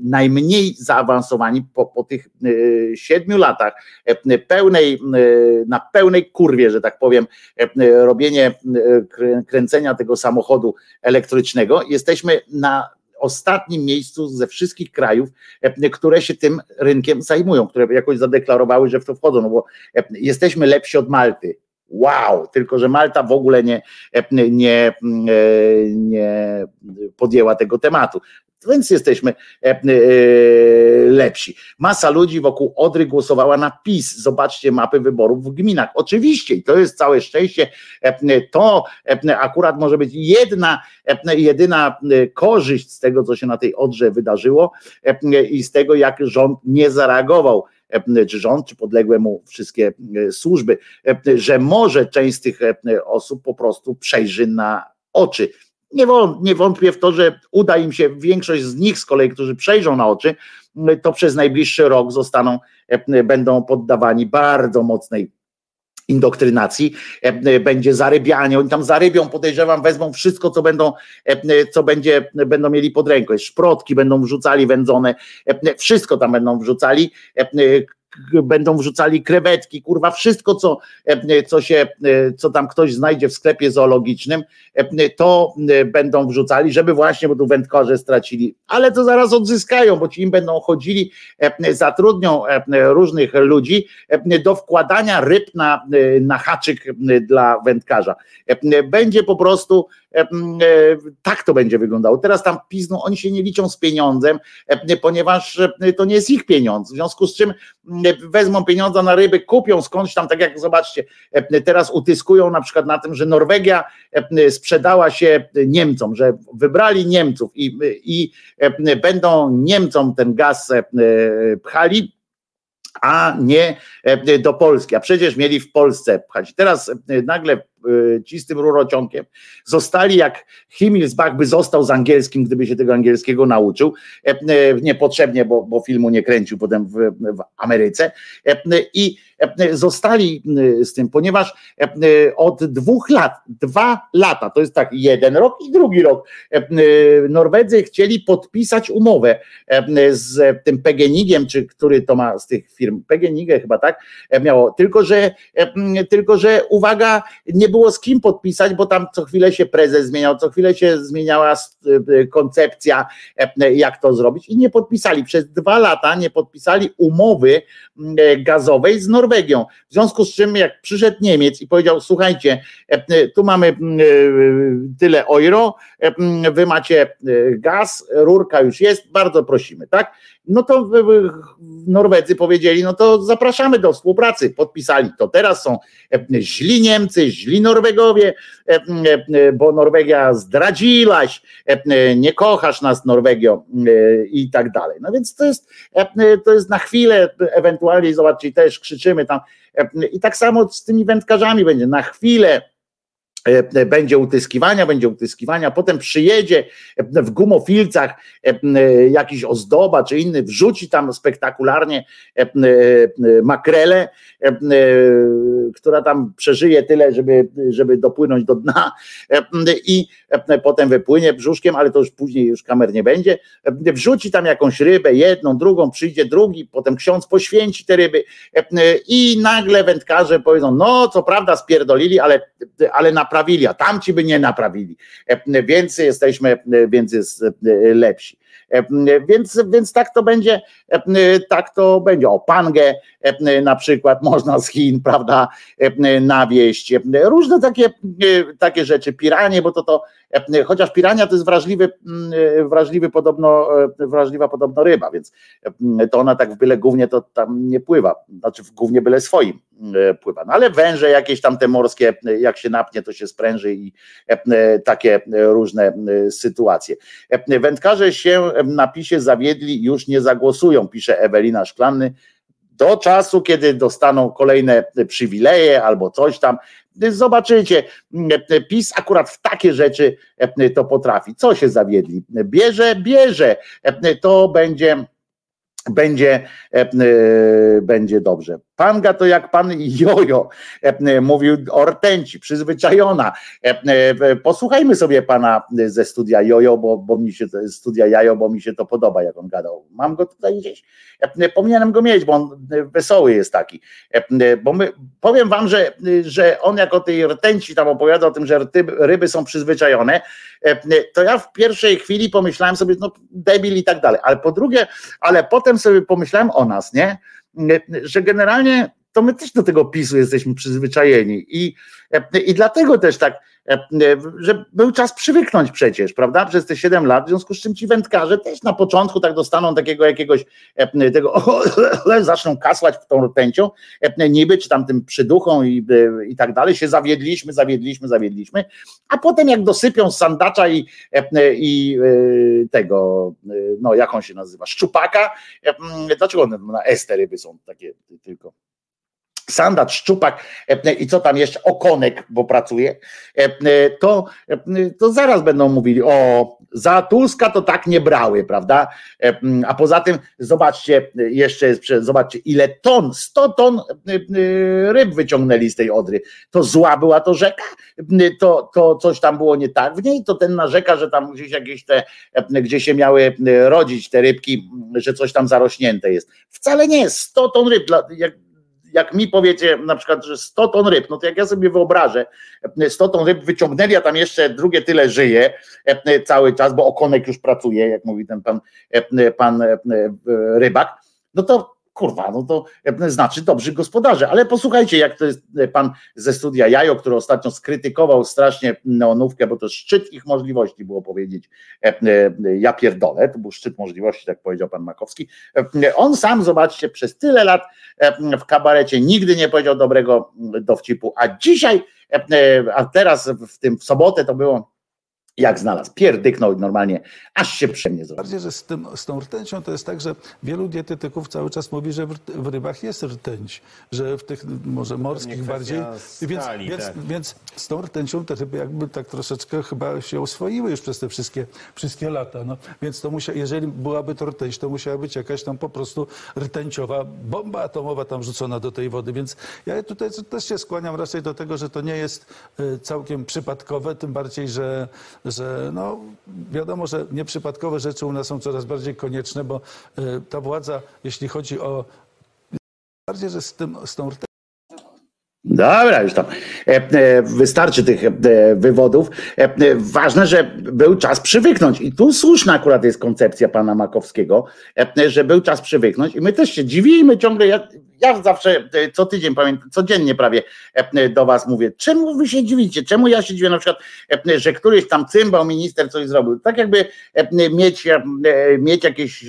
najmniej zaawansowani po, po tych e, siedmiu latach pełnej, na pełnej kurwie, że tak powiem, robienie, kręcenia tego samochodu elektrycznego. Jesteśmy na ostatnim miejscu ze wszystkich krajów, które się tym rynkiem zajmują, które jakoś zadeklarowały, że w to wchodzą, no bo jesteśmy lepsi od Malty, Wow, tylko że Malta w ogóle nie, nie, nie podjęła tego tematu. Więc jesteśmy e, e, lepsi. Masa ludzi wokół Odry głosowała na PiS. Zobaczcie mapy wyborów w gminach. Oczywiście, i to jest całe szczęście. E, to akurat może być jedna, jedyna korzyść z tego, co się na tej Odrze wydarzyło i z tego, jak rząd nie zareagował E, czy rząd, czy podległe mu wszystkie e, służby, e, że może część z tych osób po prostu przejrzy na oczy. Nie, wątpię w to, że uda im się, większość z nich z kolei, którzy przejrzą na oczy, to przez najbliższy rok zostaną, będą poddawani bardzo mocnej indoktrynacji, e, e, będzie zarybianie, oni tam zarybią, podejrzewam, wezmą wszystko, co będą, e, co będzie, będą mieli pod ręką, szprotki będą wrzucali wędzone, wszystko tam będą wrzucali, będą wrzucali krewetki, kurwa, wszystko, co, co się, co tam ktoś znajdzie w sklepie zoologicznym, to będą wrzucali, żeby właśnie, bo tu wędkarze stracili, ale to zaraz odzyskają, bo ci im będą chodzili, zatrudnią różnych ludzi do wkładania ryb na, na haczyk dla wędkarza. Będzie po prostu E, tak to będzie wyglądało. Teraz tam pizną, oni się nie liczą z pieniądzem, ponieważ to nie jest ich pieniądz. W związku z czym wezmą pieniądze na ryby, kupią skądś tam, tak jak zobaczcie, teraz utyskują na przykład na tym, że Norwegia sprzedała się Niemcom, że wybrali Niemców i, i będą Niemcom ten gaz pchali a nie do Polski. A przecież mieli w Polsce pchać. Teraz nagle ci z tym rurociągiem. Zostali jak Himmelsbach by został z angielskim, gdyby się tego angielskiego nauczył, e, e, niepotrzebnie, bo, bo filmu nie kręcił potem w, w Ameryce. E, i zostali z tym, ponieważ od dwóch lat, dwa lata, to jest tak jeden rok i drugi rok, Norwedzy chcieli podpisać umowę z tym Pegenigiem, czy który to ma z tych firm, Pegenigę chyba tak, miało, tylko że, tylko że uwaga, nie było z kim podpisać, bo tam co chwilę się prezes zmieniał, co chwilę się zmieniała koncepcja, jak to zrobić i nie podpisali. Przez dwa lata nie podpisali umowy gazowej z Norwegią Norwegią. W związku z czym, jak przyszedł Niemiec i powiedział: Słuchajcie, e, tu mamy e, tyle euro, e, wy macie gaz, rurka już jest, bardzo prosimy, tak? No to Norwedzy powiedzieli: No to zapraszamy do współpracy, podpisali to. Teraz są źli Niemcy, źli Norwegowie, bo Norwegia zdradziłaś, nie kochasz nas Norwegio i tak dalej. No więc to jest, to jest na chwilę, ewentualnie zobaczcie, też krzyczymy tam. I tak samo z tymi wędkarzami będzie. Na chwilę E, będzie utyskiwania, będzie utyskiwania, potem przyjedzie e, w gumofilcach e, jakiś ozdoba czy inny, wrzuci tam spektakularnie makrelę, która tam przeżyje tyle, żeby, żeby dopłynąć do dna i potem wypłynie brzuszkiem, ale to już później już kamer nie będzie, wrzuci tam jakąś rybę, jedną, drugą, przyjdzie drugi, potem ksiądz poświęci te ryby i nagle wędkarze powiedzą, no co prawda spierdolili, ale, ale naprawili, a tamci by nie naprawili, więc jesteśmy, więc jest lepsi. Więc, więc tak to będzie, tak to będzie. O pangę na przykład można z Chin, prawda, nawieść. Różne takie, takie rzeczy, piranie, bo to to, chociaż pirania to jest wrażliwy, wrażliwy podobno, wrażliwa podobno ryba, więc to ona tak w byle głównie to tam nie pływa, znaczy w głównie byle swoim pływa. No ale węże jakieś tam te morskie, jak się napnie, to się spręży i takie różne sytuacje. Wędkarze się napisie zawiedli, już nie zagłosują, pisze Ewelina Szklanny, do czasu, kiedy dostaną kolejne przywileje albo coś tam. Zobaczycie, PiS akurat w takie rzeczy to potrafi. Co się zawiedli? Bierze, bierze. To będzie będzie, e, będzie dobrze. Panga to jak pan Jojo e, mówił o rtęci, przyzwyczajona. E, posłuchajmy sobie pana ze studia Jojo, bo, bo mi się studia Jajo, bo mi się to podoba, jak on gadał. Mam go tutaj gdzieś. Powinienem go mieć, bo on wesoły jest taki. Bo my, powiem wam, że, że on jako tej rtęci tam opowiada o tym, że ryby są przyzwyczajone, to ja w pierwszej chwili pomyślałem sobie, no debil i tak dalej, ale po drugie, ale potem sobie pomyślałem o nas, nie? Że generalnie to my też do tego PiSu jesteśmy przyzwyczajeni i, i dlatego też tak że był czas przywyknąć przecież, prawda, przez te 7 lat, w związku z czym ci wędkarze też na początku tak dostaną takiego jakiegoś tego, zaczną kasłać w tą rtęcią, niby, czy tam tym przyduchą i, i tak dalej, się zawiedliśmy, zawiedliśmy, zawiedliśmy, a potem jak dosypią sandacza i, i e, tego, e, no jak on się nazywa, szczupaka, dlaczego one na esteryby ryby są takie tylko Sandat, Szczupak e, i co tam jeszcze, Okonek, bo pracuje, e, to, e, to zaraz będą mówili, o, za Tuska to tak nie brały, prawda? A poza tym, zobaczcie, jeszcze jest, zobaczcie, ile ton, 100 ton ryb wyciągnęli z tej Odry. To zła była to rzeka? To, to coś tam było nie tak w niej? To ten narzeka, że tam gdzieś jakieś te, gdzie się miały rodzić te rybki, że coś tam zarośnięte jest. Wcale nie, 100 ton ryb, jak jak mi powiecie na przykład, że 100 ton ryb, no to jak ja sobie wyobrażę, 100 ton ryb wyciągnęli, a tam jeszcze drugie tyle żyje e, cały czas, bo okonek już pracuje, jak mówi ten pan, e, pan e, rybak, no to kurwa, no to e, znaczy dobrzy gospodarze. Ale posłuchajcie, jak to jest e, pan ze studia Jajo, który ostatnio skrytykował strasznie neonówkę, bo to szczyt ich możliwości było powiedzieć. E, ja pierdolę, to był szczyt możliwości, tak powiedział pan Makowski. On sam, zobaczcie, przez tyle lat w kabarecie nigdy nie powiedział dobrego dowcipu, a dzisiaj, a teraz w tym w sobotę to było jak znalazł. Pierdyknął normalnie, aż się przemnie zrobił. Bardziej, że z, tym, z tą rtęcią to jest tak, że wielu dietetyków cały czas mówi, że w, w rybach jest rtęć, że w tych może morskich bardziej. Więc, stali, więc, tak. więc z tą rtęcią te ryby jakby tak troszeczkę chyba się oswoiły już przez te wszystkie, wszystkie lata. No. Więc to musia, jeżeli byłaby to rtęć, to musiała być jakaś tam po prostu rtęciowa bomba atomowa tam rzucona do tej wody. Więc ja tutaj też się skłaniam raczej do tego, że to nie jest y, całkiem przypadkowe, tym bardziej, że że no, wiadomo, że nieprzypadkowe rzeczy u nas są coraz bardziej konieczne, bo y, ta władza, jeśli chodzi o bardziej, że z, tym, z tą Dobra, już tam. E, e, wystarczy tych e, wywodów. Ważne, że był czas przywyknąć. I tu słuszna akurat jest koncepcja pana Makowskiego, że był czas przywyknąć. I my też się dziwimy ciągle. Ja, ja zawsze co tydzień, pamiętam, codziennie prawie do was mówię, czemu wy się dziwicie? Czemu ja się dziwię na przykład, że któryś tam cymbał minister coś zrobił? Tak jakby mieć, mieć jakieś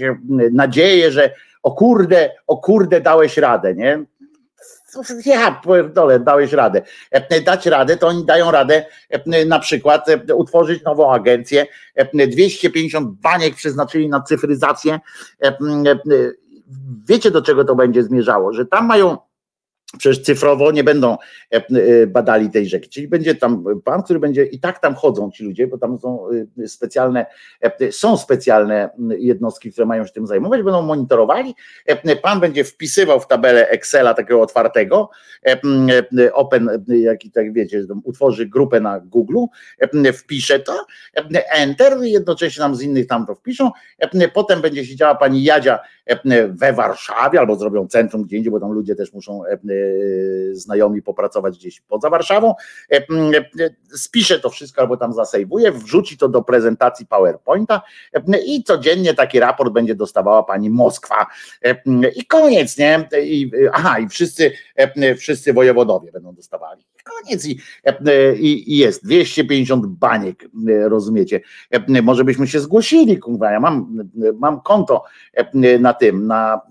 nadzieję, że o kurde, o kurde dałeś radę, nie? ja dole dałeś radę. E, dać radę, to oni dają radę e, na przykład e, utworzyć nową agencję. 250 baniek przeznaczyli na cyfryzację. Wiecie, do czego to będzie zmierzało? Że tam mają Przecież cyfrowo nie będą e, e, badali tej rzeki. Czyli będzie tam pan, który będzie i tak tam chodzą ci ludzie, bo tam są e, specjalne, są specjalne jednostki, które mają się tym zajmować, będą monitorowali. Pan będzie wpisywał w tabelę Excela takiego otwartego, open, jaki tak wiecie, utworzy grupę na Google, wpisze to, enter, jednocześnie tam z innych tam to wpiszą, potem będzie siedziała pani Jadzia we Warszawie, albo zrobią centrum gdzie indziej, bo tam ludzie też muszą znajomi popracować gdzieś poza Warszawą, e, e, spisze to wszystko albo tam zasejwuje, wrzuci to do prezentacji PowerPointa e, i codziennie taki raport będzie dostawała pani Moskwa i koniec, nie? I, aha, i wszyscy, wszyscy wojewodowie będą dostawali. Koniec. I, i, i, jest 250 baniek, rozumiecie? Może byśmy się zgłosili, kurwa, ja mam, mam konto na tym, na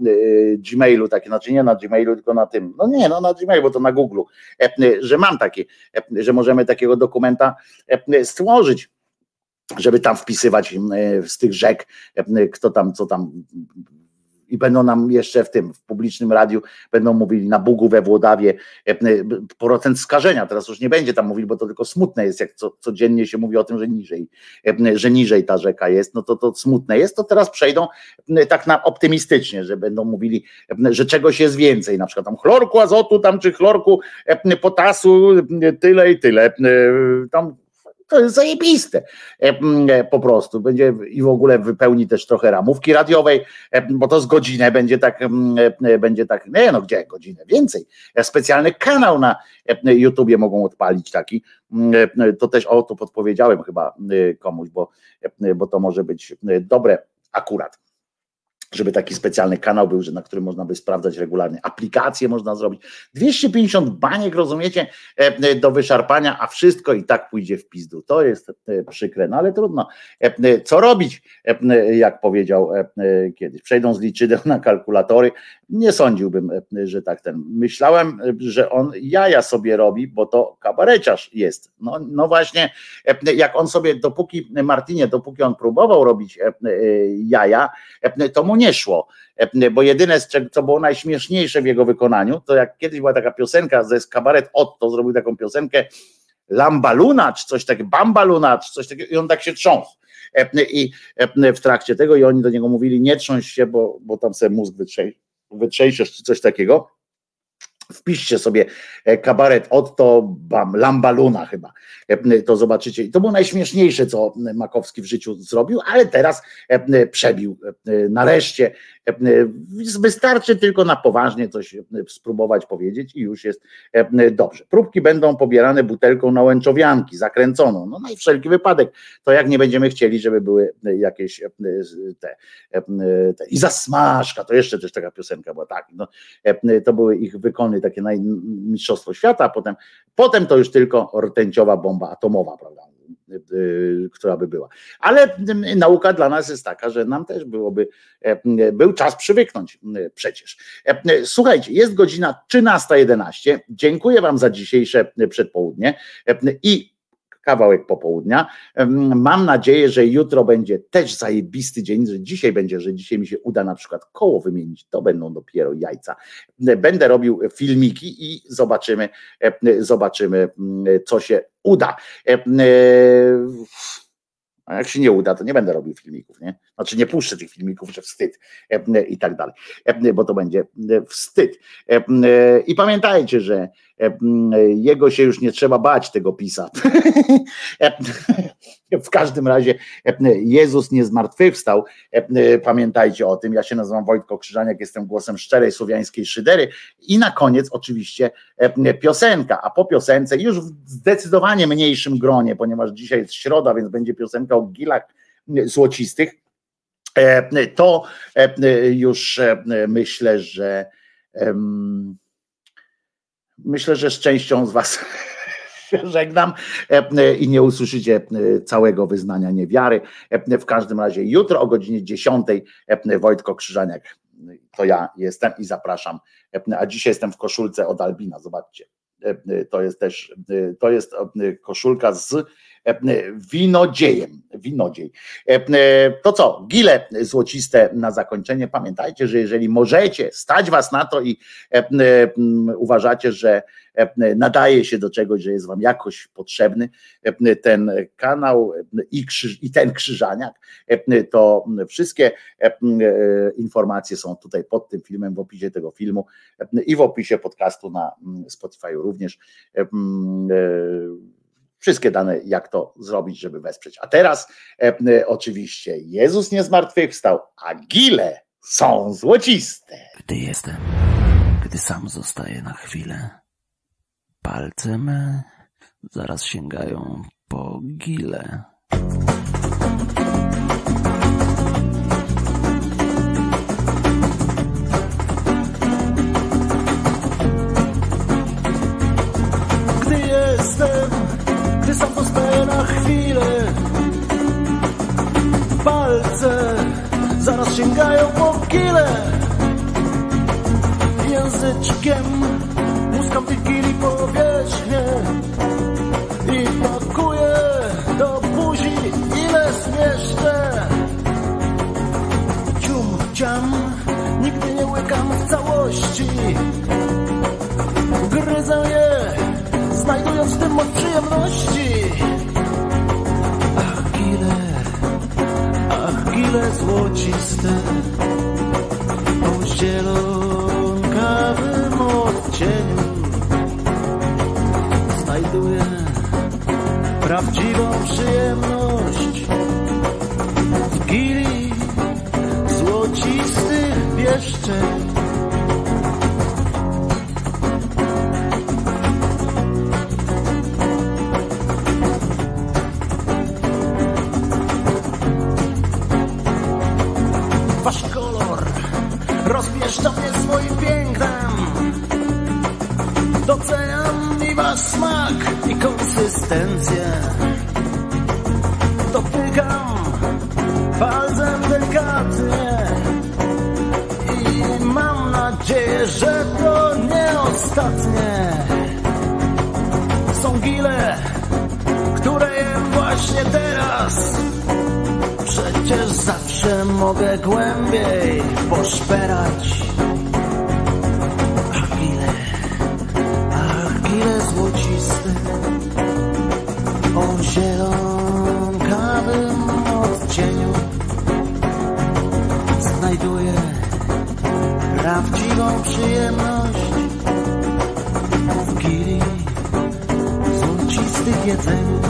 Gmailu takie, znaczy nie na Gmailu, tylko na tym, no nie, no na Gmailu, bo to na Google, że mam takie, że możemy takiego dokumenta stworzyć żeby tam wpisywać z tych rzek, kto tam, co tam i będą nam jeszcze w tym, w publicznym radiu, będą mówili na Bugu we Włodawie e, e, procent skażenia. Teraz już nie będzie tam mówili, bo to tylko smutne jest, jak co, codziennie się mówi o tym, że niżej, e, że niżej ta rzeka jest, no to to smutne jest, to teraz przejdą tak na optymistycznie, że będą mówili, że czegoś jest więcej, na przykład tam chlorku azotu, tam czy chlorku potasu, tyle i tyle. Tam to jest zajebiste e, e, po prostu. Będzie i w ogóle wypełni też trochę ramówki radiowej, e, bo to z godzinę będzie tak, będzie tak, nie no gdzie godzinę, więcej. Specjalny kanał na YouTubie mogą odpalić taki, to też o to podpowiedziałem chyba komuś, bo, bo to może być dobre akurat żeby taki specjalny kanał był, na którym można by sprawdzać regularnie. Aplikacje można zrobić. 250 baniek, rozumiecie, e, e, do wyszarpania, a wszystko i tak pójdzie w pizdu. To jest e, przykre, no ale trudno. Co robić, jak powiedział kiedyś? Przejdą z liczydeł na kalkulatory. Nie sądziłbym, że tak ten. Myślałem, że on jaja sobie robi, bo to kabareciarz jest. No, no właśnie, jak on sobie, dopóki Martinie, dopóki on próbował robić jaja, to mu nie szło, bo jedyne, co było najśmieszniejsze w jego wykonaniu, to jak kiedyś była taka piosenka ze kabaret Otto, zrobił taką piosenkę Lambaluna, czy coś takiego, Bambaluna, czy coś takiego i on tak się trząsł. I w trakcie tego i oni do niego mówili, nie trząść się, bo, bo tam sobie mózg wytrzejszysz, czy coś takiego. Wpiszcie sobie e, kabaret Otto Bam, Lambaluna chyba, e, to zobaczycie. I to było najśmieszniejsze, co Makowski w życiu zrobił, ale teraz e, przebił nareszcie Wystarczy tylko na poważnie coś spróbować powiedzieć i już jest dobrze. Próbki będą pobierane butelką na łęczowianki, zakręconą. No, no i wszelki wypadek, to jak nie będziemy chcieli, żeby były jakieś te, te i zasmażka, to jeszcze też taka piosenka była, tak, no, to były ich wykony, takie na mistrzostwo świata, a potem, potem to już tylko rtęciowa bomba atomowa, prawda? Y, która by była. Ale y, nauka dla nas jest taka, że nam też byłoby, e, był czas przywyknąć y, przecież. E, słuchajcie, jest godzina 13.11. Dziękuję Wam za dzisiejsze przedpołudnie e, i kawałek popołudnia. Mam nadzieję, że jutro będzie też zajebisty dzień, że dzisiaj będzie, że dzisiaj mi się uda na przykład koło wymienić, to będą dopiero jajca. Będę robił filmiki i zobaczymy, zobaczymy co się uda. A jak się nie uda, to nie będę robił filmików, nie? Znaczy nie puszczę tych filmików, że wstyd i tak dalej, bo to będzie wstyd. I pamiętajcie, że jego się już nie trzeba bać, tego pisa. W każdym razie Jezus nie zmartwychwstał. Pamiętajcie o tym. Ja się nazywam Wojtko Krzyżaniak, jestem głosem szczerej słowiańskiej szydery. I na koniec oczywiście piosenka, a po piosence już w zdecydowanie mniejszym gronie, ponieważ dzisiaj jest środa, więc będzie piosenka o gilach złocistych. To już myślę, że myślę, że z częścią z Was się żegnam e, i nie usłyszycie e, całego wyznania niewiary. E, w każdym razie jutro o godzinie 10 Wojtko Krzyżaniak, to ja jestem i zapraszam. A dzisiaj jestem w koszulce od Albina, zobaczcie. To jest też, to jest koszulka z winodziejem. Winodziej. To co, gile złociste na zakończenie. Pamiętajcie, że jeżeli możecie, stać was na to i uważacie, że nadaje się do czegoś, że jest wam jakoś potrzebny ten kanał i, krzyż, i ten krzyżaniak, to wszystkie informacje są tutaj pod tym filmem, w opisie tego filmu i w opisie podcastu na Spotify również wszystkie dane, jak to zrobić, żeby wesprzeć. A teraz e, oczywiście Jezus nie zmartwychwstał, a gile są złociste. Gdy jestem, gdy sam zostaję na chwilę, palce me zaraz sięgają po gile. Sięgają po gile. Języczkiem muskam gili powierzchnię i pakuję do buzi ile zmieszczę. Cium, ciam, nigdy nie łykam w całości. Gryzę je, znajdując w tym moc przyjemności. Ach, gile złociste, o zielonkawym odcieniu. Znajduję prawdziwą przyjemność w gili złocistych pieszczeń. Konsystencję. Dotykam palcem delikatnie i mam nadzieję, że to nie ostatnie. Są gile, które jem właśnie teraz. Przecież zawsze mogę głębiej poszperać. Przyjemność. W gili złocistych jedzeniu.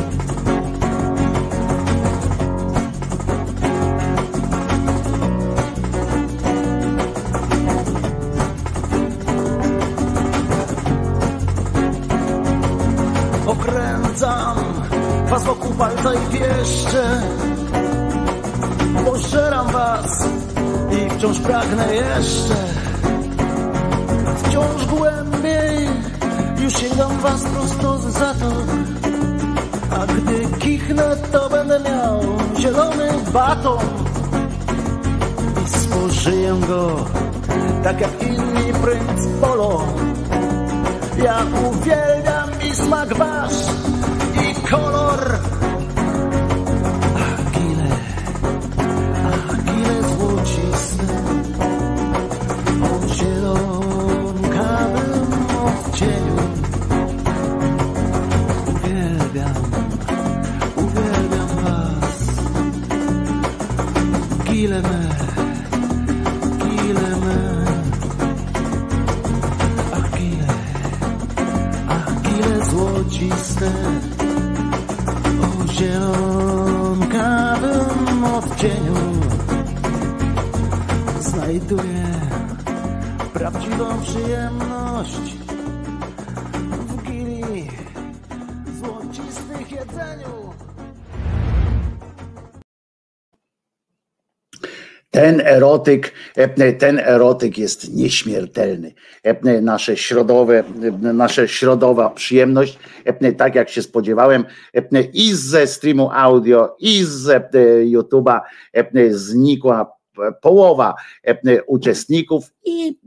Okręcam was wokół palca i wieszcze Pożeram was i wciąż pragnę jeszcze was prosto za to A gdy kichnę to będę miał zielony baton I spożyję go tak jak inni princ polo ja uwielbiam i smak wasz i kolor. Erotyk, e, ten erotyk jest nieśmiertelny. E, Nasze środowe, e, nasza środowa przyjemność, tak jak się spodziewałem, i ze streamu audio, i z YouTube'a znikła połowa uczestników i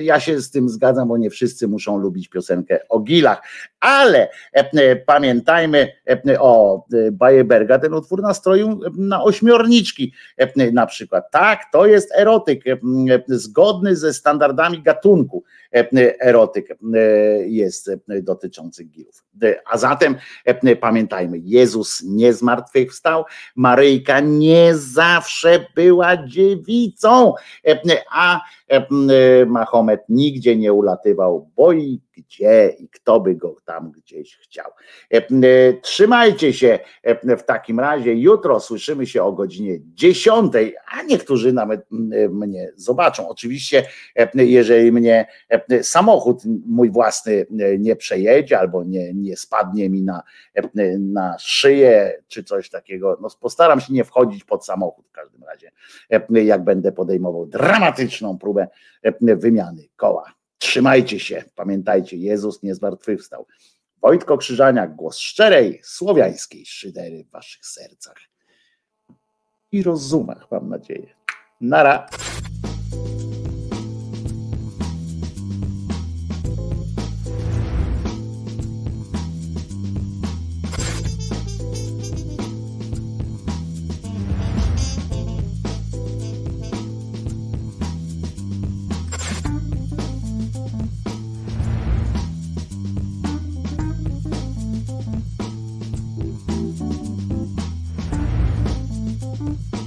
ja się z tym zgadzam, bo nie wszyscy muszą lubić piosenkę o gilach, ale pamiętajmy o Bajeberga, ten utwór nastroju na ośmiorniczki na przykład. Tak, to jest erotyk zgodny ze standardami gatunku erotyk jest dotyczący gilów. A zatem pamiętajmy, Jezus nie zmartwychwstał, Maryjka nie zawsze była dziewicą, a Mahomet nigdzie nie ulatywał, bo i gdzie i kto by go tam gdzieś chciał. Trzymajcie się w takim razie. Jutro słyszymy się o godzinie 10, a niektórzy nawet mnie zobaczą. Oczywiście, jeżeli mnie samochód mój własny nie przejedzie albo nie, nie spadnie mi na, na szyję czy coś takiego, no postaram się nie wchodzić pod samochód w każdym razie, jak będę podejmował dramatyczną próbę wymiany koła. Trzymajcie się, pamiętajcie, Jezus nie zmartwychwstał. Wojtko Krzyżaniak, głos szczerej, słowiańskiej szydery w waszych sercach i rozumach, mam nadzieję. Nara.